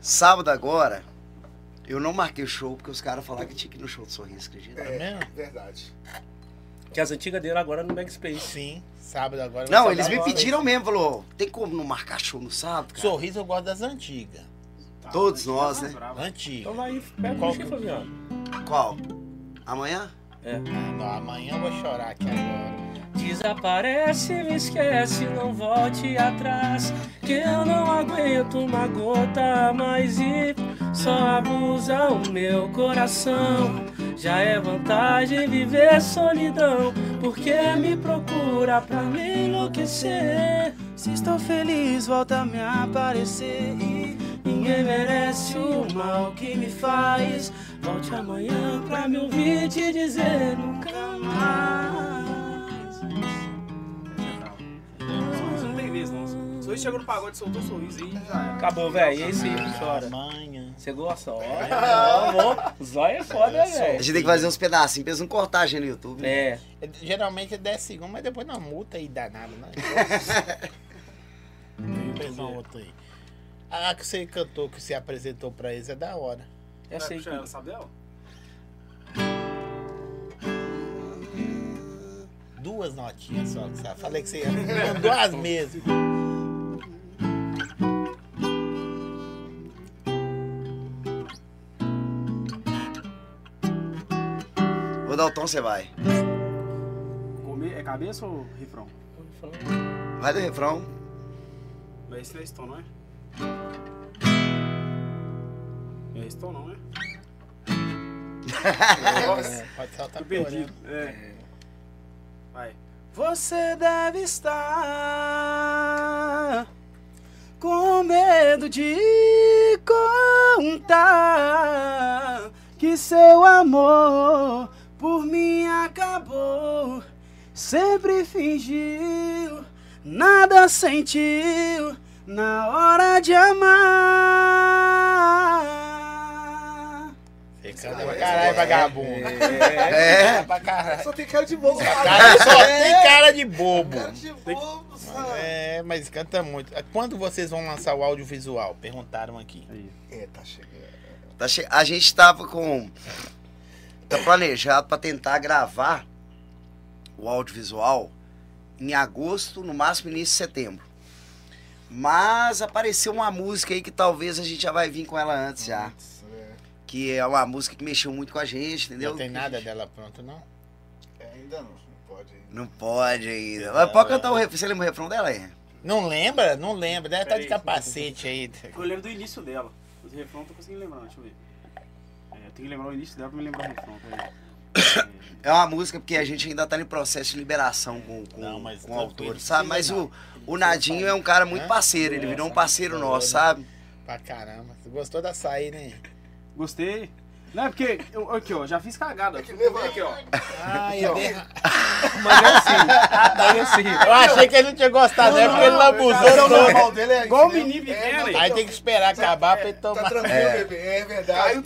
Sábado agora, eu não marquei o show porque os caras falaram que tinha que ir no show do Sorriso, acredita? É mesmo? Verdade. Que as antigas dele agora no Backspace. Sim, sábado agora. Não, eles me agora. pediram mesmo, falou, tem como não marcar show no sábado, cara? Sorriso eu gosto das antigas. Todos nós, né? Antigas. Então vai, pega Qual- o chifre, Flaviano. Qual? Amanhã? É. Ah, não, amanhã eu vou chorar aqui agora. Desaparece, me esquece, não volte atrás. Que eu não aguento uma gota mais e só abusa o meu coração. Já é vantagem viver solidão, porque me procura pra me enlouquecer. Se estou feliz, volta a me aparecer. E Ninguém merece o mal que me faz. Volte amanhã pra me ouvir te dizer nunca mais. Tem vez, não. Sorriso chegou no pagode, soltou o sorriso. Já era. Acabou, velho. E esse aí, chora. Amanhã. Você gosta? Olha, ó, o zóio é foda, A velho. gente tem que fazer uns pedacinhos, pra eles não cortar a gente no YouTube. né? É, É, Geralmente é 10 segundos, mas depois não multa e dá nada, né? Uma outra aí. A que você cantou, que você apresentou pra eles é da hora. essa aí. Puxa ela, sabe dela? Duas notinhas só, que você falei que você ia duas mesmo. Vou dar o tom, você vai. Comer, é cabeça ou refrão? Vai do refrão. Não é esse não é tom, não é? Não é esse tom, não, né? É, pode soltar Tô perdido. piorando. É. Vai. Você deve estar com medo de contar que seu amor por mim acabou. Sempre fingiu, nada sentiu na hora de amar. Você canta pra caralho, vagabundo. É. Pra caralho. Só tem cara de bobo. Cara, só tem cara de bobo. Cara de bobo, sabe? É, mas canta muito. Quando vocês vão lançar o audiovisual? Perguntaram aqui. É, tá chegando. Tá che- A gente tava com. Tá planejado pra tentar gravar o audiovisual em agosto, no máximo início de setembro. Mas apareceu uma música aí que talvez a gente já vai vir com ela antes já. É, Que é uma música que mexeu muito com a gente, entendeu? Não tem nada dela pronto, não? é, ainda não, não pode ainda. Não pode ainda. Mas pode cantar o refrão. Você lembra o refrão dela aí? Não lembra? Não lembra. Deve estar de Peraí. capacete aí. Eu lembro do início dela. Os refrão eu tô conseguindo lembrar, deixa eu ver. Eu tenho que lembrar o início dela pra me lembrar o refrão. peraí. É uma música porque a gente ainda tá em processo de liberação com, com, Não, mas com o autor, sabe? Mas o, o Nadinho é um cara muito parceiro, ele virou um parceiro nosso, sabe? Pra caramba. Você gostou da saída, né? Gostei. Não, é porque, eu, aqui ó, já fiz cagada. É que Aqui ó. Ah, ia derra- Mas é assim. Mas é assim. Eu achei que ele não tinha gostado, é porque ele Não, lambuzou o todo. normal dele é Igual o menino É, pequeno, não, Aí tem que esperar acabar pra ele Tá tomar. tranquilo, bebê. É verdade.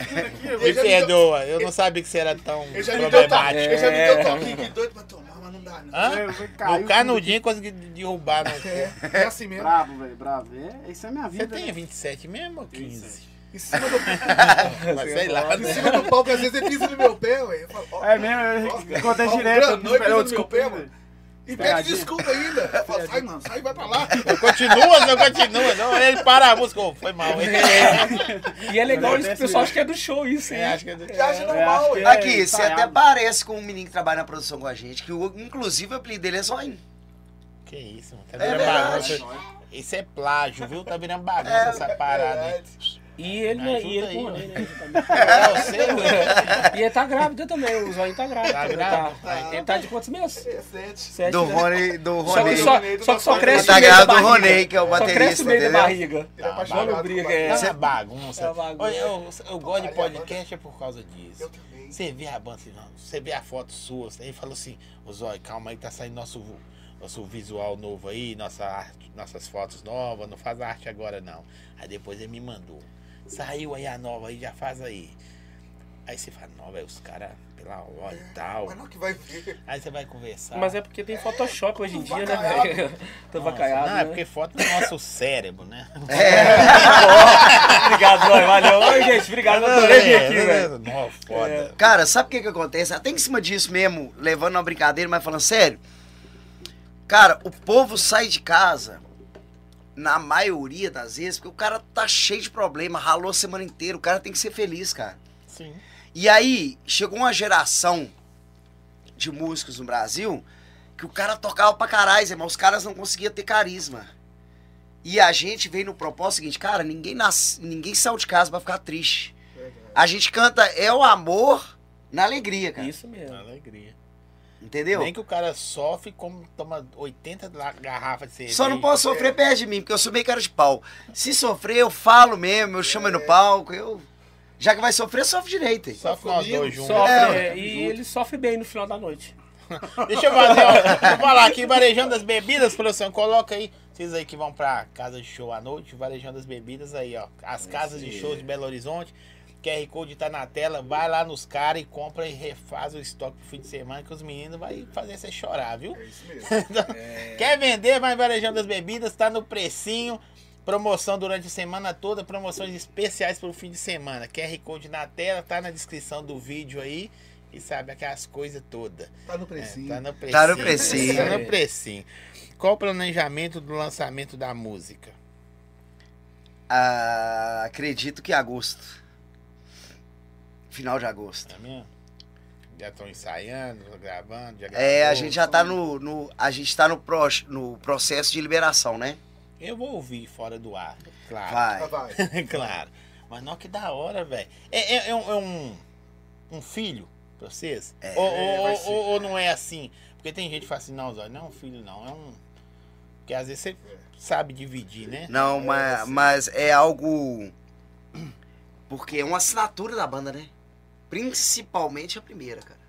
Me perdoa, eu não sabia que você era tão Ele já me deu problemático. Ele já me deu toque aqui, doido pra tomar, mas não dá, não. Hã? O canudinho conseguiu derrubar no É, é assim mesmo. Bravo, velho, bravo. É, isso é minha Você vida. tem né? 27 mesmo ou 15? 27. Em cima do, Mas sei lá. em cima do palco, às vezes ele pisa no meu pé, ué. Eu falo, ó, É mesmo, acontece ó, direto. ele pisa Eu, no meu desculpa, pé, mano. E pede desculpa ainda. Eu falo, sai, mano, sai, vai pra lá. Eu continua, não continua. Não, ele para a música. Ô, foi mal. hein? E é legal, Acontece o pessoal acha que é do show isso, hein? É, acho que é do- Já acha normal, ué. é- Aqui, você ensaiado. até parece com um menino que trabalha na produção com a gente, que o- inclusive o apelido dele é Zoinho. Que isso, mano. Tá É virando verdade. bagunça. Isso é plágio, viu? Tá virando bagunça É, essa parada verdade. E ele, né? E ele aí, com o né? É, você. E ele tá grávida também, o Zóio tá grávido. Tá ele grávido? Tá, ele tá de quantos meses? Recente. Sete, Do né? Rony, do Só que, Rony. só, só que só Ele cresce tá o meio grávida da do barriga. Ronei, que é o Só cresce baterista, o meio da barriga. Ele é Tá, apaixonado Não por briga, é. Não é bagunça. É bagunça. Olha, eu, eu gosto de Olha, podcast é por causa Eu disso. também. Você vê a banda assim, não, você vê a foto sua, aí falou assim, ô Zóio, calma aí, tá saindo nosso, nosso visual novo aí, nossa arte, nossas fotos novas, não faz arte agora não. Aí depois ele me mandou. Saiu aí a nova aí, já faz aí. Aí você fala, não, velho, os caras, pela hora e tal. Mas não que vai ver. Aí você vai conversar. Mas é porque tem Photoshop hoje em dia, né, velho? Tô vacaiado, Não, né? é porque foto do nosso cérebro, né? Obrigado, Zóio, valeu. Oi, gente, obrigado. Eu adorei vir aqui, É, velho. Não, foda. Cara, sabe o que que acontece? Até em cima disso mesmo, levando uma brincadeira, mas falando sério. Cara, o povo sai de casa, na maioria das vezes, porque o cara tá cheio de problema, ralou a semana inteira, o cara tem que ser feliz, cara. Sim. E aí, chegou uma geração de músicos no Brasil que o cara tocava pra caralho, mas os caras não conseguiam ter carisma. E a gente veio no propósito seguinte, cara, ninguém, nasce, ninguém saiu de casa pra ficar triste. A gente canta é o amor na alegria, cara. Isso mesmo. Alegria. Entendeu? Nem que o cara sofre como toma 80 la- garrafas de cerveja. Só não posso sofrer perto de mim, porque eu sou meio cara de pau. Se sofrer, eu falo mesmo, eu chamo ele no palco, eu. Já que vai sofrer, sofre direito. hein? Sofre nós dois juntos. Sofre, É, é, e ele sofre bem no final da noite. Deixa eu fazer, ó, deixa eu falar aqui, varejando as bebidas, produção, coloca aí, vocês aí que vão pra casa de show à noite, varejando as bebidas aí, ó, as casas de show de Belo Horizonte, QR Code tá na tela, vai lá nos caras e compra e refaz o estoque pro fim de semana que os meninos vai fazer você chorar, viu? É isso mesmo. Quer vender, vai varejando as bebidas, tá no precinho. Promoção durante a semana toda, promoções especiais pro fim de semana. QR Code na tela, tá na descrição do vídeo aí. E sabe aquelas coisas todas. Tá no É, precinho. tá no precinho. Tá no precinho. Tá no precinho. Qual o planejamento do lançamento da música? Ah, acredito que agosto. Final de agosto. É mesmo? Já estão ensaiando, gravando, já É, a gente já tá no. no- a gente tá no, pro, no processo de liberação, né? Eu vou ouvir fora do ar, claro. Vai. Vai. claro. Mas não, que da hora, velho. É, é- é um, é um, um filho pra vocês? ou, ou- ou- ser. ou- ou não é assim? Porque tem gente que fala assim, não, Zóio, não é um filho, não. É um. Porque às vezes você sabe dividir, né? Não, mas, mas é algo. Porque é uma assinatura da banda, né? Principalmente a primeira, cara.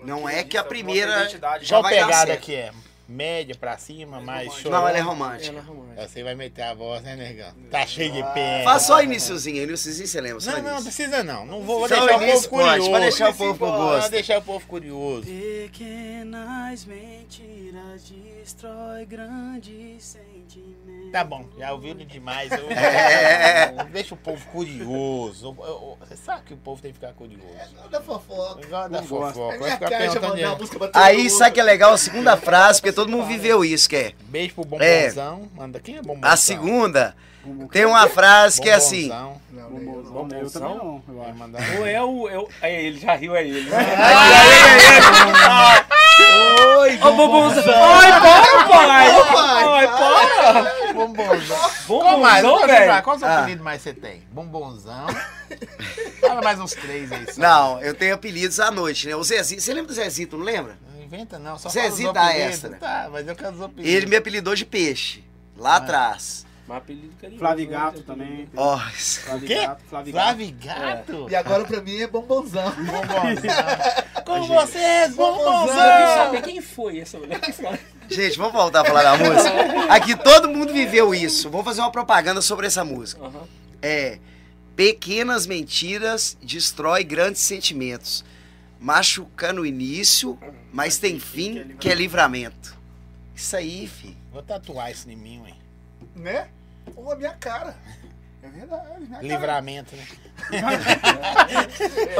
Não é que a primeira já vai dar pegada certo. que é? Média pra cima, mais romântica. chorando? Não, ela é Ela romântica. é romântica. Você vai meter a voz, né, negão? Tá cheio de pé. Faz só iniciozinho, iniciozinho você lembra, só Não, não, início. precisa não. Não vou, vou deixar o início povo pode, curioso. pode deixar o povo com Vou gosto. deixar o povo curioso. Pequenas mentiras destrói grandes sentimentos. Tá bom, já ouviu demais. Eu- É. Deixa o povo curioso. Você sabe que o povo tem que ficar curioso. Da fofoca. Igual da Não fofoca. É Vai ficar perguntando Aí, sabe que é legal? A segunda frase, porque todo mundo viveu isso, que é. Beijo pro bombonzão. Manda quem é bombonzão? A segunda, tem uma frase que é assim. Bombonzão. Ou é o. É, o, é ele, já riu, é ele. Oi, Ô, bombonzão! Ai, para, pai! Ai, para! bombonzão. Bombonzão, Qual, velho! qual o seu Ah. apelido mais você tem? Bombonzão. Fala mais uns três aí. Não, eu tenho apelidos à noite, né? O Zezinho, você lembra do Zezito, não lembra? Não inventa não, só Zezinho dá essa, né? Tá, mas eu quero os apelidos. Ele me apelidou de peixe, lá atrás. Mas apelido carinhoso. Flávio né? Gato também. Ó, Flávio quê? Gato, Flávio Gato. Flávio Gato? E agora pra mim é bombonzão. Bombonzão. Com vocês, Eu queria bombonzão. saber quem foi essa mulher que falou. gente, vamos voltar a falar da música. Aqui todo mundo viveu isso. Vou fazer uma propaganda sobre essa música. Aham. É, pequenas mentiras destrói grandes sentimentos. Machuca no início, mas tem fim que é livramento. Isso aí, fi. Vou tatuar isso em mim, ué. Né? Pô, a minha cara. É verdade. Minha cara. Livramento, né?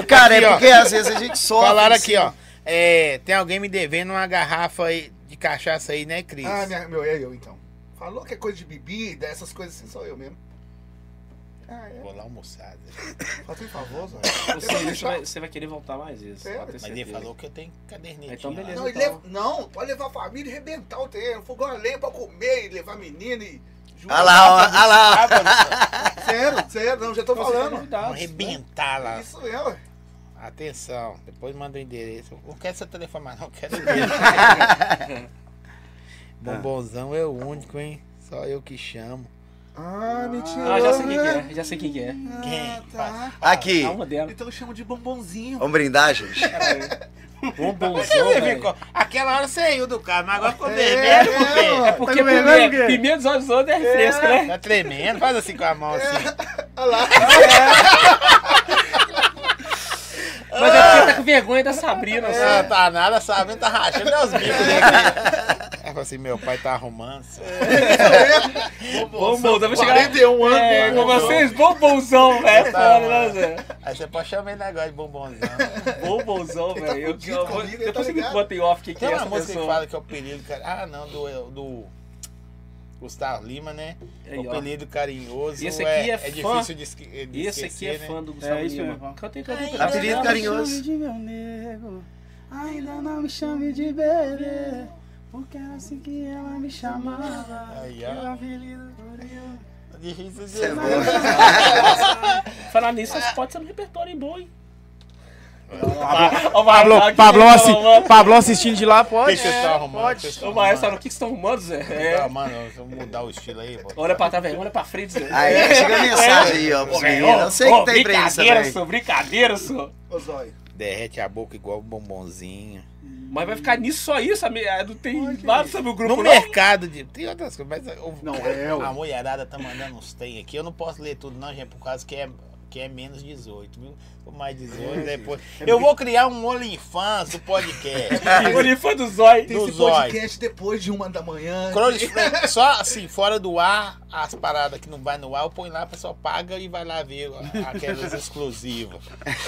Cara, Aqui, é ó. porque às vezes a gente sofre. Falaram assim. aqui, ó. É, tem alguém me devendo uma garrafa aí de cachaça aí, né, Cris? Ah, minha, meu, é eu então. Falou que é coisa de bebida, essas coisas assim, sou eu mesmo. Ah, é. Vou lá almoçar. Faz um favor, Zé. Você, você vai, você vai querer voltar mais. Sério? pode ter Mas ele falou que eu tenho caderneta. Então, beleza. Não, e leva- não, pode levar a família e arrebentar o terreno. Fogão a lenha pra comer e levar menina e. Olha lá, olha lá. Sério? É, não, já tô Então, falando. Vamos né? arrebentar lá. Isso mesmo. ué. Atenção, depois manda o endereço. Não quero seu telefone, mas não quero endereço. Bombonzão é o único, hein? Só eu que chamo. Ah, mentira. Ah, já sei quem que é, já sei quem que é. Quem? tá. Aqui, É uma dela. Então chama de bombonzinho. vamos brindar, gente? Bombonzão, Você velho. ficou, aquela hora você riu do carro, mas agora ficou É, vermelho por é. É porque Tá primeiro dos olhos outros é refresco, né? Tá tremendo, faz assim com a mão assim. Olha lá. Mas é porque tá com vergonha da Sabrina, Não assim. tá nada, sabe? Tá rachando os bicos dele aqui. Aí falou assim, meu pai tá arrumando. Bombonzão, vou chegar. 41 anos. É, com vocês, bombonzão, velho. Tá, Foda, mano. né, Zé? Aí você pode chamar ele agora de bombonzão. Bombonzão, tá velho. Eu- fudido eu vou- comigo, ele Depois tá você me ligado. conta em off o que, que Tem é uma essa música que pessoa. fala que é o apelido, cara. Ah, não, do, do Gustavo Lima, né? Aí, o apelido carinhoso. Esse aqui é fã. difícil de, esque- de Esse aqui esquecer, é né? fã do Gustavo É isso Lima. mesmo. Canta aí. Apelido carinhoso. de meu nego, ainda não me chame de bebê, porque era assim que ela me chamava. Aí, Meu ó. apelido. Difícil de é. Falar nisso, isso pode ser no repertório em bom, hein? Pablo, Pablão, assi Pablão assistindo de lá, O que pode? vocês estão arrumando? pode. O que vocês Ô, Maestro, arrumando? o que vocês estão arrumando, Zé? Tá, É. mano, vamos mudar o estilo aí, pô. Olha pra trás, velho. Olha pra frente, Zé. Aí, chega a mensagem aí, ó, pros meninos. Eu sei que tem pra eles Brincadeira, sou, brincadeira, sou. Ô, Zóio. Derrete a boca igual um bombonzinho. Mas vai ficar nisso só isso, amigo. Ah, Não tem nada sobre o grupo, No não. mercado de. Tem outras coisas, mas. Não, é. A mulherada tá mandando uns tem aqui. Eu não posso ler tudo, não, gente, por causa que é. Que é menos 18, viu? Ou mais 18, depois. Eu vou criar um OnlyFans do podcast. Foi do Zói. Tem Do esse Zóio. podcast depois de uma da manhã. Só assim, fora do ar, as paradas que não vai no ar, eu ponho lá, a pessoa paga e vai lá ver aquelas exclusivas.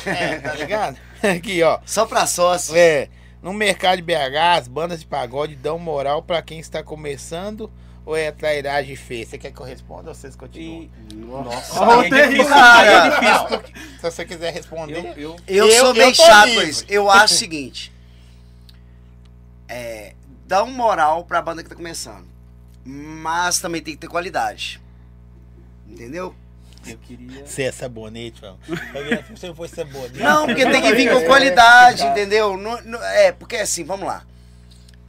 É, tá ligado? Aqui, ó. Só pra sócio. É, no mercado de BH, as bandas de pagode dão moral pra quem está começando ou é trairagem feia? Você quer que eu responda ou vocês continuam? E... Nossa, Aí é difícil, é difícil. porque Se você quiser responder. Eu, eu, Eu, Eu- sou meio tô chato com isso. Eu acho o seguinte. É, dá um moral pra banda que tá começando. Mas também tem que ter qualidade. Entendeu? eu queria... Você é sabonete, mano. Se você for sabonete. Não, porque tem que vir com qualidade, entendeu? Não- não- é, porque assim, vamos lá.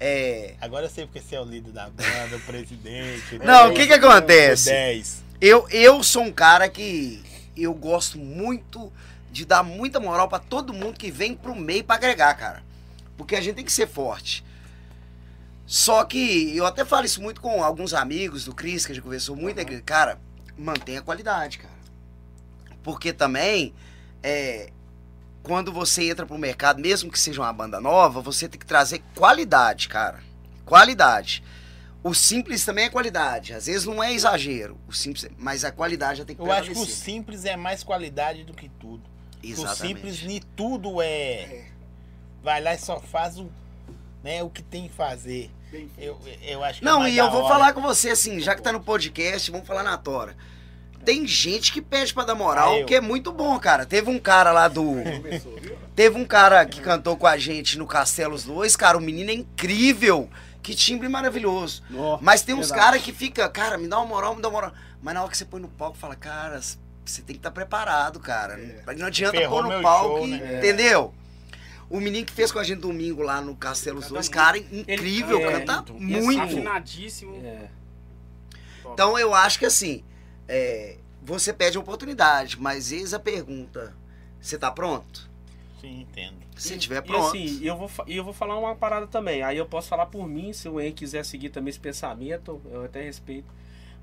É, Agora eu sei porque você é o líder da banda, o presidente. né? Não, o que que acontece? O 10. eu, eu sou um cara que eu gosto muito de dar muita moral pra todo mundo que vem pro meio pra agregar, cara. Porque a gente tem que ser forte. Só que eu até falo isso muito com alguns amigos do Cris, que a gente conversou muito, é que, cara, mantenha a qualidade, cara. Porque também, é, quando você entra pro mercado, mesmo que seja uma banda nova, você tem que trazer qualidade, cara. Qualidade. O simples também é qualidade. Às vezes não é exagero. O simples, mas a qualidade já tem que Eu acho que o simples é mais qualidade do que tudo. O Exatamente. simples nem tudo é. Vai lá e só faz o, né, o que tem que fazer. Eu, eu acho que é Não, mais e eu vou hora. falar com você assim, já que tá no podcast, vamos falar na tora. Tem gente que pede pra dar moral, que é muito bom, cara. Teve um cara lá do. Começou, viu? Teve um cara que cantou com a gente no Castelos 2, cara, o menino é incrível. Que timbre maravilhoso. Nó, Mas tem uns caras que fica, cara, me dá uma moral, me dá uma moral. Mas na hora que você põe no palco, fala, cara, você tem que estar preparado, cara. Não adianta Ferrou pôr no palco, show, e- né? entendeu? O menino que fez com a gente domingo lá no Castelos Canta 2, muito. cara, incrível, Ele- é, canta muito. muito. Afinadíssimo. É. Então eu acho que assim, é, você pede a oportunidade, mas eis a pergunta: você tá pronto? Sim, entendo. Se tiver E pronto. assim, eu vou, e eu vou falar uma parada também. Aí eu posso falar por mim, se o En quiser seguir também esse pensamento, eu até respeito.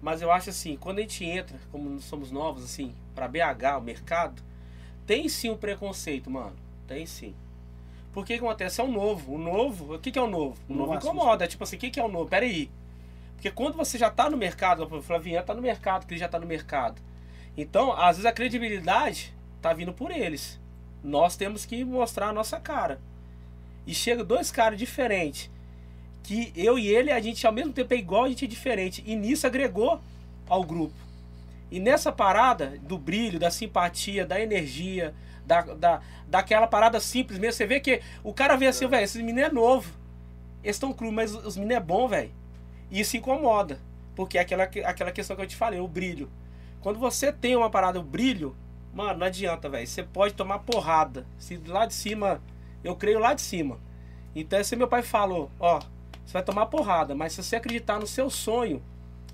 Mas eu acho assim, quando a gente entra, como nós somos novos, assim, pra BH, o mercado, tem sim um preconceito, mano. Tem sim. Porque o que acontece? É o novo. O novo, o que, que é o novo? O Não novo incomoda. É tipo assim, o que, que é o novo? Pera aí. Porque quando você já tá no mercado, o Flavinha tá no mercado, que ele já tá no mercado. Então, às vezes a credibilidade tá vindo por eles. Nós temos que mostrar a nossa cara. E chega dois caras diferentes. Que eu e ele, a gente ao mesmo tempo é igual, a gente é diferente. E nisso agregou ao grupo. E nessa parada do brilho, da simpatia, da energia, da, da, daquela parada simples mesmo, você vê que o cara vê assim, velho, esse menino é novo. Eles estão cru, mas os meninos é bom, velho. Isso incomoda. Porque é aquela, aquela questão que eu te falei, o brilho. Quando você tem uma parada, o brilho, mano, não adianta, velho. Você pode tomar porrada. Se lá de cima, eu creio lá de cima. Então, esse meu pai falou, ó, você vai tomar porrada, mas se você acreditar no seu sonho,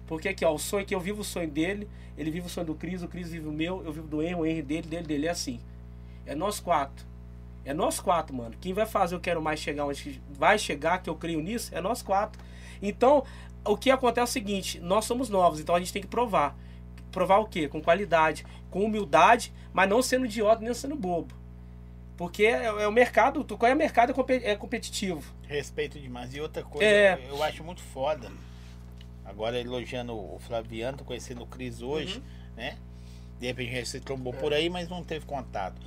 porque aqui, ó, o sonho que eu vivo o sonho dele, ele vive o sonho do Cris, o Cris vive o meu, eu vivo do Henry, o Henry dele, dele, dele, é assim. É nós quatro. É nós quatro, mano. Quem vai fazer eu quero mais chegar onde vai chegar, que eu creio nisso, é nós quatro. Então, o que acontece é o seguinte, nós somos novos, então a gente tem que provar. Provar o quê? Com qualidade, com humildade, mas não sendo idiota nem sendo bobo. Porque é, é o mercado, qual é o mercado é é competitivo. Respeito demais. E outra coisa, É. eu, eu acho muito foda. Agora elogiando o Flaviano, tô conhecendo o Cris hoje, né? De repente se trombou por aí, mas não teve contato.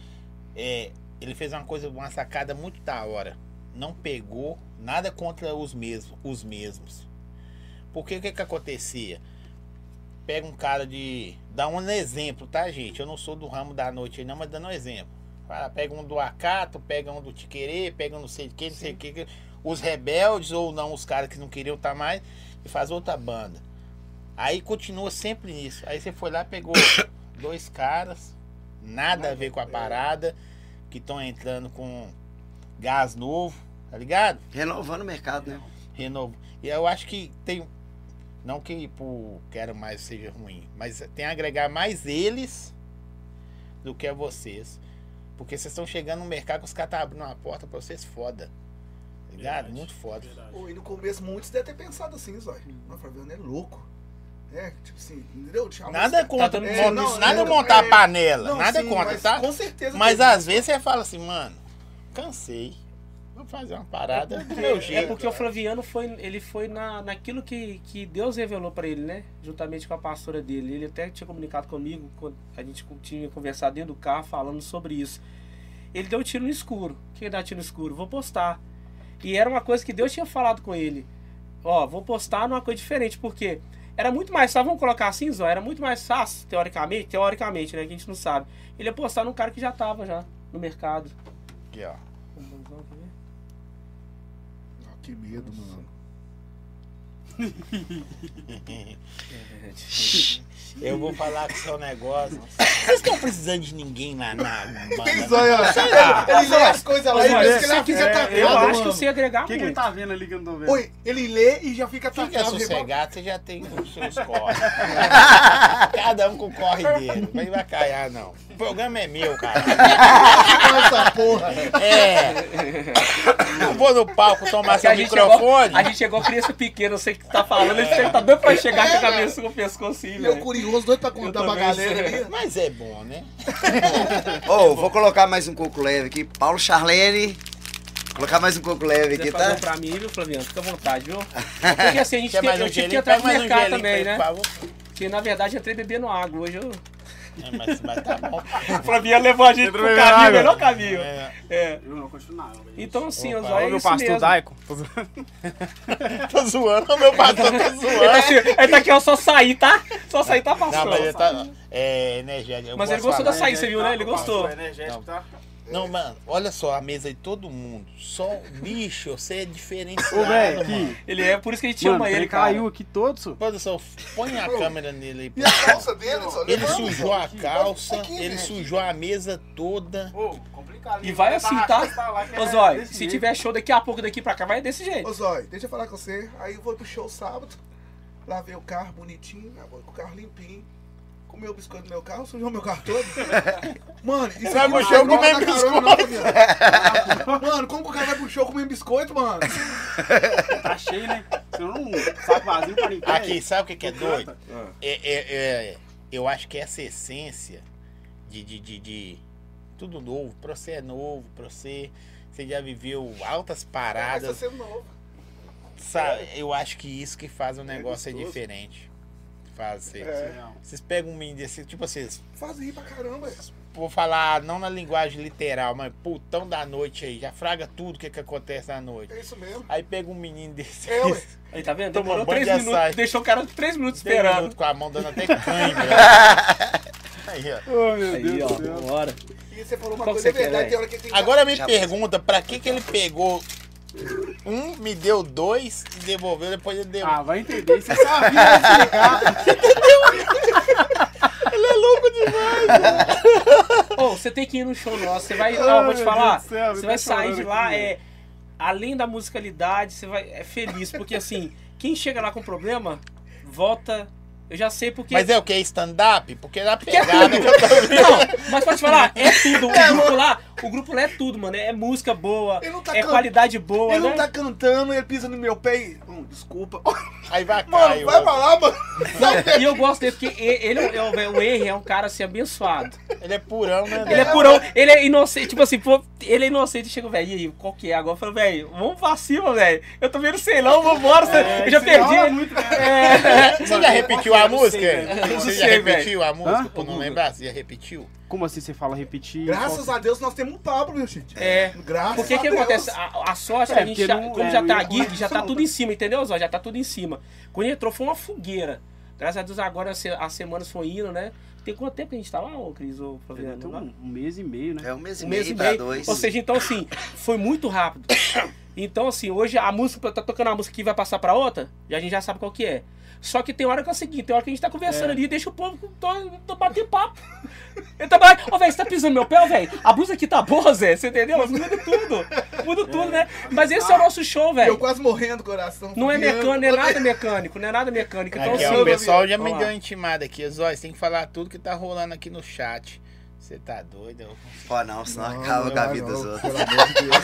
É, ele fez uma coisa, uma sacada muito da hora. Não pegou nada contra os mesmos, os mesmos. Porque o que que acontecia? Pega um cara de. Dá um exemplo, tá, gente? Eu não sou do ramo da noite aí, não, mas dando um exemplo. Fala, pega um do Acato, pega um do Tiquerê, pega um não sei de quem, não sei o que. Os rebeldes ou não, os caras que não queriam estar mais, e faz outra banda. Aí continua sempre nisso. Aí você foi lá, pegou dois caras, nada a ver com a parada, que estão entrando com gás novo, tá ligado? Renovando o mercado, né? renovo. E eu acho que tem. Não que por quero mais seja ruim, mas tem a agregar mais eles do que a vocês. Porque vocês estão chegando no mercado que os caras estão abrindo uma porta pra vocês foda. Tá ligado? Verdade. Muito foda. Pô, e no começo muitos devem ter pensado assim, Zói. Mas o Fabiano é louco. É, tipo assim, entendeu? Tinha Nada contra, mon- mundo- não, nada não, montar é- a panela, Não, nada sim, contra, mas tá? Com certeza. Mas às isso. vezes você fala assim, mano, cansei. Vou fazer uma parada do meu É jeito. porque o Flaviano foi, ele foi na, naquilo que, que Deus revelou pra ele, né? Juntamente com a pastora dele. Ele até tinha comunicado comigo, quando a gente tinha conversado dentro do carro falando sobre isso. Ele deu um tiro no escuro. O que é dar tiro no escuro? Vou postar. E era uma coisa que Deus tinha falado com ele. Ó, vou postar numa coisa diferente, porque era muito mais fácil, vamos colocar assim, Zó, era muito mais fácil, teoricamente, teoricamente, né? Que a gente não sabe. Ele ia postar num cara que já tava já no mercado. Aqui, ó. Que medo, mano. Eu vou falar com o seu negócio. Vocês estão precisando de ninguém lá na Tem banda? Ó. Ele lê as coisas lá e pensa que ele já fica é, atacado, Eu acho mano. que eu sei agregar O que, que ele muito. tá vendo ali que eu não tô vendo? Oi, ele lê e já fica Fica atacado. sossegado, você já tem os seus corres. Cada um com o corre dele. Não vai caiar, não. O programa é meu, cara. essa porra. É. Não vou no palco tomar seu a gente microfone. Chegou, a gente chegou criança pequena, eu sei que tu tá falando, ele tá doido pra chegar com a cabeça com o pescoço assim, eu velho. Curioso, doido pra contar pra galera. Mas é bom, né? Ô, vou colocar mais um coco leve aqui. Paulo Charlene. Colocar mais um coco leve aqui, fazer tá? um pra mim, viu, Flaviano? Fica à vontade, viu? Porque assim, a gente Quer tem, mais eu um tive que entrar no um mercado também, né? por favor. Que na verdade eu entrei bebendo água. Hoje eu. É, mas, mas tá bom. O Flaviano levou a gente pro caminho, água. melhor caminho. É, É. Eu não continuo nada. velho. Então assim, Opa, os olhos é meu pastor mesmo. Daico. tô zoando, meu pastor tá Ele tá, zoando. assim, ele tá aqui, ó, só sair, tá? Só sair tá passando. Não, mas ele tá. É energético. Mas ele gostou da saída, você viu, né? Ele gostou. Energético, tá? Não, mano, olha só a mesa de todo mundo. Só bicho, você é diferenciado, Ô, velho, mano. aqui. Ele é, por isso que a gente Mano, chama ele ele, cara. caiu aqui todo, su. Produção, põe a câmera nele aí. E a calça dele, só Ele levanta, sujou só. a calça, Aqui, ele gente. sujou a mesa toda. Ô, complicado. E vai assim, tá? Ô, Ô, Zói, se tiver show daqui a pouco, daqui pra cá, vai desse jeito. Ô Zói, deixa eu falar com você. Aí eu vou pro show sábado. Lavei o carro bonitinho, né, vou com o carro limpinho. Comeu o biscoito do meu carro, sujou meu carro todo. Mano, isso Vai pro show é da carona, não. Mano, como que o cara vai pro show comendo biscoito, mano? Tá cheio, né? Eu não saco vazio pra limpar. Aqui, sabe o que, que é doido? Ah. É, é- é- eu acho que essa essência de, de, de, de tudo novo, pra você é novo, pra você, você já viveu altas paradas. ser novo. Sabe, eu acho que isso que faz o negócio é, gostoso. diferente. Faz, você- É. Vocês pegam um menino desse, tipo assim, Faz rir pra caramba. vou falar não na linguagem literal, mas putão da noite aí, já fraga tudo o que, que acontece à noite. É isso mesmo. Aí pega um menino desse. É, ué. Aí, tá vendo? Banho três de minutos, açaí. deixou o cara três minutos esperando. minutos com a mão dando até cãibra. aí, ó. Ô, meu Aí, ó, bora. E você falou uma Qual que coisa, é verdade, tem hora que tem Agora me Já- pergunta, pra que que ele pegou um, me deu dois e devolveu, depois ele devolveu. Ah, vai entender. Você sabia explicar. Ô, você tem que ir no show nosso. Você vai. Ai, Ó, vou te falar. Céu, Você vai tá sair de lá, aqui, é. Além da musicalidade, você vai. É feliz. Porque assim, quem chega lá com problema, volta. Eu já sei porque. Mas é o que? Stand-up? Porque na Que é pegada tudo. que eu tô vendo. Não, mas pode falar, é tudo. O grupo lá, o grupo lá é tudo, mano. É música boa, Ele tá é can- qualidade boa, Ele né? não tá cantando, ele pisa no meu pé e. Hum, desculpa. Aí vai Mano, vai pra lá, mano. E eu gosto dele porque e- ele, é o- é o Henry é um cara assim abençoado. Ele é purão, né? Ele é purão, ele é inocente, tipo assim, pô, ele é inocente e chega, velho, e aí, qual que é? Agora eu falo, velho, vamos pra cima, velho. Eu tô vendo sei não, vambora, É, eu já perdi. rola muito? É. Você já repetiu a música? Você já repetiu a música? Por não lembrar? Você já repetiu? Como assim você fala repetir? Graças a Deus nós temos um Pablo, meu gente. É. Graças Porque a que Deus. acontece? A, a sorte é É, que a gente já, não- como é, já tá ia geek, já tá tudo em cima, entendeu, Zó? Já tá tudo em cima. Quando entrou foi uma fogueira. Graças a Deus agora as, as semanas foram indo, né? Tem quanto tempo que a gente tá lá, ô Cris, ô? Tem Lá? um, um mês e meio, né? É um mês e um meio mês e pra meio. dois. Ou seja, então assim, foi muito rápido. Então assim, hoje a música, tá tocando a música que vai passar pra outra, e a gente já sabe qual que é. Só que tem hora que é o seguinte, tem hora que a gente tá conversando É. ali, deixa o povo tô, tô batendo papo. Eu tô lá, ô velho, você tá pisando no meu pé, velho? A blusa aqui tá boa, Zé, você entendeu? Muda tudo. Muda tudo, né? Mas esse é o nosso show, Eu velho. quase morrendo, coração. Não é mecânico, não é nada mecânico, não é nada mecânico. Então, Aqui, assim, ó, o pessoal já me deu uma intimada aqui. Zói, você tem que falar tudo que tá rolando aqui no chat. Você tá doido? Eu- Pô, não, senão Não, acaba não com a vida dos não, outros. Pelo amor de Deus.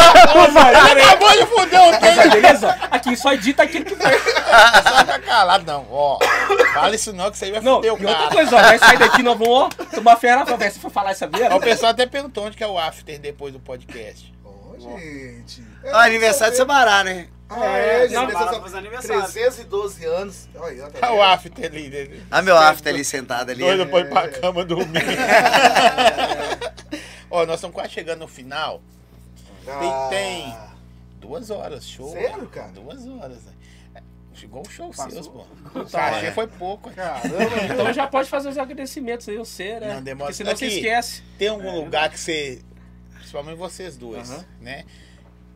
Acabou de fuder o Mas, beleza? Aqui só edita aquilo que foi. Só fica calado, não. Ó, fala isso não, que isso aí vai Não, fuder e o outra cara. coisa, ó, vai sair daqui, nós vamos, ó, tomar ferra pra ver se for falar essa Ó, merda. O pessoal até perguntou onde que é o after depois do podcast. Ô, gente. Ó, aniversário do Sabará, né? Ah, é, gente. Não, Não, para fazer aniversário. 312 anos. Olha, tá Olha o after ali. né? Ah, meu after ali sentado ali. Doido foi pra cama dormir. Ó, nós estamos quase chegando no final. Ah, tem- Duas horas, show. Sério, cara? Duas horas. né? Chegou o show Passou. seus, pô. O cachê é. foi pouco. né? Caramba, Então já pode fazer os agradecimentos aí, você, né? Não, demora- Porque senão você Aqui. esquece. Tem algum lugar que você, principalmente vocês dois, Aham. né?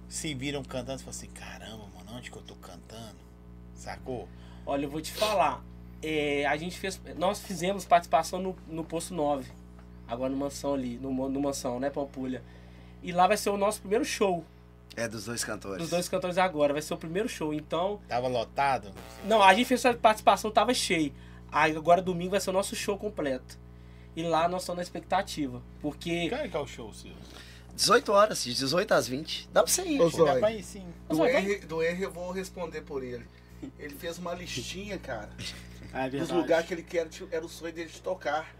Se viram cantando, você fala assim, caramba, onde que eu tô cantando? Sacou? Olha, eu vou te falar. é, a gente fez. Nós fizemos participação no, no posto 9. Agora no mansão ali, no, no mansão, né, Pampulha? E lá vai ser o nosso primeiro show. É dos dois cantores. Dos dois cantores agora. Vai ser o primeiro show. Então. Tava lotado? Não, a gente fez essa participação, tava cheio. Aí agora domingo vai ser o nosso show completo. E lá nós estamos na expectativa. Porque. Que hora que é o show, seu? 18 horas, de 18 às 20. Dá pra você ir. Ô, Dá Zói, pra ir sim. do Zói, R, do R eu vou responder por ele. Ele fez uma listinha, cara, É dos lugares que ele quer, era o sonho dele de tocar.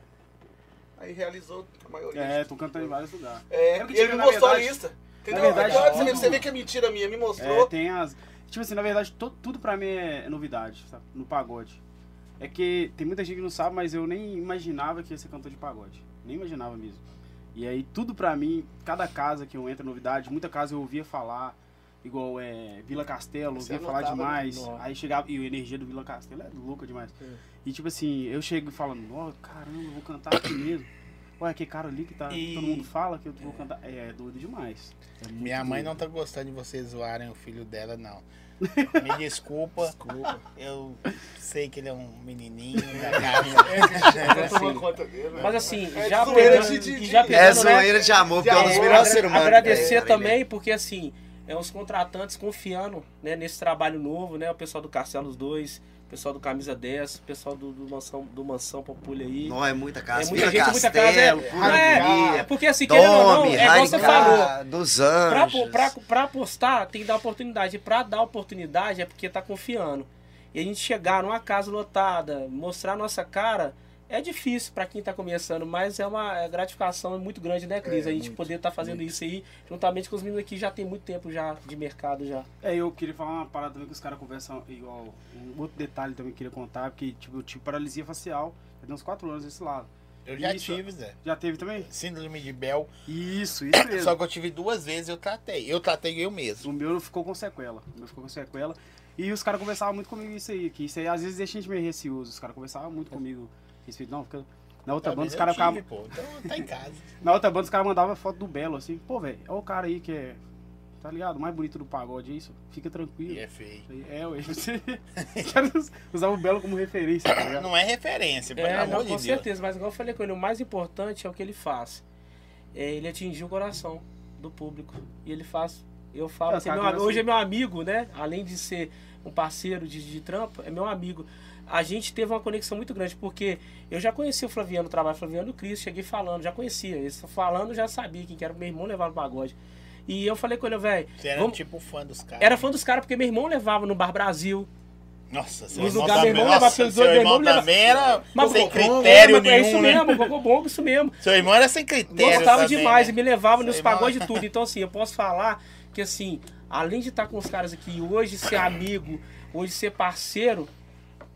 Aí realizou a maioria. É, tô cantando em vários lugares. É, É porque, ele tipo, me mostrou verdade- a lista. Entendeu? na verdade, Agora você, ó, você vê que é mentira minha, me É, mostrou. tem as. Tipo assim, na verdade, to- tudo pra mim é novidade, sabe? No pagode. É que tem muita gente que não sabe, mas eu nem imaginava que ia ser cantor de pagode. Nem imaginava mesmo. E aí, tudo pra mim, cada casa que eu entro é novidade, muita casa eu ouvia falar, igual é, Vila Castelo, Você ouvia falar demais. Aí chegava, e a energia do Vila Castelo é louca demais. É. E tipo assim, eu chego falando, ó, caramba, eu vou cantar aqui mesmo. Olha, aquele cara ali que tá, E- todo mundo fala que eu vou cantar. É, é doido demais. É Minha mãe doido. não tá gostando de vocês zoarem o filho dela, não. Me desculpa. Desculpa. Eu sei que ele é um menininho da tô assim, né? Mas assim, É já zoeira pegando, de- de- já pegando, É né, zoeira de amor, porque é um dos É, melhores seres humanos. Agradecer É, também, porque assim, é os contratantes confiando né, nesse trabalho novo, né? O pessoal do Castelo, os dois, o pessoal do Camisa 10, o pessoal do, do Mansão, do Mansão Pampulha aí. Não é muita casa. É muita Vila gente, muita casa. É, Castelo, não, é, é porque assim, querendo ou não, Dome, é igual você falou. Dos Pra, Anjos. po- pra, pra apostar, tem que dar oportunidade. E pra dar oportunidade é porque tá confiando. E a gente chegar numa casa lotada, mostrar a nossa cara, é difícil pra quem tá começando, mas é uma é gratificação muito grande, né, Cris? É, a gente muito, poder estar fazendo isso aí, juntamente com os meninos aqui já tem muito tempo já de mercado já. É, eu queria falar uma parada também que os caras conversam igual. Um outro detalhe também que eu queria contar, porque tipo, eu tive paralisia facial, já tem uns 4 anos desse lado. Eu já Isso. tive, Zé. Já teve também? Síndrome de Bell. Isso, isso mesmo. Só que eu tive duas vezes eu tratei. Eu tratei eu mesmo. O meu ficou com sequela. O meu ficou com sequela. E os caras conversavam muito comigo isso aí, que isso aí às vezes deixa a gente meio receoso. Os caras conversavam muito comigo. Não, fica. Na outra banda Talvez os caras ficavam. Então tá em casa. Na outra banda os caras mandavam foto do Belo, assim, pô, velho, olha o cara aí que é. tá ligado? O mais bonito do pagode é isso. Fica tranquilo. E é feio. É, ué. Você usar o Belo como referência, tá ligado? Não é referência, pelo É, amor não, de com Deus. certeza, mas igual eu falei com ele, o mais importante é o que ele faz. É ele atingir o coração do público. E ele faz. Eu falo É, assim, cara, meu, hoje assim? é meu amigo, né? Além de ser um parceiro de, de trampo, é meu amigo. A gente teve uma conexão muito grande, porque eu já conhecia o Flaviano, o trabalho Flaviano e o Cris, cheguei falando, já conhecia. Falando, já sabia quem que era, meu irmão levava no pagode. E eu falei com ele, velho, Você era vamos- tipo fã dos caras. era fã dos caras, porque meu irmão levava no Bar Brasil. Nossa, seu irmão também, meu irmão levava pelos dois, meu irmão irmão leva- também era Mas sem critério mas é nenhum, isso né? mesmo, bom, bom, isso mesmo. Seu irmão era sem critério Gostava demais né? e me levava nos pagodes de tudo. Então, assim, eu posso falar que, assim, além de estar com os caras aqui hoje, ser amigo, hoje ser parceiro,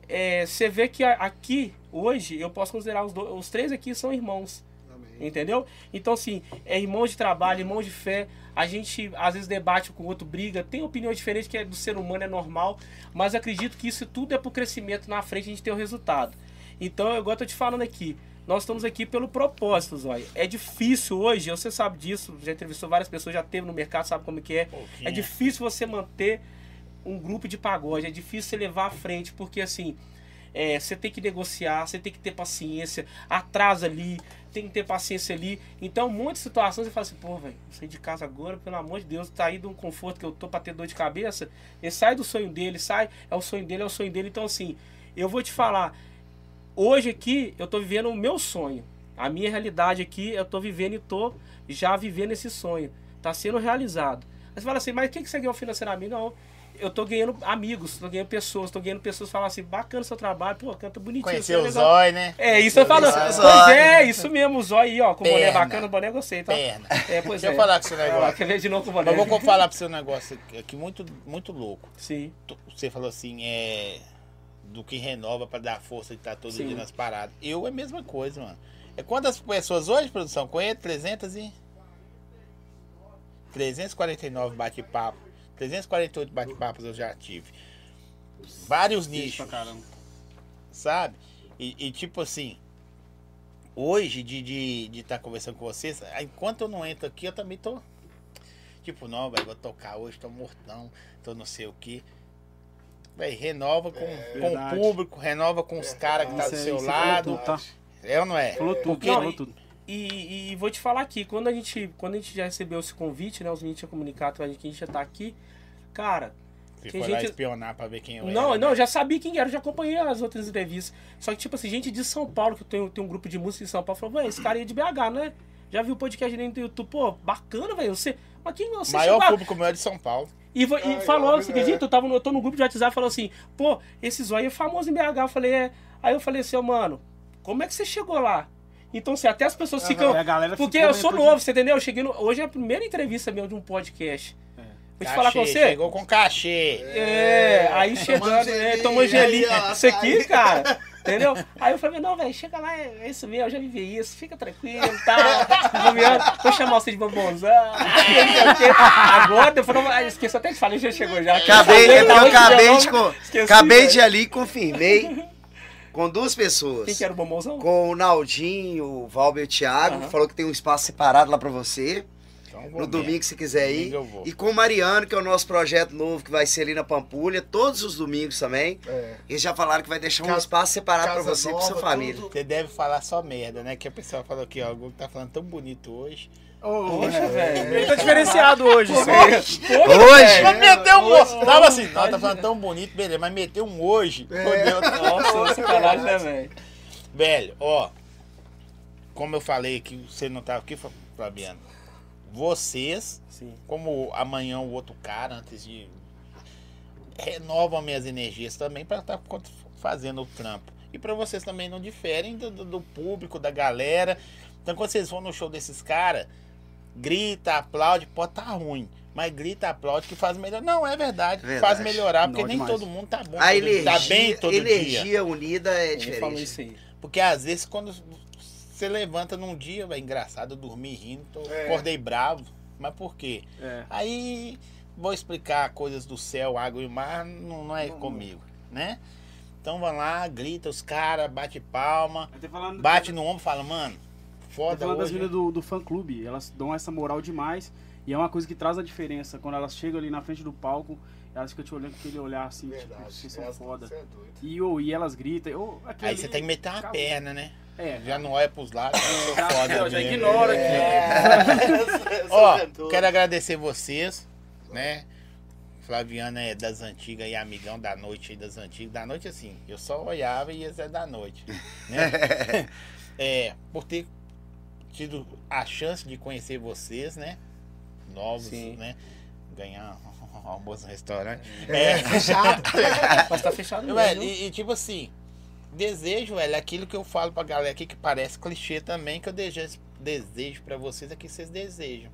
é, você vê que aqui, hoje, eu posso considerar os, do- os três aqui são irmãos. Entendeu? Então, assim, é irmão de trabalho, irmão de fé. A gente às vezes debate com o outro, briga, tem opiniões diferentes que é do ser humano, é normal. Mas acredito que isso tudo é pro crescimento na frente a gente ter o resultado. Então, eu tô te falando aqui, nós estamos aqui pelo propósito, Zóia. É difícil hoje, você sabe disso, já entrevistou várias pessoas, já teve no mercado, sabe como que é. Pouquinho. É difícil você manter um grupo de pagode, é difícil você levar à frente, porque assim, é, você tem que negociar, você tem que ter paciência, atrasa ali, tem que ter paciência ali. Então, muitas situações você fala assim, pô, velho, sair de casa agora, pelo amor de Deus, tá aí de um conforto que eu tô pra ter dor de cabeça. Ele sai do sonho dele, sai, é o sonho dele, é o sonho dele. Então, assim, eu vou te falar, hoje aqui eu tô vivendo o meu sonho. A minha realidade aqui, eu tô vivendo e tô já vivendo esse sonho. Tá sendo realizado. Aí você fala assim, mas o que, que você ganhou financeiramente? Não, eu tô ganhando amigos, tô ganhando pessoas, tô ganhando pessoas falam assim, bacana seu trabalho, pô, canta bonitinho. Conhecer você é o. Zói, né? É, isso eu falo. Zóio. Pois é, isso mesmo, o zóio aí, ó, com o boné bacana, o boné eu gostei, tá? Perna. É, pois Deixa é. eu falar com Ah, negócio. quer ver de novo com o boné? Mas vou falar pro seu negócio aqui muito, muito louco. Sim, Você falou assim, é. Do que renova pra dar força de estar todo Sim. dia nas paradas. Eu é a mesma coisa, mano. É quantas pessoas hoje, produção? Conhece 300 e. 349 bate-papo. 348 bate-papos eu já tive. Vários nichos sabe? E, e, tipo assim, hoje de estar de, de tá conversando com vocês, enquanto eu não entro aqui, eu também tô. Tipo, não, velho, vou tocar hoje, tô mortão, tô não sei o que. Véi, renova com, com o público, renova com os caras que tá do seu você lado. Falou tudo, tá? É ou não é? Falou tudo, Porque- falou tudo. E, e vou te falar aqui, quando a gente, quando a gente já recebeu esse convite, né? Os meninos tinham comunicado gente que a gente já tá aqui, cara. Você foi lá gente- espionar pra ver quem eu não, era. não, né? eu já sabia quem era, eu já acompanhei as outras entrevistas. Só que, tipo assim, gente de São Paulo, que eu tenho, tenho um grupo de música em São Paulo, falou, velho, esse cara aí é de BH, né? Já viu o podcast dele no YouTube, pô, bacana, velho. Você. Mas quem você Maior chegou público meu é de São Paulo. E, e Ai, falou, óbvio, você é. acredita? Eu, tava no, eu tô no grupo de WhatsApp e falou assim, pô, esse zóio é famoso em BH. Eu falei, é. Aí eu falei assim, ô, mano, como é que você chegou lá? Então, assim, até as pessoas ficam. Aí a galera Porque ficou eu sou novo, você entendeu? Eu cheguei no- Hoje é a primeira entrevista minha de um podcast. Vou te falar com você. Chegou com cachê. É, aí chegando, é, tomou gelinho. Isso aqui, aí. cara, entendeu? Aí eu falei, não, velho, chega lá, é é isso mesmo, eu já vivi isso, fica tranquilo e tal. Vou chamar você de bombonzão. Agora, não, ah, esqueci até de falar, já chegou já. Acabei, é eu acabei de, acabei de ali e confirmei com duas pessoas. Quem que era o bombonzão? Com o Naldinho, o Valber e o Thiago, Aham. falou que tem um espaço separado lá pra você. Então, vou No mesmo. domingo, se quiser ir. Domingo eu vou. E com o Mariano, que é o nosso projeto novo, que vai ser ali na Pampulha, todos os domingos também. É. Eles já falaram que vai deixar um Casa- espaço separado pra casa você e pra sua família. tudo. Você deve falar só merda, né? Que a pessoa falou aqui, ó, o Gugu tá falando tão bonito hoje. Poxa, velho. Ele tá diferenciado hoje, isso aí. Hoje? Mas meteu um hoje. Tava assim, não, tá falando tão bonito, beleza, mas meteu um hoje. Fodeu. Nossa, sacanagem, né, velho? Velho, ó. Como eu falei que você não tava aqui, Fabiano. Vocês, Sim. como amanhã o outro cara, antes de. Renovam minhas energias também pra estar fazendo o trampo. E pra vocês também não diferem do, do- do público, da galera. Então quando vocês vão no show desses caras, grita, aplaude, pode tá ruim. Mas grita, aplaude que faz melhor. Não, é verdade. Verdade. Faz melhorar, porque Não, nem demais. todo mundo tá bom. A todo- energia, tá bem todo dia. energia unida é Ele falou diferente. isso aí. Porque às vezes quando você levanta num dia, é engraçado, eu dormi rindo, tô- É. acordei bravo. Mas por quê? É. Aí vou explicar coisas do céu, água e mar, não, não é comigo, né? Então vão lá, grita os caras, bate palma, bate no ombro e fala, mano, foda falando das hoje. meninas do, do fã clube, elas dão essa moral demais. E é uma coisa que traz a diferença. Quando elas chegam ali na frente do palco, elas ficam te olhando com aquele olhar assim, tipo, Verdade. vocês são foda. é. E, ô, e elas gritam. ô, aquilo Aí você tem que meter uma acabou. perna, né? É, Já não olha pros lados, eu sou já, foda já, já ignora aqui. É. Ó, é doido. quero agradecer vocês, né? Flaviana é das antigas e amigão da noite das antigas. Da noite, assim, eu só olhava e eles é da noite. Né? é, por ter tido a chance de conhecer vocês, né? Novos, Sim. né? Ganhar um almoço no restaurante. É, fechado. Mas tá fechado mesmo. Velho, e, e tipo assim, desejo, velho, é aquilo que eu falo pra galera aqui que parece clichê também, que eu desejo, desejo pra vocês é que vocês desejam.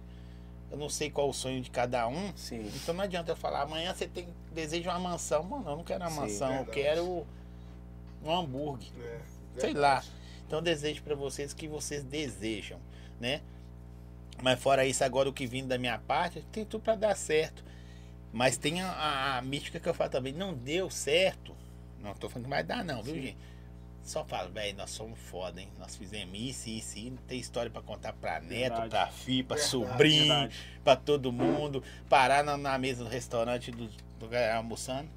Eu não sei qual o sonho de cada um, Sim. então não adianta eu falar, amanhã você tem deseja uma mansão. Mano, eu não quero uma Sim, mansão, eu verdade. quero um hambúrguer. É, Sei lá. Então eu desejo pra vocês o que vocês desejam, né? Mas fora isso, agora o que vindo da minha parte, tem tudo pra dar certo. Mas tem a, a- a mística que eu falo também, não deu certo. Não tô falando que vai dar não, viu, gente? Só falo, velho, nós somos foda, hein? Nós fizemos isso, isso, isso. Tem história pra contar pra neto, Verdade. pra filho, pra Verdade, sobrinho, Verdade. pra todo mundo. Parar na, na mesa do restaurante do, do almoçando.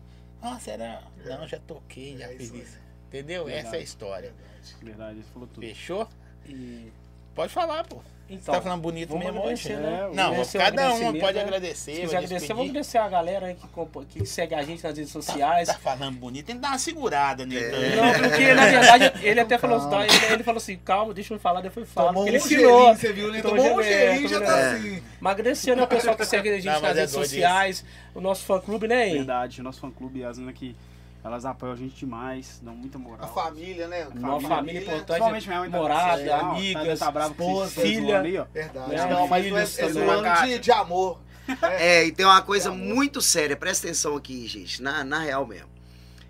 Nossa, era. Não, já toquei, já É fiz isso isso. Entendeu? Verdade. Essa é a história. Verdade, ele falou tudo. Fechou? E, Pode falar, pô. então, Você tá falando bonito vamos mesmo hoje? agradecer, né? Não, agradecer cada um pode né? agradecer. Se quiser agradecer, vamos agradecer a galera aí que, que segue a gente nas redes Tá, sociais. tá falando bonito, tem que dar uma segurada nele É. também. Não, porque na verdade ele até falou assim, tá, ele, ele falou assim, calma, deixa eu falar, depois fala. Tomou Porque um ele ensinou. você viu, né? Tomou Tomou um gelinho, já tá assim. Mas agradecendo ao pessoal que segue a gente Não, nas é redes sociais, o nosso fã clube, né? Verdade, o nosso fã clube, as meninas que elas apoiam a gente demais, dão muita moral. A família, né? Nossa família importante, Principalmente minha mãe tá morada, tá- tá- amigas, tá brava com esposa, filha. aí, ó. Verdade. Não, mas não é, Filhos é também. zoando de, de amor. É, e tem uma coisa muito séria, presta atenção aqui, gente, na, na real mesmo.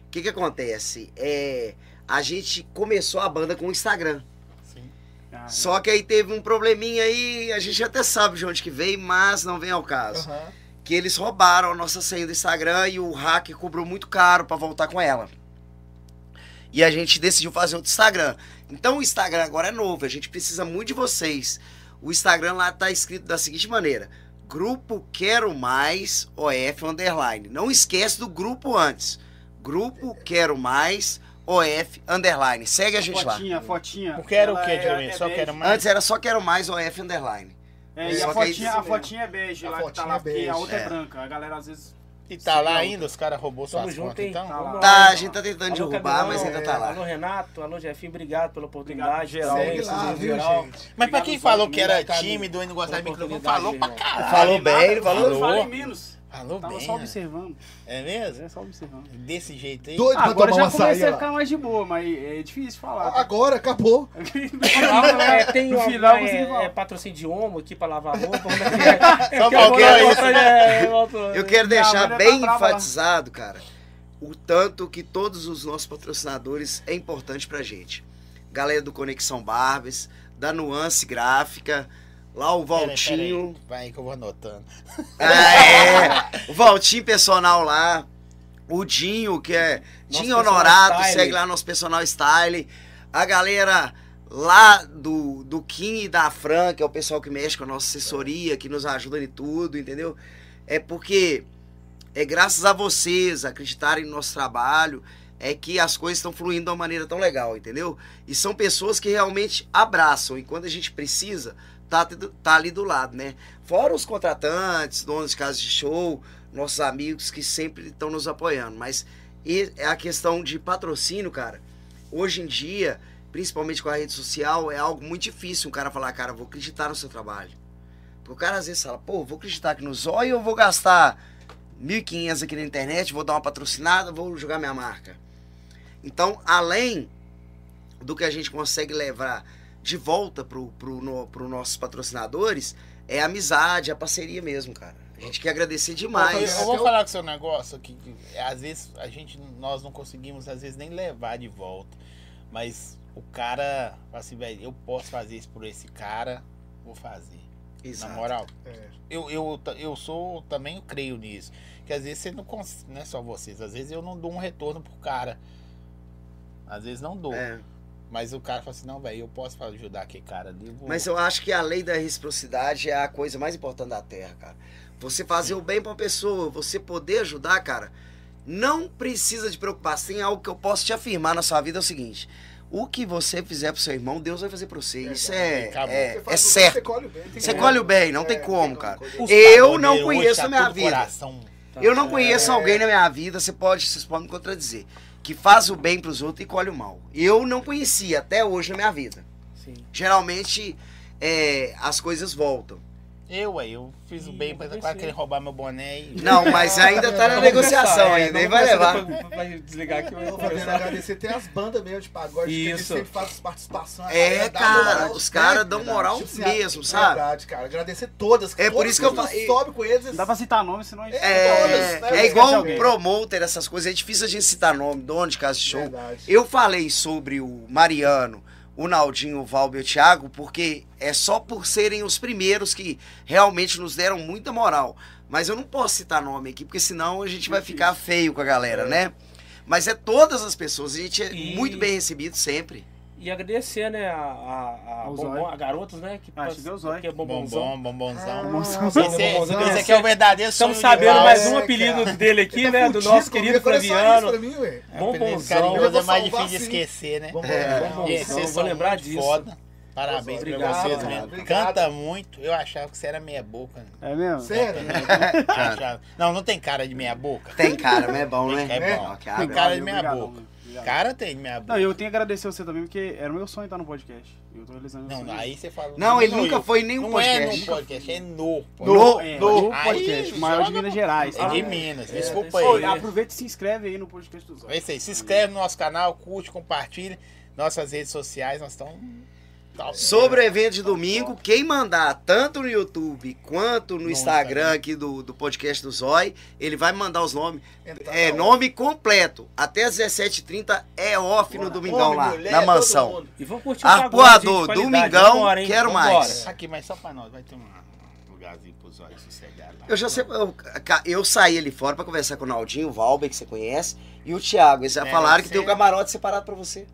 O que que acontece? É, a gente começou a banda com o Instagram. Ah, Só que aí teve um probleminha aí, a gente até sabe de onde que veio, mas não vem ao caso. Aham. Que eles roubaram a nossa senha do Instagram e o hacker cobrou muito caro pra voltar com ela. E a gente decidiu fazer outro Instagram. Então o Instagram agora é novo, a gente precisa muito de vocês. O Instagram lá tá escrito da seguinte maneira: Grupo Quero Mais OF Underline. Não esquece do grupo antes. Grupo Quero Mais OF Underline. Segue a gente lá. Fotinha, fotinha. Não quero o quê, é- Jeremy? é Só quero mais. Antes era só Quero Mais OF Underline. É, e Só a fotinha, a fotinha é bege A lá que tá lá, é porque a outra é. É. branca. A galera às vezes. E tá lá ainda, os caras roubou suas junto, contas, hein? então? Tá lá. Tá, a gente tá tentando Alô, derrubar, Cabelão, mas ainda tá é, lá. Alô, Renato, alô, Jefinho, obrigado pela oportunidade. Geral. Segue lá, em viu, geral. gente? Mas pra quem falou que era tímido e não gostava de microfone, falou pra caralho. Falou bem, ele falou. Eu falei menos. Falou Tava bem. só né? observando. É mesmo? É só observando. Desse jeito aí? Doido pra Agora tomar já um comecei açaí, a ficar mais de boa, mas é difícil falar. tá? Agora, acabou. É, tem No uma, final uma, é, é patrocínio de homo aqui pra lavar roupa. como é que é? Só Que agora faltou isso. outra, é, outra- Eu quero deixar bem tá enfatizado, cara, o tanto que todos os nossos patrocinadores é importante pra gente. Galera do Conexão Barbes, da Nuance Gráfica, lá o Pera aí, Valtinho. pera aí. Vai aí que eu vou anotando. Ah, é, o Valtinho personal lá, o Dinho, que é Nosso Dinho Honorato, style. segue lá nosso personal style. A galera lá do, do Kim e da Fran, que é o pessoal que mexe com a nossa assessoria, que nos ajuda em tudo, entendeu? É porque é graças a vocês acreditarem no nosso trabalho é que as coisas estão fluindo de uma maneira tão legal, entendeu? E são pessoas que realmente abraçam e quando a gente precisa, tá, tá ali do lado, né? Fora os contratantes, donos de casa de show, nossos amigos que sempre estão nos apoiando. Mas é a questão de patrocínio, cara. Hoje em dia, principalmente com a rede social, é algo muito difícil um cara falar, cara, vou acreditar no seu trabalho. Porque o cara às vezes fala, pô, vou acreditar aqui no zóio ou vou gastar 1.500 aqui na internet, vou dar uma patrocinada, vou jogar minha marca. Então, além do que a gente consegue levar de volta pro, pro, no, pro nossos patrocinadores, é a amizade, a parceria mesmo, cara. A gente quer agradecer demais. eu vou falar com o seu negócio que que, às vezes a gente nós não conseguimos às vezes nem levar de volta. Mas o cara fala assim, velho, eu posso fazer isso por esse cara, vou fazer. Exato. Na moral, É. eu, eu, eu sou também eu creio nisso. Que às vezes você não cons... não é só vocês, às vezes eu não dou um retorno pro cara. Às vezes não dou. É, Mas o cara falou assim, não, velho, eu posso ajudar aquele cara ali. vou- Mas eu acho que a lei da reciprocidade é a coisa mais importante da Terra, cara. Você fazer o bem pra uma pessoa, você poder ajudar, cara, não precisa de preocupar. Tem algo que eu posso te afirmar na sua vida é o seguinte: o que você fizer pro seu irmão, Deus vai fazer pra você. Isso é, Acabou. é, Você é bem, Você certo. colhe o bem. tem Você colhe o bem, não É, tem como, como cara. Eu não conheço tá a minha tudo vida. Coração. Tá. Eu não conheço alguém na minha vida, você pode, vocês podem me contradizer, que faz o bem pros outros e colhe o mal. Eu não conhecia até hoje na minha vida. Sim. Geralmente é, as coisas voltam. Eu, aí, eu fiz o bem, mas o cara ser. querer roubar meu boné e... Não, mas ainda tá na negociação é, ainda, aí vamos vai levar. Vai desligar aqui, vai Eu vou agradecer. Tem as bandas mesmo de pagode que eles Isso. sempre fazem participações. É, cara, moral, os né? caras dão moral Tipo assim, mesmo, é sabe? Verdade, cara. Agradecer todas. É por isso que eu falei- sobe com eles. Não dá pra citar nome, senão a gente... É, todas, né? é igual alguém. promoter, essas coisas. É difícil a gente citar nome, dono de casa de show. Verdade. Eu falei sobre o Mariano, o Naldinho, o Valber e o Thiago, porque é só por serem os primeiros que realmente nos deram muita moral. Mas eu não posso citar nome aqui, porque senão a gente vai ficar feio com a galera, né? Mas é todas as pessoas, a gente é E- muito bem recebido sempre. E agradecer, né, a, a, bombom, a garotas, né? Que, Ah, acho que deu Zóio. que é bombonzão. Bombom, bombonzão. Ah, Esse, é, bombonzão. esse aqui é o verdadeiro Estamos de sabendo mais É, um apelido cara. dele aqui, tá né? Do nosso querido isso Flaviano. pra mim. É Bombonzão. é mais difícil de esquecer, né? É. Bombonzão, vocês vou lembrar disso. Foda. Parabéns pra Obrigado, vocês cara. mesmo. Obrigado. Canta muito. Eu achava que você era meia boca. É mesmo? Sério? Achava. Não, não tem cara de meia boca. Tem cara, mas é bom, né? É bom. Tem cara. de meia boca. Obrigado. Cara tem meia boca. Não, eu tenho que agradecer você também, porque era o meu sonho estar no podcast. Eu tô realizando meu Não, sonho. aí você fala. Não, ele nunca eu. foi em nenhum Não é podcast. no podcast, é no. No- é, no- Aí, podcast, o maior de joga Minas Gerais. É de tá? Minas. É, Desculpa aí. Aproveita e se inscreve aí no podcast dos É isso aí. Se inscreve no nosso canal, curte, compartilha. Nossas redes sociais, nós estamos. Top. Sobre o evento de domingo, quem mandar tanto no YouTube quanto no, Instagram Instagram. aqui do, do podcast do Zói, ele vai me mandar os nomes. Então, É, tá nome completo. Até às 17h30 é off no domingão Homem, lá, mulher, na mansão. E vamos curtir o Arpoador, domingão, Vambora, quero Vambora. mais. Aqui, mas só pra nós. Vai ter um lugarzinho pros olhos sossegados lá. Eu já sei, eu, eu saí ali fora pra conversar com o Naldinho, o Valber, que você conhece, e o Thiago. Eles já É, falaram que tem um camarote separado pra você.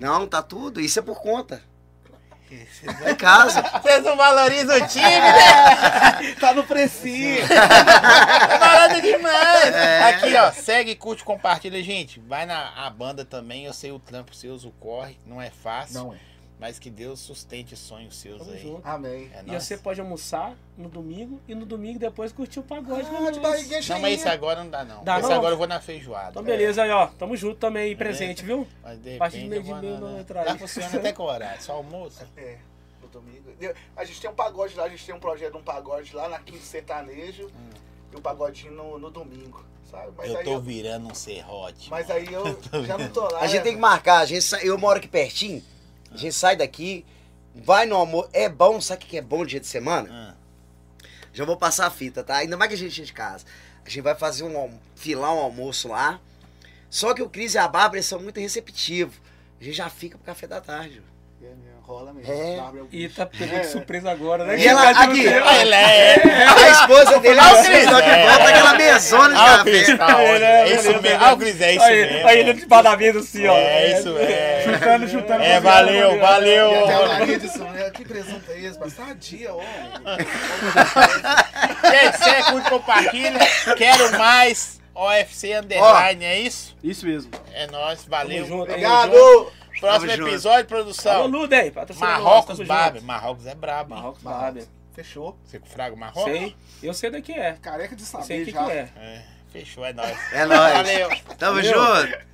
Não, tá tudo. Isso é por conta. É em casa. Vocês não valorizam o time, né? Tá no precinho. Tá falando demais. É. Aqui, ó, segue, curte, compartilha. Gente, vai na a banda também. Eu sei o trampo seus, o corre. Não é fácil. Não é. Mas que Deus sustente sonhos seus Tamo aí. junto. Amém. É E você pode almoçar no domingo e no domingo depois curtir o pagode. Ah, né, de barriguinha Não, mas esse cheinha. agora não dá, não. Dá esse não? agora eu vou na feijoada. Então beleza aí, ó. Tamo junto também aí, É. presente, viu? Mas de A partir de repente meio de meio na- não na- entra Lá aí. funciona até com horário, só almoço. É, no domingo. A gente tem um pagode lá, a gente tem um projeto de um pagode lá na Quinta Sertanejo e um pagodinho no, no domingo, sabe? Mas eu aí tô eu, virando um serrote. mas aí eu já não tô lá. A gente né? tem que marcar, a gente eu moro aqui pertinho, a gente sai daqui, vai no almoço. É bom, sabe o que é bom dia de semana? Ah, Já vou passar a fita, tá? Ainda mais que a gente é de casa. A gente vai fazer um filar um almoço lá. Só que o Cris e a Bárbara são muito receptivos. A gente já fica pro café da tarde. É rola mesmo. É. Bárbara é E tá pegando É. de surpresa agora, né? E ela- Tá aqui. Ah, ele é. A esposa dele, o a Cris, esposa que é. volta aquela mesona de Ah, o café. Cris, tá ótimo. É isso mesmo. Ah, o Cris, é isso aí, mesmo. Aí ele de parabéns assim, ó. É isso, é. Chutando, chutando. É, valeu, valeu. E até o Maria disse, né, que presunto é esse? Mas sadia, homem. Gente, segue, curte, compartilha. Quero mais. OFC Underline, é isso? Isso mesmo. É nóis, Tamo valeu. junto, tamo Obrigado! Junto. Próximo Tamo junto. episódio, Alô, produção. Ludem, patrocina nós, Marrocos junto. Marrocos é brabo. Marrocos Marrocos. Fechou. Você com fraga Marrocos? Sei. Eu sei daqui é. Careca de saber Sei o que, já. que é. É, fechou, é nóis. É nóis. Valeu. Tamo Valeu. junto.